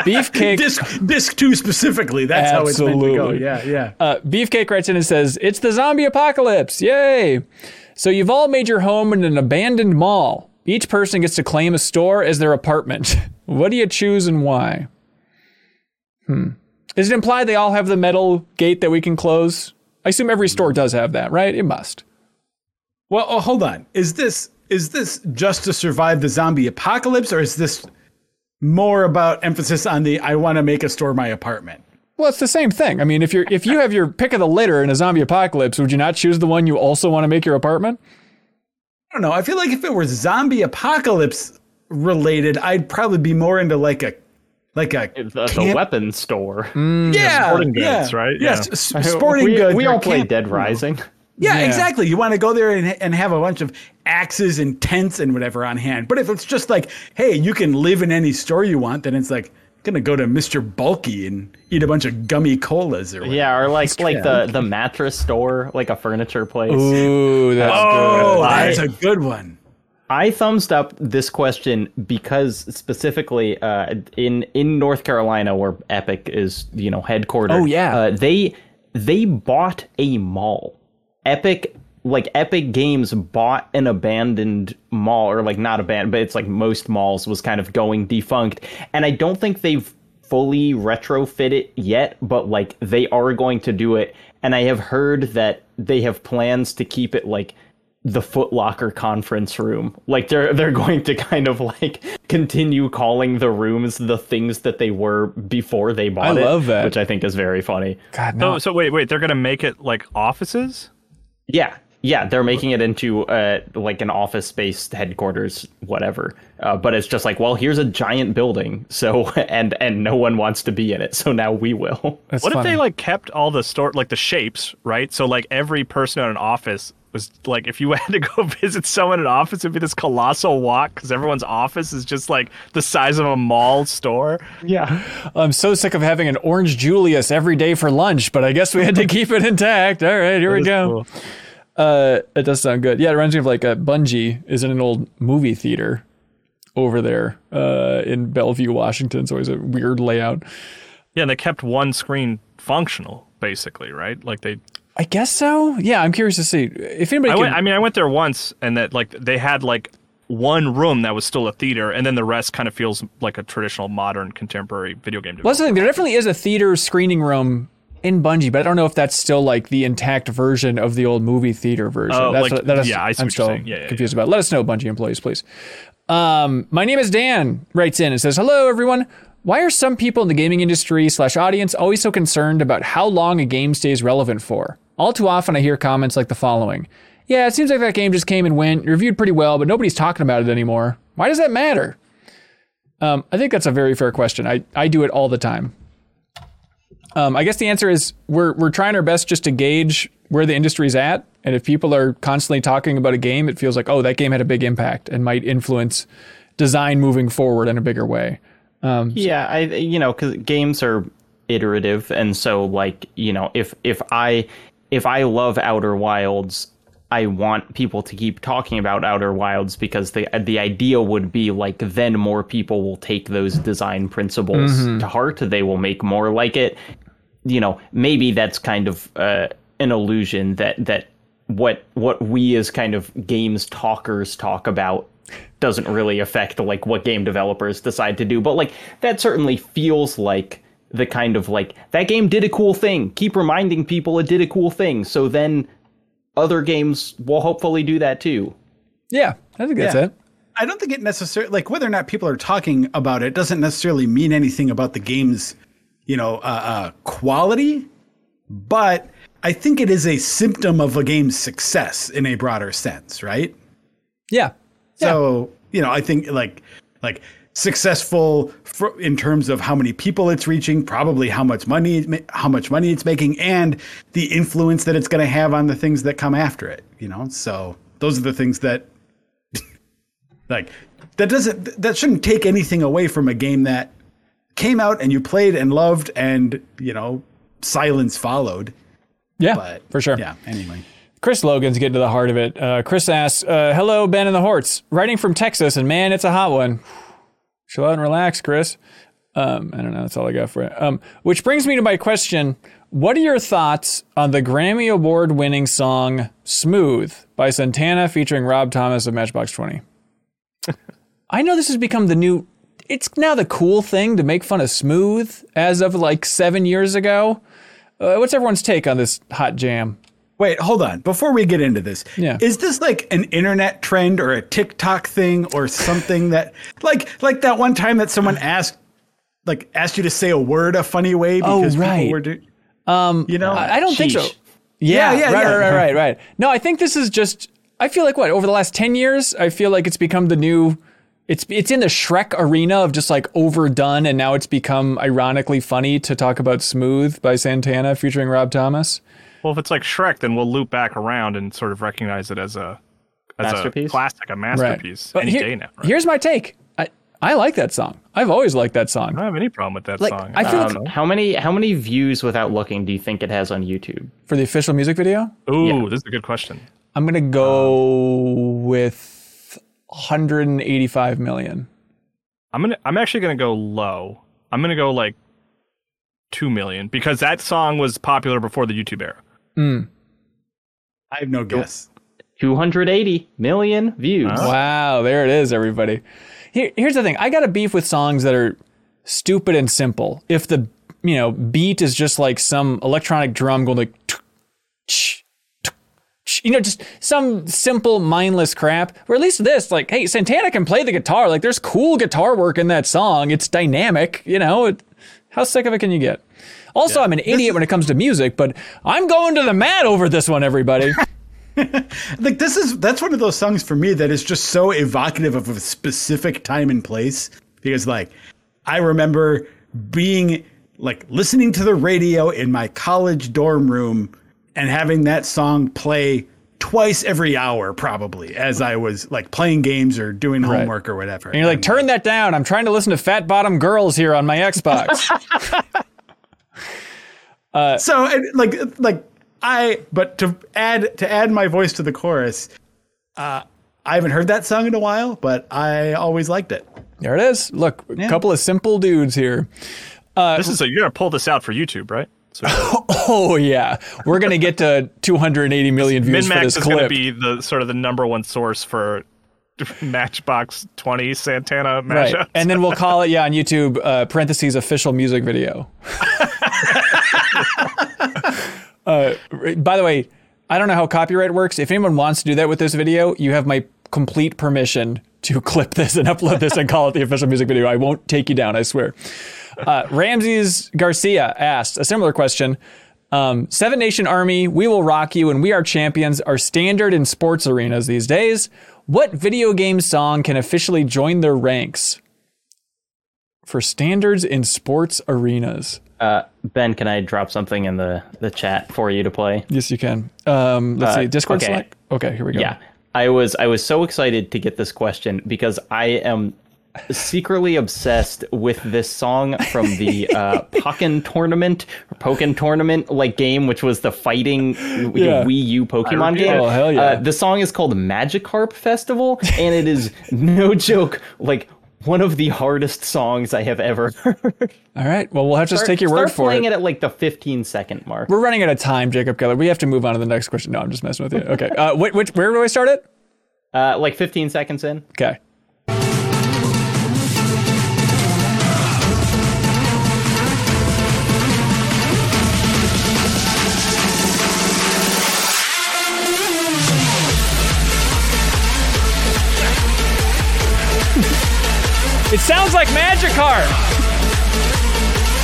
Beefcake. Disc disc two specifically. That's how it's meant to go. Yeah, yeah. Uh, Beefcake writes in and says, "It's the zombie apocalypse! Yay! So you've all made your home in an abandoned mall. Each person gets to claim a store as their apartment. *laughs* what do you choose and why? Hmm. Is it implied they all have the metal gate that we can close? I assume every store does have that, right? It must. Well, oh, hold on. Is this is this just to survive the zombie apocalypse, or is this more about emphasis on the I want to make a store my apartment? Well, it's the same thing. I mean, if you're if you have your pick of the litter in a zombie apocalypse, would you not choose the one you also want to make your apartment? I don't know. I feel like if it were zombie apocalypse related, I'd probably be more into like a like a The, uh, the camp- weapons store. Mm. yeah, sporting goods, yeah. right? Yes, Yeah. s- sporting we, goods. We all play camp- Dead Rising. Yeah, Yeah. exactly. You want to go there and, and have a bunch of axes and tents and whatever on hand. But if it's just like, hey, you can live in any store you want, then it's like gonna go to Mr. Bulky and eat a bunch of gummy colas or whatever. Yeah, or like like *laughs* the the mattress store, like a furniture place. Ooh, that's Oh, good. that's a good one. I thumbs up this question because specifically uh, in in North Carolina, where Epic is you know headquartered. Oh, yeah. uh, they they bought a mall. Epic like Epic Games bought an abandoned mall, or like not abandoned, but it's like most malls was kind of going defunct, and I don't think they've fully retrofit it yet, but like they are going to do it, and I have heard that they have plans to keep it like the Foot Locker conference room. Like they're they're going to kind of like continue calling the rooms the things that they were before they bought I it. love that. which I think is very funny. God, no. So, so wait, wait. They're gonna make it like offices. Yeah, yeah, they're making it into uh like an office space headquarters, whatever. Uh, but it's just like, well, here's a giant building, so *laughs* and and no one wants to be in it, so now we will. That's what funny. if they like kept all the store like the shapes, right? So like every person in an office was like if you *laughs* had to go *laughs* visit someone in office, it'd be this colossal walk because everyone's office is just like the size of a mall store. Yeah, I'm so sick of having an orange Julius every day for lunch, but I guess we had to *laughs* keep it intact. All right, here we go. cool. Uh, it does sound good. Yeah, it reminds me of like a Bungie is in an old movie theater over there uh, in Bellevue, Washington. It's always a weird layout. Yeah, and they kept one screen functional, basically, right? Like they. I guess so. Yeah, I'm curious to see if anybody. I can, went. I mean, I went there once, and that like they had like one room that was still a theater, and then the rest kind of feels like a traditional, modern, contemporary video game. well, that's the thing. There definitely is a theater screening room in Bungie, but I don't know if that's still like the intact version of the old movie theater version. Oh, that's like- what, that is, yeah, I see I'm what you're still. Yeah, yeah, confused about. Let us know, Bungie employees, please. Um, my name is Dan. Writes in and says, "Hello, everyone. Why are some people in the gaming industry slash audience always so concerned about how long a game stays relevant for? All too often, I hear comments like the following." Yeah, it seems like that game just came and went, reviewed pretty well, but nobody's talking about it anymore. Why does that matter? Um, I think that's a very fair question. I, I do it all the time. Um, I guess the answer is we're we're trying our best just to gauge where the industry's at, and if people are constantly talking about a game, it feels like oh that game had a big impact and might influence design moving forward in a bigger way. yeah. I you know because games are iterative, and so like you know if if I if I love Outer Wilds, I want people to keep talking about Outer Wilds because the the idea would be like then more people will take those design principles to heart. They will make more like it. You know, maybe that's kind of uh, an illusion that that what what we as kind of games talkers talk about doesn't really affect like what game developers decide to do. But like that certainly feels like the kind of like that game did a cool thing. Keep reminding people it did a cool thing. So then other games will hopefully do that too. Yeah, I think that's Yeah. it. I don't think it necessarily like whether or not people are talking about it doesn't necessarily mean anything about the game's, you know, uh, uh, quality, but I think it is a symptom of a game's success in a broader sense, right? Yeah. So you know, I think like like successful for, in terms of how many people it's reaching, probably how much money how much money it's making, and the influence that it's going to have on the things that come after it. You know, so those are the things that *laughs* like that doesn't that shouldn't take anything away from a game that came out and you played and loved and you know silence followed. Yeah, But for sure. Yeah. Anyway. Chris Logan's getting to the heart of it. Uh, Chris asks, uh, "Hello, Ben and the Horts, writing from Texas, and man, it's a hot one. Chill out and relax, Chris. Um, I don't know. That's all I got for you. Um, which brings me to my question: What are your thoughts on the Grammy Award-winning song "Smooth" by Santana featuring Rob Thomas of Matchbox Twenty? *laughs* I know this has become the new. It's now the cool thing to make fun of Smooth as of like seven years ago. Uh, what's everyone's take on this hot jam? Wait, hold on. Before we get into this, Yeah. is this like an internet trend or a TikTok thing or something that like like that one time that someone asked like asked you to say a word a funny way Oh, because right. people were doing um you know I I don't think so. Yeah, Yeah, yeah, right, yeah. right, right, right, right. No, I think this is just. I feel like what over the last ten years, I feel like it's become the new. It's it's in the Shrek arena of just like overdone, and now it's become ironically funny to talk about "Smooth" by Santana featuring Rob Thomas. Well, if it's like Shrek, then we'll loop back around and sort of recognize it as a as Masterpiece? a classic, a masterpiece But any here- day now. Right? Here's my take. I I like that song. I've always liked that song. I don't have any problem with that Like, song. I feel like- Um, how many how many views without looking do you think it has on YouTube? For the official music video, Ooh, yeah. this is a good question. I'm gonna go with 185 million. I'm gonna. I'm actually gonna go low. I'm gonna go like two million because that song was popular before the YouTube era. Hmm. I have no guess. 280 million views. Wow, there it is, everybody. Here, here's the thing: I got a beef with songs that are stupid and simple. If the you know beat is just like some electronic drum going like, tuk, ch, tuk, ch, you know, just some simple mindless crap. Or at least this, like, hey, Santana can play the guitar. Like, there's cool guitar work in that song. It's dynamic. You know, it, how sick of it can you get? Also, I'm an idiot when it comes to music, but I'm going to the mat over this one, everybody. *laughs* Like this is that's one of those songs for me that is just so evocative of a specific time and place because like I remember being like listening to the radio in my college dorm room and having that song play twice every hour probably as I was like playing games or doing homework or whatever. And you're like, turn that down. I'm trying to listen to Fat Bottom Girls here on my Xbox. *laughs* *laughs* so and, like like I but to add to add my voice to the chorus, uh, I haven't heard that song in a while, but I always liked it. there it is. Look, a couple of simple dudes here. this is a, you're gonna pull this out for YouTube, right? So *laughs* Oh yeah, we're gonna get to 280 million views for MinnMax this is gonna be the sort of the number one source for *laughs* Matchbox 20 Santana right, mashups. and then we'll call it yeah on YouTube uh, parentheses official music video. *laughs* *laughs* uh, by the way, I don't know how copyright works. If anyone wants to do that with this video, you have my complete permission to *laughs* clip this and upload this and call it the official music video. I won't take you down, I swear. Uh, Ramses Garcia asked a similar question. Um, Seven Nation Army, We Will Rock You, and We Are Champions are standard in sports arenas these days. What video game song can officially join their ranks for standards in sports arenas? Uh, ben, can I drop something in the, the chat for you to play? Yes, you can. Um, let's Uh, see. Discord okay. select. Okay, here we go. Yeah. I was I was so excited to get this question because I am secretly obsessed with this song from the uh, *laughs* Pokken tournament or Pokken tournament like game, which was the fighting Yeah. Wii U Pokemon game. Oh, hell yeah. Uh, the song is called Magikarp Festival, and it is *laughs* no joke, like one of the hardest songs I have ever *laughs* heard. All right. Well, we'll have to just Start- take your word start for playing it. it at like the 15 second mark. We're running out of time, Jacob Geller. We have to move on to the next question. No, I'm just messing with you. Okay. Uh, which, which, where do I start it? Uh, like 15 seconds in. Okay. It sounds like Magikarp.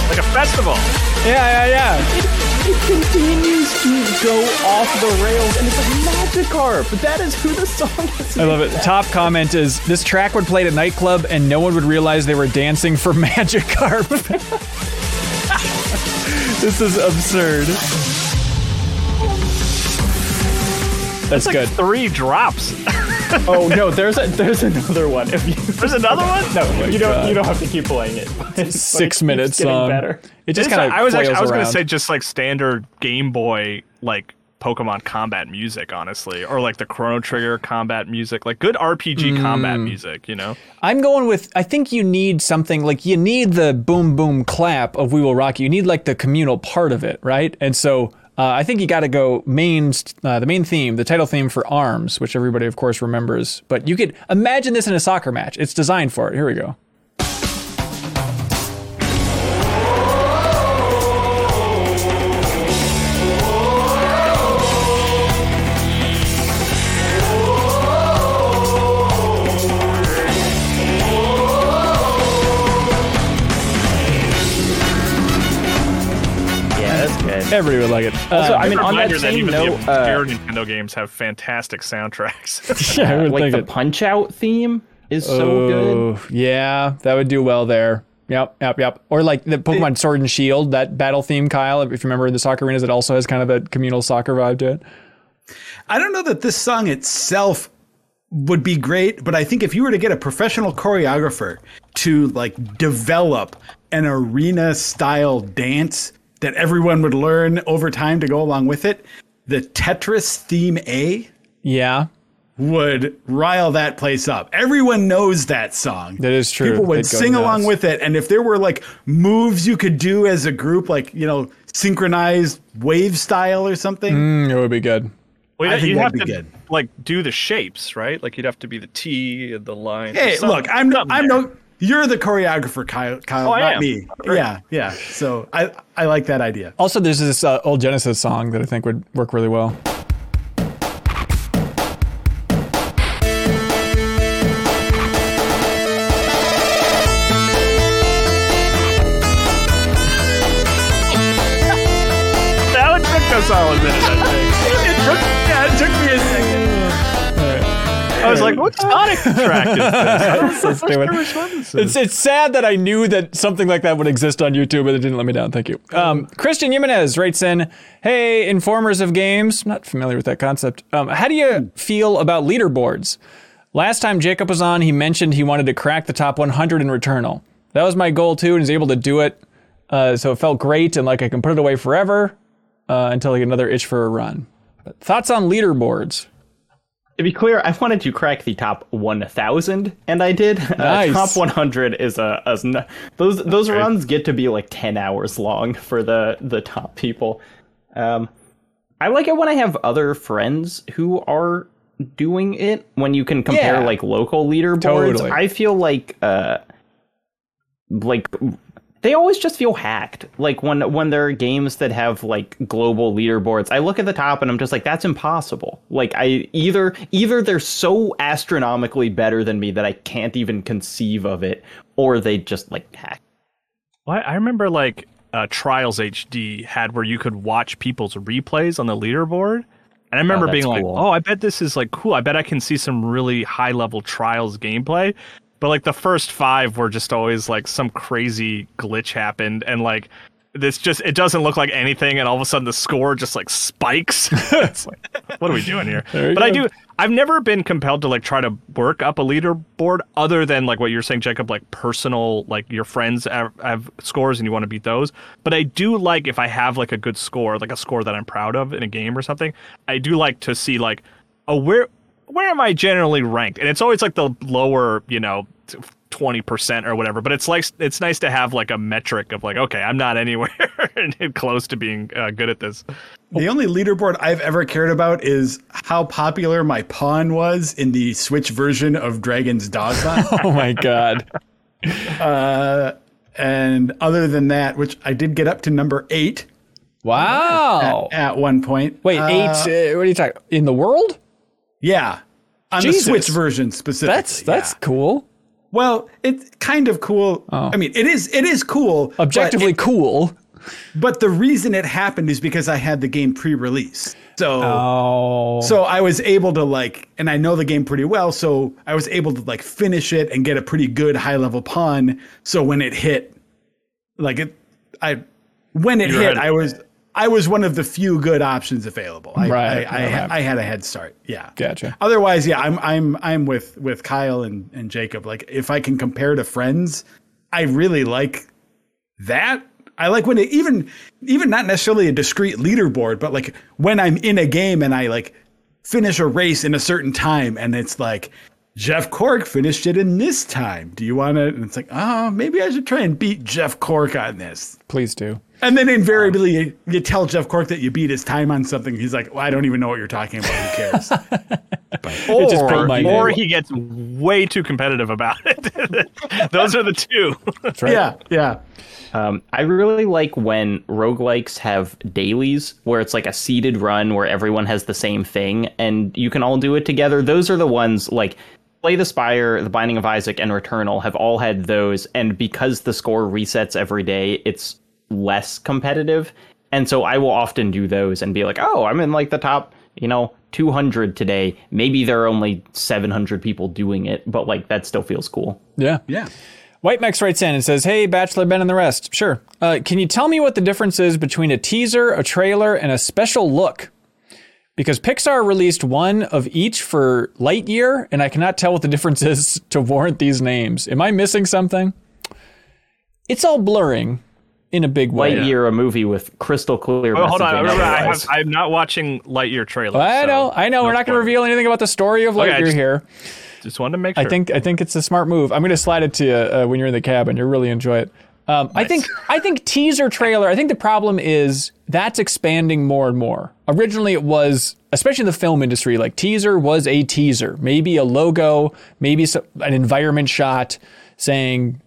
Like a festival. Yeah, yeah, yeah. It continues to go off the rails, and it's like Magikarp. That is who the song is. I love it. Top comment is this track would play at a nightclub and no one would realize they were dancing for *laughs* Magikarp. *laughs* this is absurd. That's good. Three drops. *laughs* *laughs* Oh no, there's a, there's another one. If you, There's another one. no, you don't God. you don't have to keep playing it. *laughs* Six keeps minutes getting song. better. It just kind of I was actually, I was around. gonna say just like standard Game Boy like Pokemon combat music, honestly, or like the Chrono Trigger combat music, like good RPG combat Mm. music, you know. I'm going with. I think you need something like you need the boom boom clap of "We Will Rock You." You need like the communal part of it, right? And so uh, I think you got to go main uh, the main theme, the title theme for Arms, which everybody of course remembers. But you could imagine this in a soccer match. It's designed for it. Here we go. *laughs* Everybody would like it. Also, Uh, I mean, on that Reminder that same even note, the uh, Nintendo games have fantastic soundtracks. *laughs* yeah, I would like think the it. Punch Out theme is so good. Oh, yeah, that would do well there. Yep, yep, yep. Or like the Pokemon Sword and Shield, that battle theme, Kyle. If you remember the soccer arenas, it also has kind of that communal soccer vibe to it. I don't know that this song itself would be great, but I think if you were to get a professional choreographer to like develop an arena style dance that everyone would learn over time to go along with it, the Tetris theme A Yeah, would rile that place up. Everyone knows that song. That is true. People would It'd sing along with it, and if there were like moves you could do as a group, like you know, synchronized wave style or something, Mm, it would be good. Well, I think you'd have that'd to be good. like do the shapes, right? Like you'd have to be the T and the line. Hey, look, I'm no, I'm there. no. You're the choreographer, Kyle. Kyle Oh, I not am. me. Great. Yeah, yeah. So I, I like that idea. Also, there's this uh, old Genesis song that I think would work really well. That one took us all a minute, I think. It took, yeah, it took me a second. I was like, what Sonic track is this? *laughs* Let's do it. It's it's sad that I knew that something like that would exist on YouTube, but it didn't let me down. Thank you. Um, Christian Jimenez writes in, "Hey, informers of games, not familiar with that concept. Um, how do you feel about leaderboards? Last time Jacob was on, he mentioned he wanted to crack the top 100 in Returnal. That was my goal too, and he's able to do it. Uh, so it felt great, and like I can put it away forever uh, until I get another itch for a run. But thoughts on leaderboards? To be clear, I wanted to crack the top 1,000, and I did. *laughs* Nice. Uh, top 100 is a, a those those runs get to be like 10 hours long for the the top people. Um, I like it when I have other friends who are doing it. When you can compare Yeah. like local leaderboards, Totally. I feel like uh, like they always just feel hacked. Like when when there are games that have like global leaderboards, I look at the top and I'm just like, that's impossible. Like I either either they're so astronomically better than me that I can't even conceive of it, or they just like hack. Well, I remember like uh, Trials HD had where you could watch people's replays on the leaderboard. And I remember that's being like, oh, I bet this is like cool. I bet I can see some really high level Trials gameplay. But like the first five were just always like some crazy glitch happened. And like this just it doesn't look like anything, and all of a sudden the score just like spikes. *laughs* it's like, what are we doing here? But I do. I've never been compelled to like try to work up a leaderboard other than like what you're saying, Jacob, like personal, like your friends have, have scores and you want to beat those. But I do like if I have like a good score, like a score that I'm proud of in a game or something. I do like to see like, oh, where where am I generally ranked? And it's always like the lower, you know. 20% or whatever but it's like it's nice to have like a metric of like okay i'm not *laughs* anywhere close to being uh, good at this The only leaderboard I've ever cared about is how popular my pawn was in the Switch version of Dragon's Dogma. *laughs* Oh my god. *laughs* and other than that, which I did get up to number eight Wow. at one point. Wait, Uh, eight. Uh, what are you talking? In the world? Yeah. On Jesus. the Switch version specifically. That's that's yeah. cool. Well, it's kind of cool. Oh. I mean, it is it is cool. but Objectively it- cool. But, the reason it happened is because I had the game pre-release. So Oh. So I was able to like, and I know the game pretty well, so I was able to like finish it and get a pretty good high level pawn. So when it hit, like it, I, when it You were hit. I was, I was one of the few good options available. I, Right, I, I, right. I had a head start. Yeah. Gotcha. Otherwise, yeah, I'm, I'm, I'm with with Kyle and and Jacob. Like, if I can compare to friends, I really like that. I like when it even even not necessarily a discrete leaderboard, but like when I'm in a game and I like finish a race in a certain time and it's like Jeff Cork finished it in this time. Do you want to? And it's like, oh, maybe I should try and beat Jeff Cork on this. Please do. And then invariably you, you tell Jeff Cork that you beat his time on something. He's like, well, I don't even know what you're talking about. Who cares? *laughs* or, just my or he gets way too competitive about it *laughs* those are the two That's right. yeah, yeah. Um, I really like when roguelikes have dailies where it's like a seeded run where everyone has the same thing and you can all do it together. Those are the ones like Slay the Spire, The Binding of Isaac, and Returnal have all had those. And because the score resets every day, it's less competitive. And so I will often do those and be like, oh, I'm in like the top, you know, 200 today. Maybe there are only 700 people doing it, but like that still feels cool. Yeah. Yeah. White Max writes in and says, Hey, Bachelor Ben and the rest. Sure. Uh, can you tell me what the difference is between a teaser, a trailer, and a special look? Because Pixar released one of each for Lightyear, and I cannot tell what the difference *laughs* is to warrant these names. Am I missing something? It's all blurring in a big way. Lightyear, a movie with crystal clear. oh, hold on messaging remember, I have, I'm not watching lightyear trailer I so know, I know. no We're not going to reveal anything about the story of Okay, Lightyear I just- here. just wanted to make sure I think I think it's a smart move. I'm going to slide it to you uh, when you're in the cabin. You'll really enjoy it. Um, I think I think teaser trailer. I think the problem is that's expanding more and more. Originally, it was especially in the film industry. Like teaser was a teaser, maybe a logo, maybe so, an environment shot saying,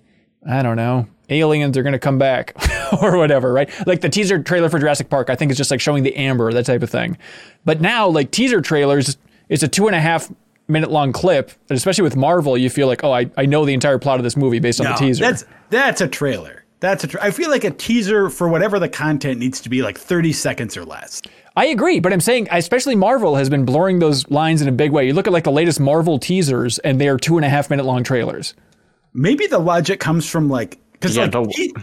I don't know, aliens are going to come back *laughs* or whatever, right? Like the teaser trailer for Jurassic Park, I think is just like showing the amber, that type of thing. But now, like teaser trailers, it's a two and a half minute long clip, and especially with Marvel, you feel like, oh, I, I know the entire plot of this movie based on No, the teaser. That's that's a trailer. That's a. Tra- I feel like a teaser for whatever the content needs to be like 30 seconds or less. I agree, but I'm saying, especially Marvel has been blurring those lines in a big way. You look at like the latest Marvel teasers, and they are two and a half minute long trailers. Maybe the logic comes from like because Yeah, like the- te-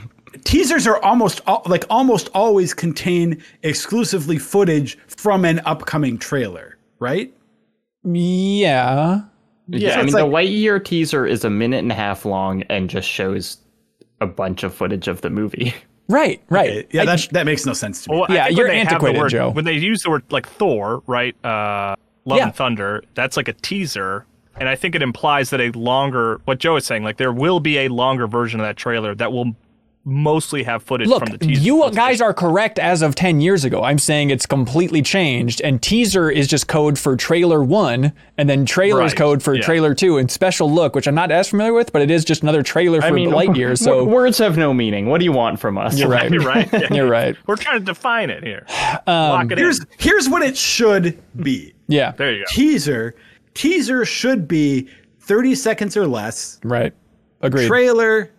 teasers are almost al- like almost always contain exclusively footage from an upcoming trailer, right? Yeah. Yeah, I it's mean like- the Lightyear teaser is a minute and a half long and just shows a bunch of footage of the movie. *laughs* Right, right. Yeah, I- that that makes no sense to me. Well, Yeah, you're when they have the antiquated, word- Joe. When they use the word like Thor, right? Uh, Love Yeah. and Thunder. That's like a teaser, and I think it implies that a longer. What Joe is saying, like there will be a longer version of that trailer that will mostly have footage Look, from the teaser. you guys are correct as of 10 years ago. I'm saying it's completely changed, and teaser is just code for trailer one, and then trailer is code for yeah. trailer two, and special look, which I'm not as familiar with, but it is just another trailer for I mean, Lightyear. So w- words have no meaning. What do you want from us? you're right. *laughs* You're right. Yeah. *laughs* You're right. We're trying to define it here. *sighs* Um, Lock it here's in. here's what it should be. Yeah. There you go. Teaser teaser should be 30 seconds or less. Right. Agreed. Trailer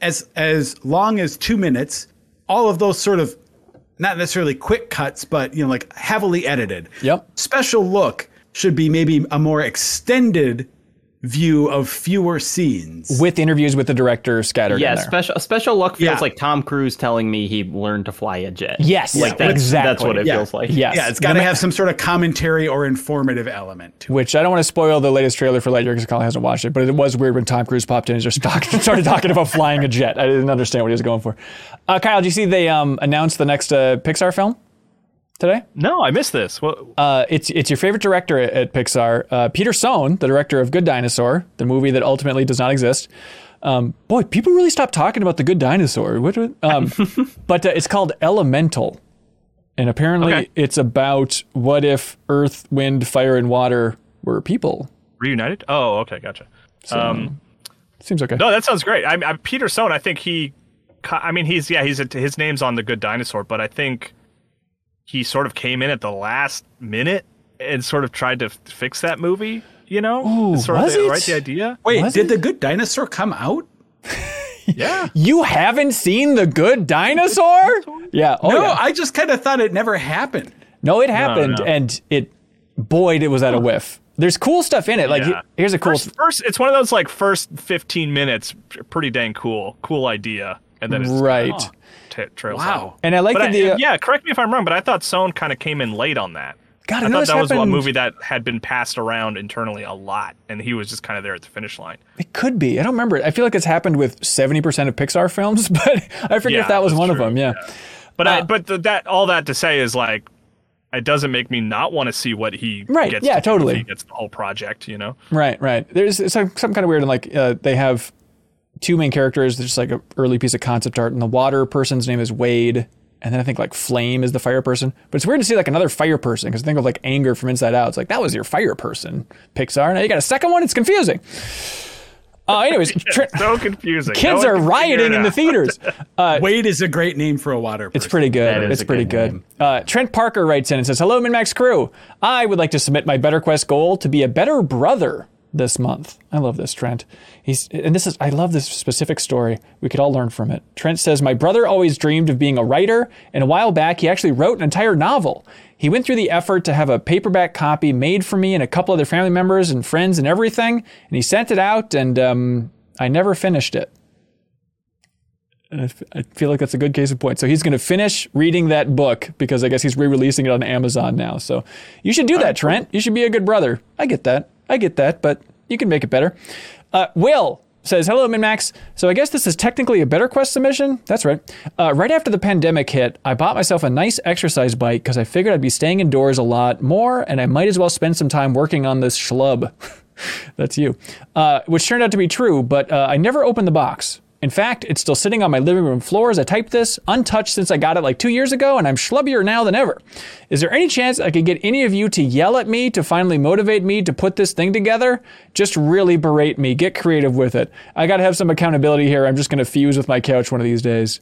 as as long as 2 minutes. All of those sort of not necessarily quick cuts, but you know like heavily edited. Yep. Special look should be maybe a more extended view of fewer scenes. with interviews with the director scattered Yeah, in there. special special luck feels Yeah. like Tom Cruise telling me he learned to fly a jet. Yes, like that's, exactly. That's what it Yeah. feels like. yes. yeah, it's got to have some sort of commentary or informative element to it. Which I don't want to spoil the latest trailer for Lightyear because Colin hasn't watched it, but it was weird when Tom Cruise popped in and just talk, *laughs* started talking about flying a jet. I didn't understand what he was going for. Uh, Kyle, did you see they um, announced the next uh, Pixar film today? No, I missed this. What? Uh, it's it's your favorite director at, at Pixar, uh, Peter Sohn, the director of Good Dinosaur, the movie that ultimately does not exist. Um, boy, people really stopped talking about the Good Dinosaur. What, um, *laughs* but uh, it's called Elemental, and apparently Okay. it's about what if Earth, Wind, Fire, and Water were people. Reunited? Oh, okay, gotcha. um, Seems okay. no, that sounds great. I, I, Peter Sohn, I think he, I mean, he's yeah, he's a, his name's on the Good Dinosaur, but I think he sort of came in at the last minute and sort of tried to f- fix that movie. You know, Ooh, It's sort was of the, it? right the idea. Wait, Was did it? the Good Dinosaur come out? *laughs* Yeah, You haven't seen the Good Dinosaur? Yeah. Oh no, yeah. I just kind of thought it never happened. no, it happened, no. and it, boy, it was at a whiff. There's cool stuff in it. Like Yeah. here's a cool. first, first, it's one of those like first fifteen minutes, pretty dang cool, cool idea, and then it's right. Oh. T- trails Wow. off. And I like But that I- the uh, yeah, correct me if I'm wrong, but I thought Sohn kind of came in late on that. God, I, I thought this that was a movie that had been passed around internally a lot, and he was just kind of there at the finish line. It could be. I don't remember. it. I feel like it's happened with 70% of Pixar films, *laughs* but I forget Yeah, if that was that's one of them. Yeah. But Uh, I, but the, that all that to say is like, it doesn't make me not want to see what he Right, Gets yeah, to totally. He gets the whole project, you know. Right, right. There's it's some, kind of weird. And like uh, they have two main characters. There's just like an early piece of concept art. And the water person's name is Wade. And then I think like Flame is the fire person. But it's weird to see like another fire person because I think of like anger from inside out. It's like that was your fire person, Pixar. Now you got a second one. It's confusing. Uh, anyways, *laughs* Trent- So confusing. Kids one are rioting in the out. theaters. *laughs* Wade is a great name for a water. Person. It's pretty good. That is It's pretty good good. Uh, Trent Parker writes in and says, "Hello, MinnMax crew. I would like to submit my Better Quest goal to be a better brother this month. I love this, Trent. He's and this is I love this specific story. We could all learn from it. Trent says, "My brother always dreamed of being a writer, and a while back he actually wrote an entire novel. He went through the effort to have a paperback copy made for me and a couple other family members and friends and everything, and he sent it out, and um, I never finished it." And I feel like that's a good case in point. So he's going to finish reading that book because I guess he's re-releasing it on Amazon now. So you should do that, Trent. You should be a good brother. I get that. I get that, but you can make it better. Uh, Will says, "Hello, MinnMax. So I guess this is technically a Better Quest submission. That's right. Uh, right after the pandemic hit, I bought myself a nice exercise bike because I figured I'd be staying indoors a lot more, and I might as well spend some time working on this schlub." *laughs* That's you. Uh, which turned out to be true, but uh, I never opened the box. In fact, it's still sitting on my living room floor as I type this, untouched since I got it like two years ago, and I'm schlubbier now than ever. Is there any chance I could get any of you to yell at me to finally motivate me to put this thing together? Just really berate me. Get creative with it. I got to have some accountability here. I'm just going to fuse with my couch one of these days.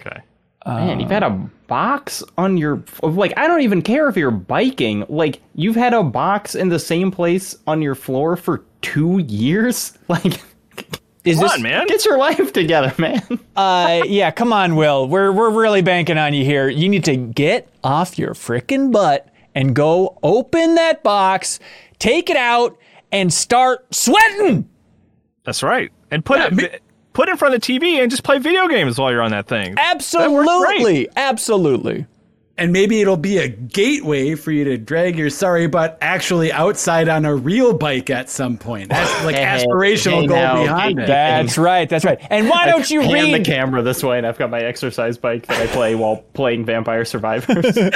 Okay. Man, you've had a box on your like. I don't even care if you're biking. Like you've had a box in the same place on your floor for two years. *laughs* Like, Is Come this? on, man. get your life together, *laughs* man. Uh, yeah, come on, Will. We're we're really banking on you here. You need to get off your frickin' butt and go open that box, take it out, and start sweating. That's right. And put it put it in front of the TV and just play video games while you're on that thing. Absolutely, absolutely. And maybe it'll be a gateway for you to drag your sorry butt actually outside on a real bike at some point. That's *laughs* like Hey, hey, aspirational hey goal now, behind hey, it. That's right. That's right. And why don't you Hand the camera this way, and I've got my exercise bike that I play while playing Vampire Survivors. *laughs*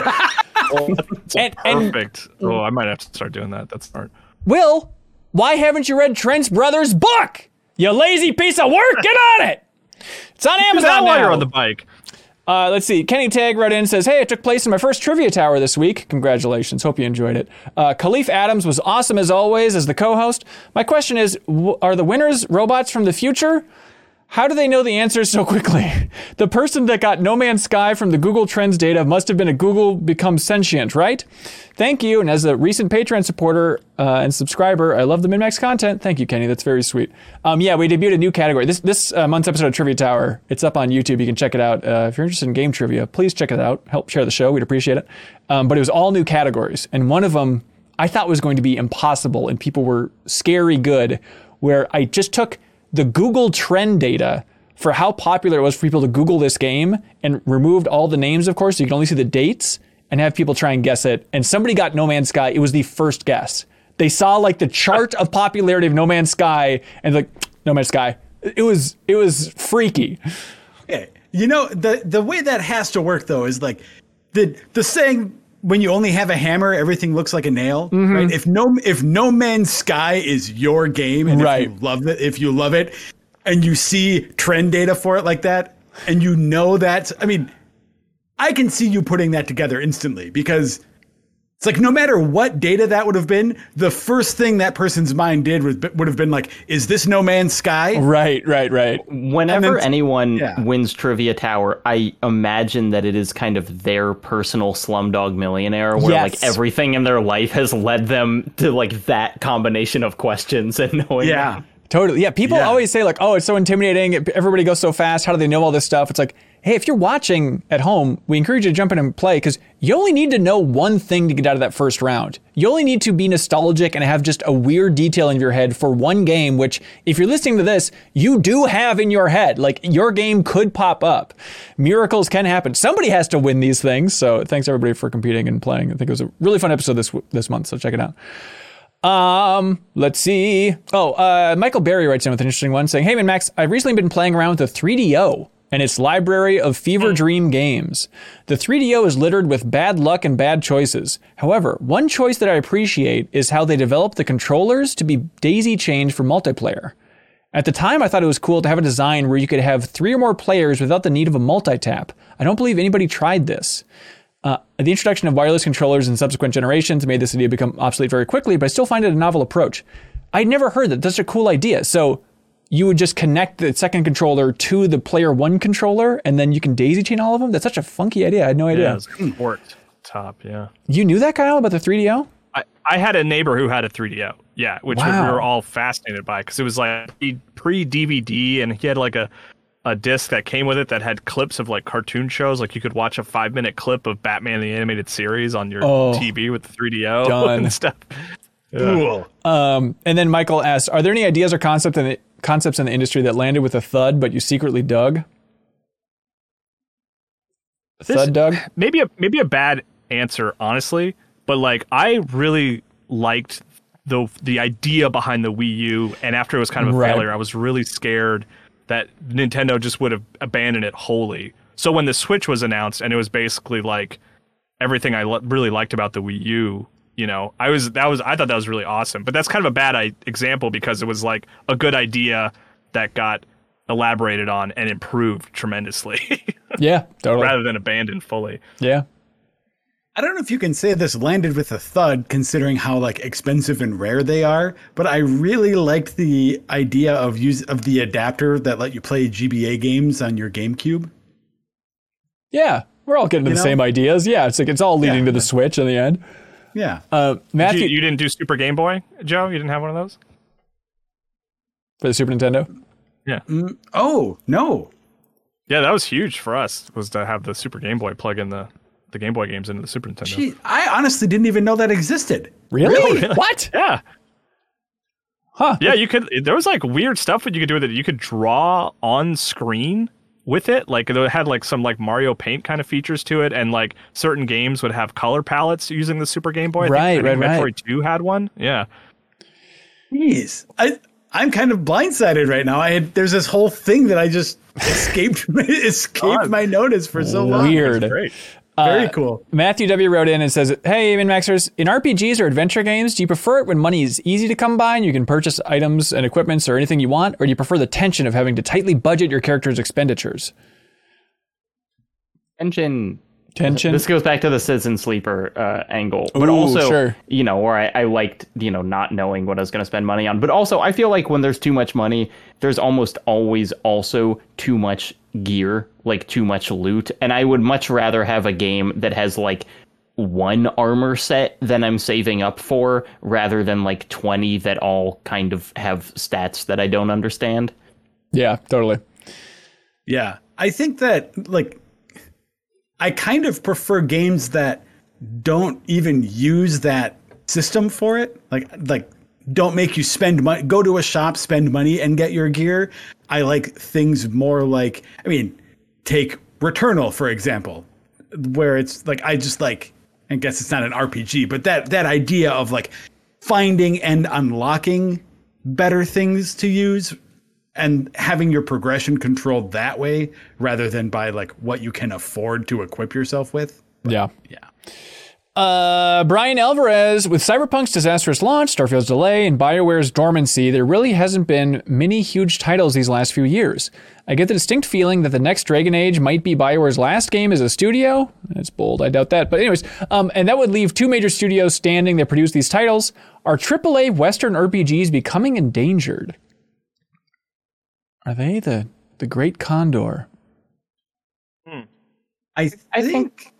And, and Perfect. Oh, I might have to start doing that. That's smart. Will, why haven't you read Trent's brother's book? You lazy piece of work. Get on it. It's on Amazon that while you're on the bike. Uh, let's see. Kenny Tag wrote in says, Hey, it took place in my first trivia tower this week. Congratulations. Hope you enjoyed it. Uh, Kahlief Adams was awesome as always as the co host. My question is w- Are the winners robots from the future? How do they know the answers so quickly? *laughs* The person that got No Man's Sky from the Google Trends data must have been a Google become sentient, right? Thank you. And as a recent Patreon supporter uh, and subscriber, I love the MinnMax content. Thank you, Kenny. That's very sweet. Um, yeah, we debuted a new category. This this uh, month's episode of Trivia Tower. It's up on YouTube. You can check it out. Uh, if you're interested in game trivia, please check it out. Help share the show. We'd appreciate it. Um, but it was all new categories, and one of them I thought was going to be impossible and people were scary good, where I just took the Google trend data for how popular it was for people to Google this game and removed all the names, of course, so you can only see the dates and have people try and guess it. And somebody got No Man's Sky. It was the first guess. They saw like the chart of popularity of No Man's Sky and like *tsk* No Man's Sky. It was it was freaky. You know, the the way that has to work though is like the the saying when you only have a hammer, everything looks like a nail. Mm-hmm. Right? If no if No Man's Sky is your game and Right. if you love it, if you love it, and you see trend data for it like that, and you know that, I mean, I can see you putting that together instantly because it's like no matter what data that would have been, the first thing that person's mind did was would have been like, "Is this No Man's Sky?" Right, right, right. Whenever then- anyone yeah. wins Trivia Tower, I imagine that it is kind of their personal Slumdog Millionaire, where Yes. like everything in their life has led them to like that combination of questions and knowing. Yeah. Totally. Yeah. People Yeah. always say, like, oh, it's so intimidating. Everybody goes so fast. How do they know all this stuff? It's like, hey, if you're watching at home, we encourage you to jump in and play because you only need to know one thing to get out of that first round. You only need to be nostalgic and have just a weird detail in your head for one game, which, if you're listening to this, you do have in your head. Like, your game could pop up. Miracles can happen. Somebody has to win these things. So, thanks everybody for competing and playing. I think it was a really fun episode this this month. So, check it out. Um, let's see. Oh, uh, Michael Berry writes in with an interesting one saying, Hey, man, Max, I've recently been playing around with the 3DO and its library of fever dream games. The 3DO is littered with bad luck and bad choices. However, one choice that I appreciate is how they developed the controllers to be daisy chained for multiplayer. At the time, I thought it was cool to have a design where you could have three or more players without the need of a multi-tap. I don't believe anybody tried this. Uh, the introduction of wireless controllers in subsequent generations made this idea become obsolete very quickly, but I still find it a novel approach. I'd never heard that. That's a cool idea. So you would just connect the second controller to the player one controller, and then you can daisy chain all of them. That's such a funky idea. I had no idea. Yeah, it's like port top. Yeah. You knew that, Kyle, about the 3DO? I, I had a neighbor who had a 3DO. Yeah, which Wow. we were all fascinated by because it was like pre DVD and he had like a a disc that came with it that had clips of like cartoon shows. Like you could watch a five minute clip of Batman the Animated Series on your Oh. TV with the 3DO Done. *laughs* and stuff. Cool. Um, and then Michael asks, "Are there any ideas or concept in the, concepts in the industry that landed with a thud, but you secretly dug?" Thud dug. maybe a maybe a bad answer, honestly, but like I really liked the the idea behind the Wii U, and after it was kind of a Right. failure, I was really scared that Nintendo just would have abandoned it wholly. So when the Switch was announced, and it was basically like everything I lo- really liked about the Wii U, you know, I was that was I thought that was really awesome. But that's kind of a bad I- example because it was like a good idea that got elaborated on and improved tremendously *laughs* Yeah, totally. rather than abandoned fully. Yeah. I don't know if you can say this landed with a thud considering how like expensive and rare they are, but I really liked the idea of use of the adapter that let you play GBA games on your GameCube. Yeah. We're all getting to the know? same ideas. Yeah, it's like it's all leading Yeah. to the Switch in the end. Yeah. Uh, You, Matthew you didn't do Super Game Boy, Joe? You didn't have one of those? for the Super Nintendo. Yeah. Oh, no. Yeah, that was huge for us. Was to have the Super Game Boy plug in the the Game Boy games into the Super Nintendo. Gee, I honestly didn't even know that existed. Really? What? *laughs* Yeah, Huh? yeah. You could. There was like weird stuff that you could do with it. You could draw on screen with it. Like it had like some like Mario Paint kind of features to it, and like certain games would have color palettes using the Super Game Boy. I think- Right, I think right, right. Metroid Two had one. Yeah. Jeez. I I'm kind of blindsided right now. I had there's this whole thing that I just *laughs* escaped *laughs* escaped my notice for so long. Weird. Great. Very cool. Matthew W wrote in and says, "Hey, MinnMaxers, in RPGs or adventure games, do you prefer it when money is easy to come by and you can purchase items and equipments or anything you want, or do you prefer the tension of having to tightly budget your character's expenditures? Tension. Tension. This goes back to the Citizen Sleeper uh, angle, but Ooh, also, sure. you know, where I, I liked, you know, not knowing what I was going to spend money on. But also, I feel like when there's too much money, there's almost always also too much gear, like too much loot. And I would much rather have a game that has like one armor set than I'm saving up for, rather than like 20 that all kind of have stats that I don't understand. yeah, totally. Yeah. I think that like I kind of prefer games that don't even use that system for it. Like like don't make you spend money go to a shop, spend money and get your gear. I like things more like I mean, take Returnal for example, where it's like I just like I guess it's not an RPG, but that that idea of like finding and unlocking better things to use and having your progression controlled that way rather than by like what you can afford to equip yourself with. Yeah. Yeah. Uh, Brian Alvarez, with Cyberpunk's disastrous launch, Starfield's delay, and BioWare's dormancy, there really hasn't been many huge titles these last few years. I get the distinct feeling that the next Dragon Age might be BioWare's last game as a studio. That's bold, I doubt that. But, anyways, um, and that would leave two major studios standing that produce these titles. Are AAA Western RPGs becoming endangered? Are they the, the Great Condor? I I think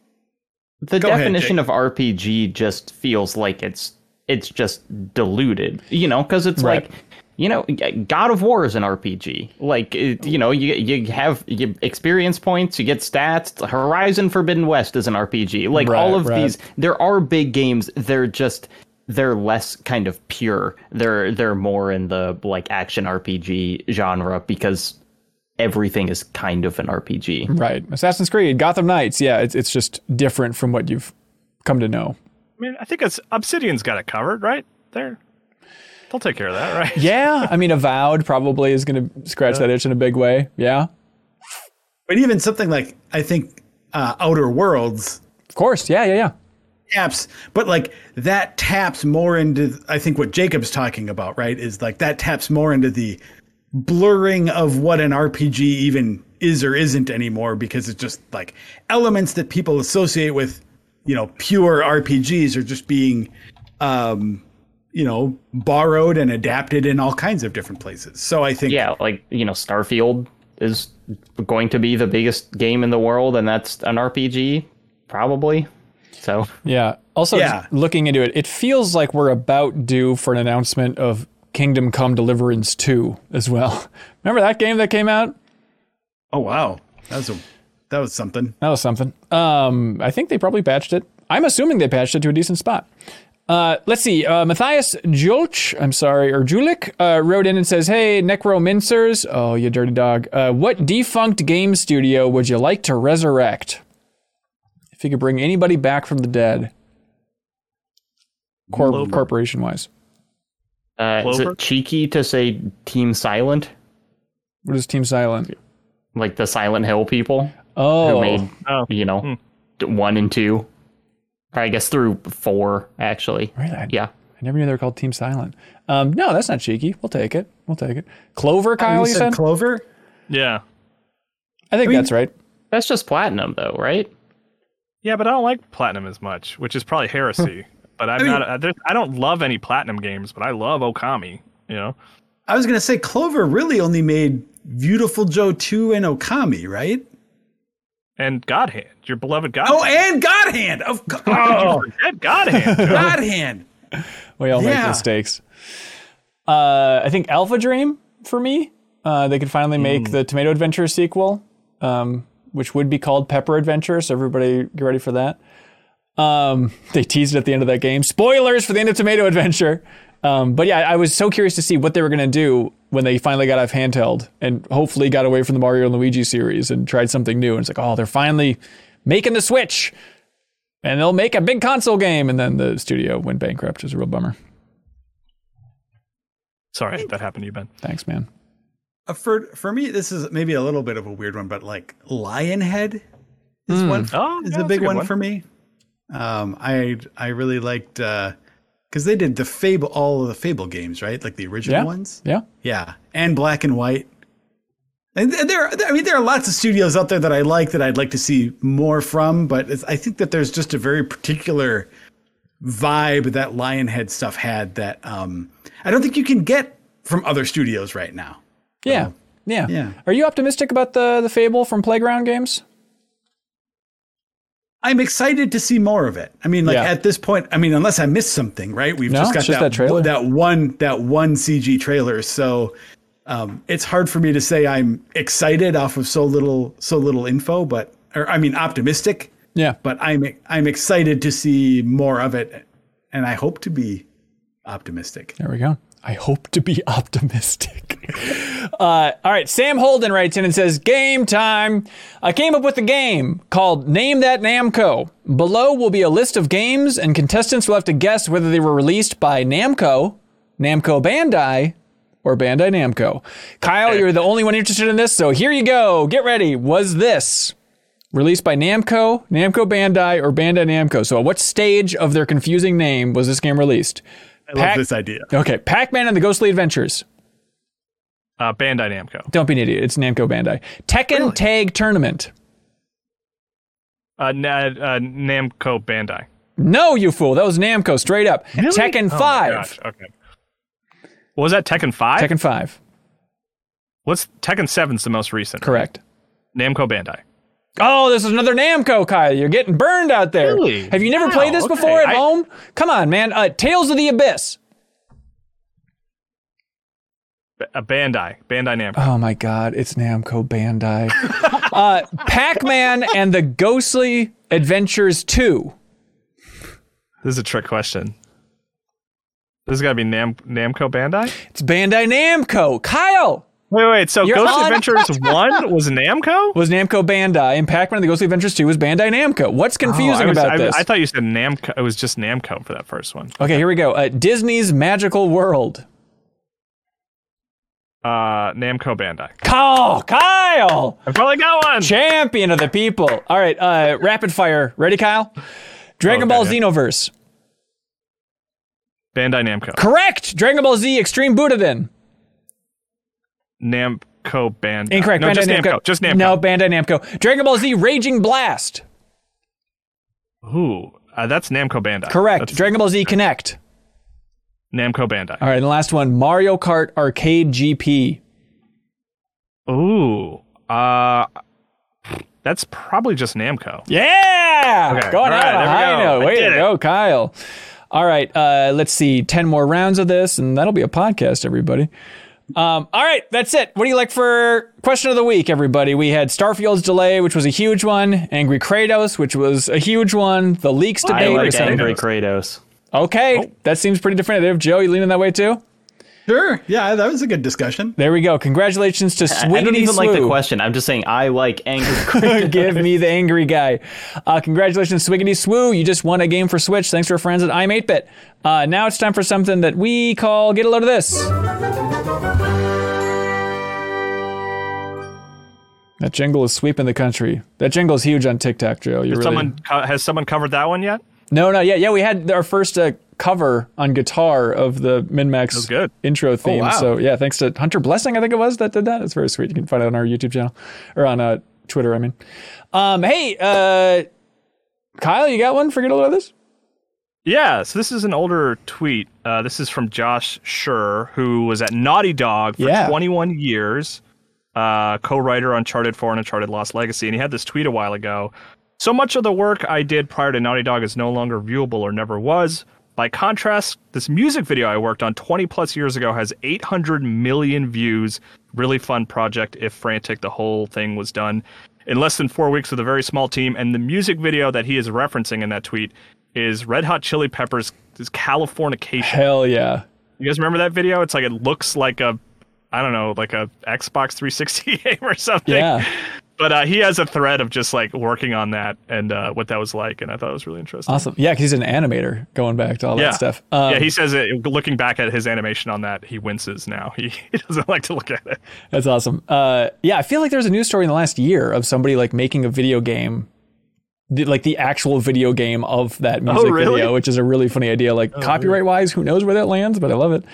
the Go definition Jake. of RPG just feels like it's it's just diluted, you know, because it's Right. like, you know, God of War is an RPG. Like, it, you know, you you have you experience points, you get stats. Horizon Forbidden West is an RPG. Like Right, all of right. these, there are big games. They're just they're less kind of pure. They're they're more in the like action RPG genre because everything is kind of an RPG. Right. Assassin's Creed, Gotham Knights. Yeah, it's, it's just different from what you've come to know. I mean, I think it's Obsidian's got it covered, right? They're they'll take care of that, right? Yeah, I mean, Avowed probably is going to scratch that itch in a big way. Yeah, but even something like I think uh, Outer Worlds of course. Yeah, yeah, yeah. taps, but like that taps more into I think what Jacob's talking about, right? Is like that taps more into the blurring of what an RPG even is or isn't anymore because it's just like elements that people associate with, you know, pure RPGs are just being um you know, borrowed and adapted in all kinds of different places. So I think yeah, like you know, Starfield is going to be the biggest game in the world, and that's an RPG, probably. So Yeah. Also, Yeah. looking into it, it feels like we're about due for an announcement of Kingdom Come Deliverance 2 as well. *laughs* Remember that game that came out? Oh wow. That was a that was something. That was something. Um, I think they probably patched it. I'm assuming they patched it to a decent spot. Uh, let's see. Uh, Matthias Julch, I'm sorry, or Julik, uh, wrote in and says, Hey, Necromincers. Oh, you dirty dog. Uh, what defunct game studio would you like to resurrect? If you could bring anybody back from the dead, Cor- corporation wise. Uh, is it cheeky to say Team Silent, What is Team Silent? like the Silent Hill people who Oh, made Oh. you know d- one and two, or I guess through four actually. really? I, Yeah, I never knew they were called Team Silent. Um, no, that's not cheeky. We'll take it. We'll take it. Clover, Kyle, you said? Clover? Yeah. I think that's right. that's just platinum though, right? Yeah, but I don't like platinum as much, which is probably heresy. *laughs* but I'm I mean- not. uh, I don't love any platinum games, but I love Okami. You know. I was gonna say Clover really only made Beautiful Joe 2 and Okami, right? And God Hand, your beloved God. Oh, Hand. and God Hand. Of co- Did oh, forget God Hand. Joe? *laughs* God Hand. *laughs* We all make mistakes. Uh, I think Alpha Dream for me. Uh, they could finally make the Tomato Adventure sequel, um, which would be called Pepper Adventure. So everybody get ready for that. Um, they teased it at the end of that game. Spoilers for the end of Tomato Adventure. Um, but yeah, I was so curious to see what they were going to do when they finally got off handheld and hopefully got away from the Mario and Luigi series and tried something new. And it's like, oh, they're finally making the switch and they'll make a big console game. And then the studio went bankrupt. It was a real bummer. Sorry, that happened to you, Ben. Thanks, man. Uh, for for me, this is maybe a little bit of a weird one, but like Lionhead is one Oh, is yeah, a big a one, one. for me. Um, I I really liked because they did the Fable all of the Fable games, right? Like the original Yeah. ones. Yeah. Yeah, and Black and White. And there, I mean, there are lots of studios out there that I like that I'd like to see more from, but it's, I think that there's just a very particular vibe that Lionhead stuff had that um, I don't think you can get from other studios right now. Yeah. Yeah. yeah. Are you optimistic about the the Fable from Playground Games? I'm excited to see more of it. I mean, like Yeah. at this point, I mean, unless I missed something, right? We've No, just got just that, that trailer. that one that one CG trailer, so um, it's hard for me to say I'm excited off of so little so little info, but or I mean optimistic, Yeah. but I'm I'm excited to see more of it and I hope to be optimistic. There we go. I hope to be *laughs* optimistic. *laughs* uh, all right, Sam Holden writes in and says, Game time. I came up with a game called Name That Namco. Below will be a list of games, and contestants will have to guess whether they were released by Namco, Namco Bandai, or Bandai Namco. Kyle, you're the only one interested in this, so here you go. Get ready. Was this released by Namco, Namco Bandai, or Bandai Namco? So, at what stage of their confusing name was this game released? I love this idea. Okay, Pac-Man and the Ghostly Adventures. Uh, Bandai Namco. Don't be an idiot. It's Namco Bandai. Tekken Tag Tournament. Uh, Na- uh, Namco Bandai. No, you fool. That was Namco straight up. Tekken Oh my 5. gosh, Okay. What was that? Tekken Five. Tekken 5. What's Tekken 7's the most recent? Correct. Namco Bandai. Oh, this is another Namco, Kyle. You're getting burned out there. Really? Have you never Wow, played this okay. before at I- home? Come on, man. Uh, Tales of the Abyss. B- uh, Bandai. Bandai Namco. Oh my God, it's Namco Bandai. *laughs* uh, Pac-Man and the Ghostly Adventures 2. This is a trick question. This is gotta be Nam- Namco Bandai. It's Bandai Namco. Kyle Wait, wait. So You're Ghost on- Adventures *laughs* One was Namco. was Namco Bandai, and Pac-Man and the Ghostly Adventures 2 was Bandai Namco. What's Oh, confusing was- about I, this? I thought you said Namco. It was just Namco for that first one. okay, here we go. Uh, Disney's Magical World. Uh, Namco Bandai. Kyle, Kyle, I probably got one. champion of the people. All right, uh, rapid fire. Ready, Kyle? Dragon Okay, Ball yeah. Xenoverse. Bandai Namco. Correct. Dragon Ball Z Extreme Butoden. Namco Bandai. Incorrect. No, Bandai just Namco. Namco. Just Namco. No, Bandai Namco. Dragon Ball Z Raging Blast. Ooh, uh, that's Namco Bandai. Correct. That's Dragon Ball Z Connect. Namco Bandai. All right, and the last one, Mario Kart Arcade GP. Ooh, uh, that's probably just Namco. Yeah, Okay, going all out right, on a there we high go. note. Way to it. go, Kyle. All right, uh, let's see. Ten more rounds of this, and that'll be a podcast, everybody. Um, all right, that's it. What do you like for question of the week, everybody? We had Starfield's delay, which was a huge one. Angry Kratos, which was a huge one. The leaks I debate. like was Angry Kratos. Okay, that seems pretty definitive. Joe, you leaning that way too? Sure. Yeah, that was a good discussion. There we go. Congratulations to Swiggity I don't even like the question. I'm just saying I like Angry *laughs* Kratos. Give me the angry guy. Uh, congratulations, Swiggity Swoo. You just won a game for Switch. Thanks to our friends at I'm 8-Bit. Uh, now it's time for something that we call Get a Load of This. That jingle is sweeping the country. That jingle is huge on TikTok, Joe. You really... Someone co- has someone covered that one yet? No, no, yeah, yeah. We had our first uh, cover on guitar of the MinnMax intro theme. wow. So yeah, thanks to Hunter Blessing, I think it was that did that. It's very sweet. You can find it on our YouTube channel or on uh, Twitter. I mean, um, hey, uh, Kyle, you got one? Forget a little of this. Yeah, so this is an older tweet. Uh, this is from Josh Scherr, who was at Naughty Dog for Yeah. 21 years, uh, co-writer on Uncharted 4 and Uncharted Lost Legacy, and he had this tweet a while ago. So much of the work I did prior to Naughty Dog is no longer viewable or never was. By contrast, this music video I worked on 20 plus years ago has 800 million views. Really fun project. If frantic, the whole thing was done in less than four weeks with a very small team. And the music video that he is referencing in that tweet is Red Hot Chili Peppers' is Californication. Hell yeah. You guys remember that video? It's like it looks like a, I don't know, like a Xbox 360 *laughs* game or something. Yeah. But uh, he has a thread of just like working on that and uh, what that was like, and I thought it was really interesting. Awesome. Yeah, because he's an animator going back to all Yeah. that stuff. Um, yeah, he says it, looking back at his animation on that, he winces now. *laughs* He, he doesn't like to look at it. That's awesome. Uh, yeah, I feel like there's a news story in the last year of somebody like making a video game, the, like the actual video game of that music really? video, which is a really funny idea. Like copyright wise, who knows where that lands, but I love it.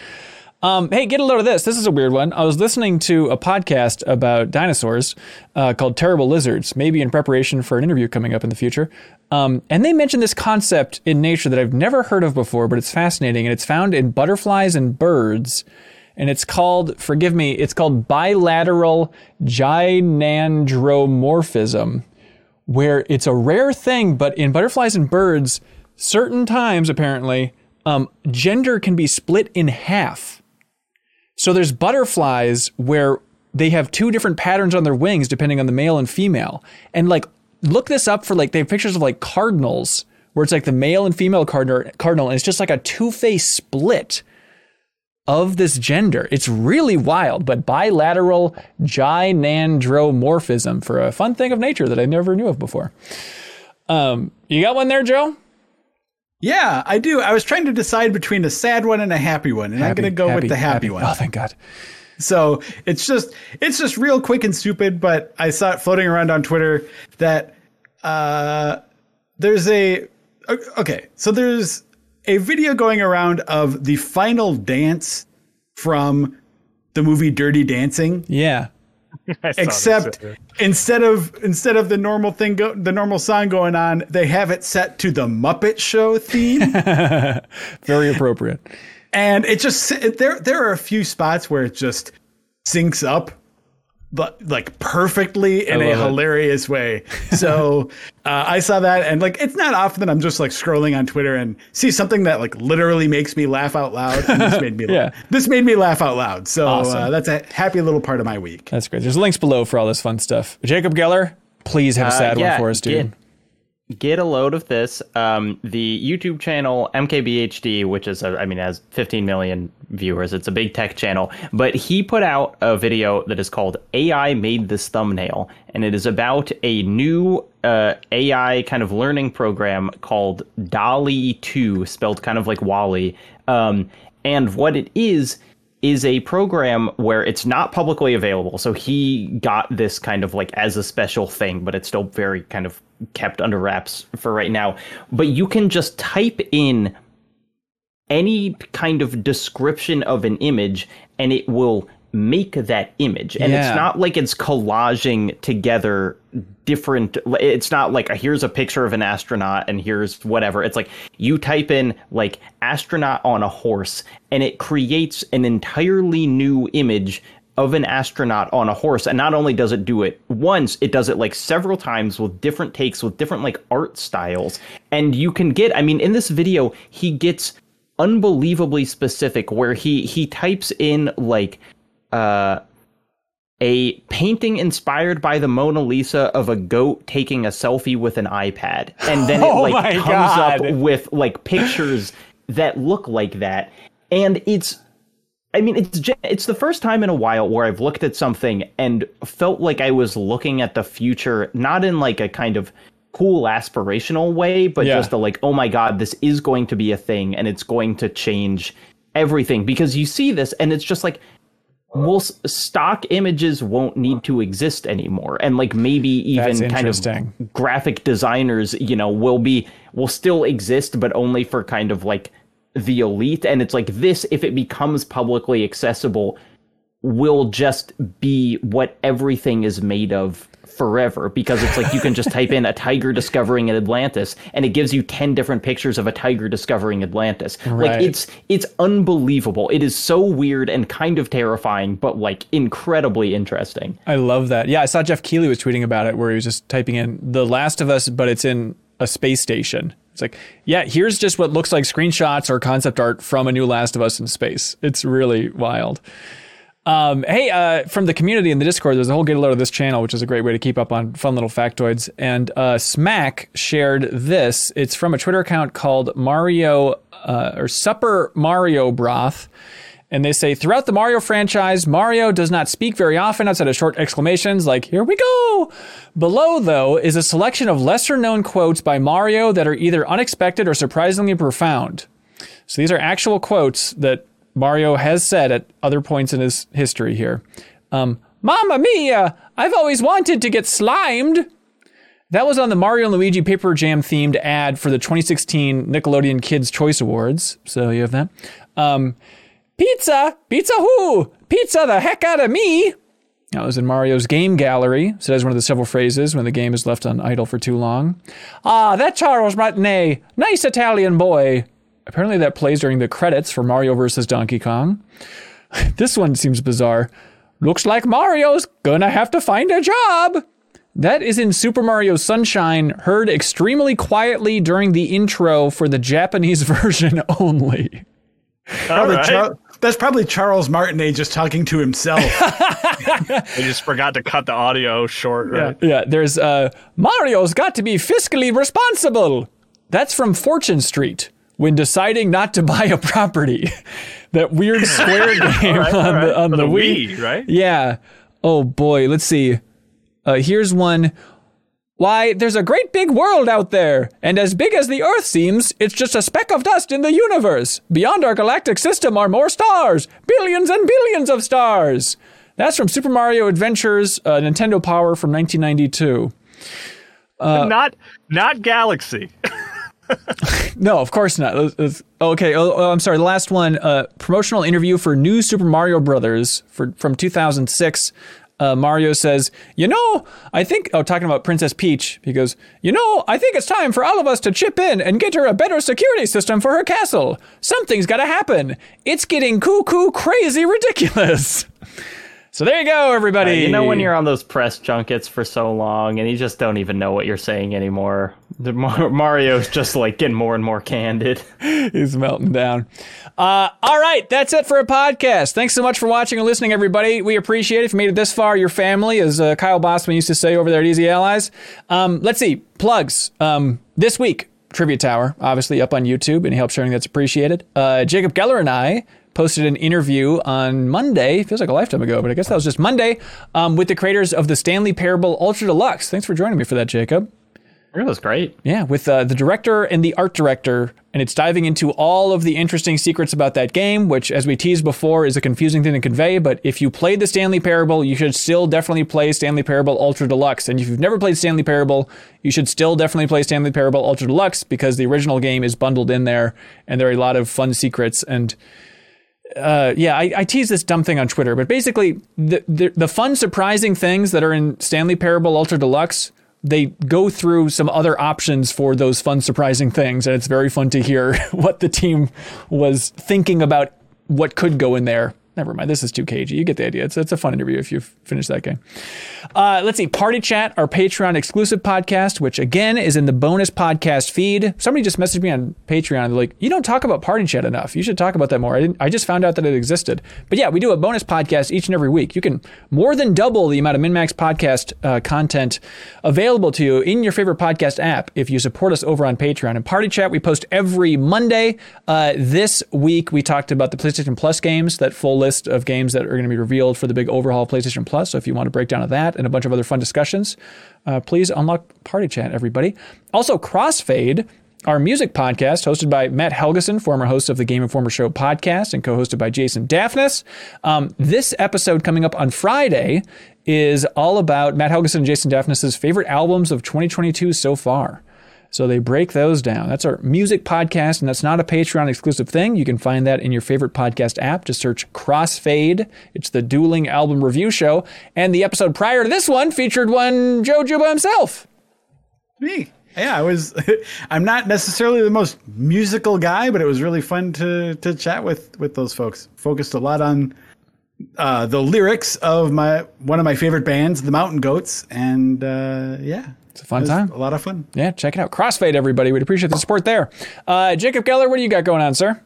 Um, hey, get a load of this. This is a weird one. I was listening to a podcast about dinosaurs uh, called Terrible Lizards, maybe in preparation for an interview coming up in the future. Um, and they mentioned this concept in nature that I've never heard of before, but it's fascinating. And it's found in butterflies and birds. And it's called, forgive me, it's called bilateral gynandromorphism, where it's a rare thing, but in butterflies and birds, certain times apparently, um, gender can be split in half. So there's butterflies where they have two different patterns on their wings depending on the male and female. And like look this up for like they have pictures of like cardinals where it's like the male and female cardinal, cardinal and it's just like a two face split of this gender. It's really wild, but bilateral gynandromorphism for a fun thing of nature that I never knew of before. Um, you got one there, Joe? Yeah, I do. I was trying to decide between a sad one and a happy one, and I'm going to go happy, with the happy, happy. one. Oh, thank God. So it's just it's just real quick and stupid, but I saw it floating around on Twitter that uh, there's a okay, so there's a video going around of the final dance from the movie Dirty Dancing. Yeah. *laughs* I saw this, Except instead of instead of the normal thing go, the normal song going on, they have it set to the Muppet Show theme. *laughs* Very appropriate. and it just it, there there are a few spots where it just syncs up but like perfectly in a love it. hilarious way *laughs* so uh, i saw that and like it's not often that i'm just like scrolling on twitter and see something that like literally makes me laugh out loud and this made me *laughs* Yeah. this made me laugh out loud so uh, that's a happy little part of my week That's great. There's links below for all this fun stuff. Jacob Geller, please have a sad Uh, yeah, one for us, dude. Get, a load of this. Um, the YouTube channel MKBHD, which is, uh, I mean, has 15 million viewers. It's a big tech channel, but he put out a video that is called "AI Made This Thumbnail," and it is about a new uh, AI kind of learning program called DALL-E 2, spelled kind of like Wally. Um, and what it is is a program where it's not publicly available. So he got this kind of like as a special thing, but it's still very kind of kept under wraps for right now. But you can just type in any kind of description of an image and it will make that image. And Yeah. it's not like it's collaging together different it's not like here's a picture of an astronaut and here's whatever it's like you type in like astronaut on a horse and it creates an entirely new image of an astronaut on a horse and not only does it do it once it does it like several times with different takes with different like art styles and you can get i mean in this video he gets unbelievably specific where he he types in like uh a painting inspired by the Mona Lisa of a goat taking a selfie with an iPad. And then it *laughs* Oh like comes God. up with like pictures that look like that. And it's I mean it's it's the first time in a while where I've looked at something and felt like I was looking at the future not in like a kind of cool aspirational way, but Yeah. just a like oh my god, this is going to be a thing and it's going to change everything because you see this and it's just like well stock images won't need to exist anymore and like maybe even kind of graphic designers you know will be will still exist but only for kind of like the elite and it's like this if it becomes publicly accessible will just be what everything is made of forever because it's like you can just type in a tiger discovering an Atlantis and it gives you 10 different pictures of a tiger discovering Atlantis. Right. Like it's it's unbelievable. It is so weird and kind of terrifying but like incredibly interesting. I love that. Yeah, I saw Geoff Keighley was tweeting about it where he was just typing in The Last of Us, but it's in a space station. It's like, yeah, here's just what looks like screenshots or concept art from a new Last of Us in space. It's really wild. Um, hey, uh, from the community in the Discord, there's a whole get a load of this channel, which is a great way to keep up on fun little factoids. And uh, Smack shared this. It's from a Twitter account called Mario uh, or Supper Mario Broth. And they say throughout the Mario franchise, Mario does not speak very often outside of short exclamations like, here we go. Below, though, is a selection of lesser known quotes by Mario that are either unexpected or surprisingly profound. So these are actual quotes that Mario has said at other points in his history here. Um, Mamma mia! I've always wanted to get slimed. That was on the Mario and Luigi Paper Jam themed ad for the 2016 Nickelodeon Kids Choice Awards. So you have that. Um, pizza, pizza who? Pizza the heck out of me. That was in Mario's game gallery. So that's one of the several phrases when the game is left on idle for too long. Ah, that Charles Martinet, nice Italian boy. Apparently that plays during the credits for Mario vs. Donkey Kong. *laughs* this one seems bizarre. Looks like Mario's gonna have to find a job. That is in Super Mario Sunshine, heard extremely quietly during the intro for the Japanese *laughs* version only. Probably right. Char- that's probably Charles Martinet just talking to himself. *laughs* They just forgot to cut the audio short, right? Yeah, there's uh Mario's got to be fiscally responsible. that's from Fortune Street when deciding not to *laughs* buy a property. that weird square *laughs* game right, on all the on the the Wii. Wii, right? Yeah. Oh boy, let's see. Uh, here's one. Why, there's a great big world out there, and as big as the Earth seems, it's just a speck of dust in the universe. Beyond our galactic system are more stars, billions and billions of stars. That's from Super Mario Adventures, uh, Nintendo Power from 1992. not not Galaxy. *laughs* No, of course not. Let's- Okay, oh, oh, I'm sorry. The last one, uh, promotional interview for New Super Mario Brothers for from 2006. Uh, Mario says, "You know, I think." Oh, talking about Princess Peach, he goes, "You know, I think it's time for all of us to chip in and get her a better security system for her castle. Something's got to happen. It's getting cuckoo, crazy, ridiculous." *laughs* So there you go, everybody. You know when you're on those press junkets for so long and you just don't even know what you're saying anymore. *laughs* Mario's just like getting more and more candid. *laughs* He's melting down. Uh, all right, that's it for a podcast. Thanks so much for watching and listening, everybody. We appreciate it. If you made it this far, your family, as uh, Kyle Bosman used to say over there at Easy Allies. Um, let's see, plugs. Um, this week, Trivia Tower, obviously up on YouTube. Any help sharing that's appreciated. Uh, Jacob Geller and I posted an interview on Monday. Feels like a lifetime ago, but I guess that was just Monday um, with the creators of the Stanley Parable Ultra Deluxe. Thanks for joining me for that, Jacob. It was great. Yeah, with uh, the director and the art director, and it's diving into all of the interesting secrets about that game, which, as we teased before, is a confusing thing to convey. But if you played the Stanley Parable, you should still definitely play Stanley Parable Ultra Deluxe. And if you've never played Stanley Parable, you should still definitely play Stanley Parable Ultra Deluxe because the original game is bundled in there, and there are a lot of fun secrets and uh, yeah, I, I tease this dumb thing on Twitter, but basically, the, the the fun, surprising things that are in Stanley Parable Ultra Deluxe, they go through some other options for those fun, surprising things, and it's very fun to hear *laughs* what the team was thinking about what could go in there. Never mind, this is too cagey. You get the idea. It's, it's a fun interview if you finish that game. Uh, let's see, Party Chat, our Patreon exclusive podcast, which again is in the bonus podcast feed. Somebody just messaged me on Patreon. Like, you don't talk about Party Chat enough. You should talk about that more. I, didn't, I just found out that it existed. But yeah, we do a bonus podcast each and every week. You can more than double the amount of MinnMax podcast uh, content available to you in your favorite podcast app if you support us over on Patreon. And Party Chat, we post every Monday. Uh, this week, we talked about the PlayStation Plus games, that full list of games that are going to be revealed for the big overhaul of PlayStation Plus. So if you want a breakdown of that and a bunch of other fun discussions, uh, please unlock Party Chat, everybody. Also, Crossfade, our music podcast, hosted by Matt Helgeson, former host of the Game Informer Show podcast, and co-hosted by Jason Daphnis. Um, this episode coming up on Friday is all about Matt Helgeson and Jason Daphnis' favorite albums of 2022 so far. So they break those down. That's our music podcast, and that's not a Patreon exclusive thing. You can find that in your favorite podcast app. Just search Crossfade. It's the dueling album review show. And the episode prior to this one featured one Joe Juba himself. Me. Yeah, I was. *laughs* I'm not necessarily the most musical guy, but it was really fun to to chat with with those folks. Focused a lot on uh, the lyrics of my one of my favorite bands, the Mountain Goats, and uh, yeah, It's a fun it time. A lot of fun. Yeah, check it out. Crossfade, everybody. We'd appreciate the support there. Uh, Jacob Geller, what do you got going on, sir?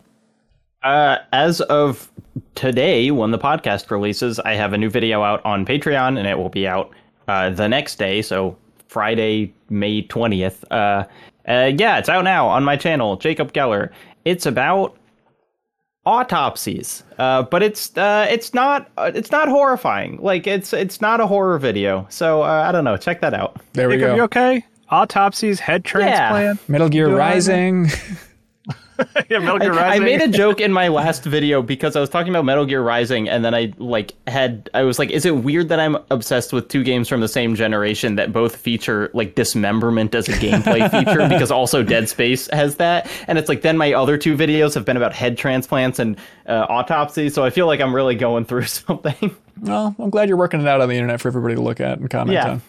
Uh, as of today, when the podcast releases, I have a new video out on Patreon, and it will be out uh, the next day, so Friday, May 20th. Uh, uh, yeah, it's out now on my channel, Jacob Geller. It's about autopsies, uh, but it's uh, it's not uh, it's not horrifying. Like it's it's not a horror video. So uh, I don't know. Check that out. There we Jacob, go. you okay? Autopsies, head transplant. yeah. Metal Gear Doing all right, Rising. *laughs* *laughs* yeah, Metal Gear I, I made a *laughs* joke in my last video because I was talking about Metal Gear Rising, and then I like had I was like, is it weird that I'm obsessed with two games from the same generation that both feature like dismemberment as a gameplay *laughs* feature? Because also Dead Space has that, and it's like then my other two videos have been about head transplants and uh, autopsy, so I feel like I'm really going through something. Well, I'm glad you're working it out on the internet for everybody to look at and comment Yeah. on.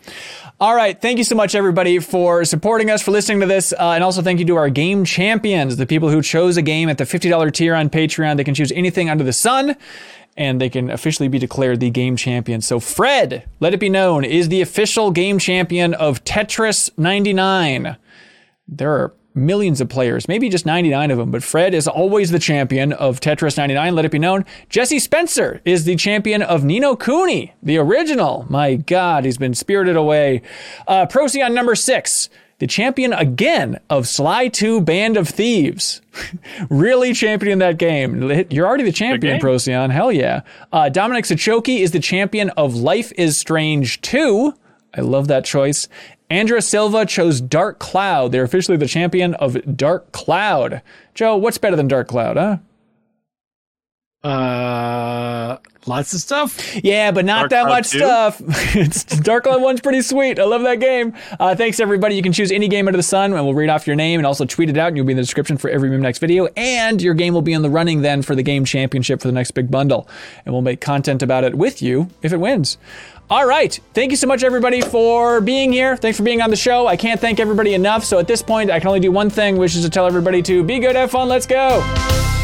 All right. Thank you so much, everybody, for supporting us, for listening to this. Uh, and also thank you to our game champions, the people who chose a game at the $50 tier on Patreon. They can choose anything under the sun and they can officially be declared the game champion. So, Fred, let it be known, is the official game champion of Tetris 99. There are millions of players, maybe just 99 of them, but Fred is always the champion of Tetris 99, let it be known. Jesse Spencer is the champion of Ni no Kuni, the original. My God, he's been spirited away. Uh, Procyon number six the champion again of Sly 2 Band of Thieves. *laughs* really championing that game. You're already the champion. Procyon. Hell yeah. Uh, Dominic Sachoki is the champion of Life is Strange 2. I love that choice. Andra Silva chose Dark Cloud. They're officially the champion of Dark Cloud. Joe, what's better than Dark Cloud, huh? Uh, lots of stuff. Yeah, but not Dark that Cloud much 2? stuff. *laughs* it's Dark Cloud 1's pretty sweet. I love that game. Uh, thanks, everybody. You can choose any game under the sun, and we'll read off your name and also tweet it out, and you'll be in the description for every MinnMax video. And your game will be in the running then for the game championship for the next big bundle. And we'll make content about it with you if it wins. All right. Thank you so much, everybody, for being here. Thanks for being on the show. I can't thank everybody enough. So at this point, I can only do one thing, which is to tell everybody to be good, have fun, let's go.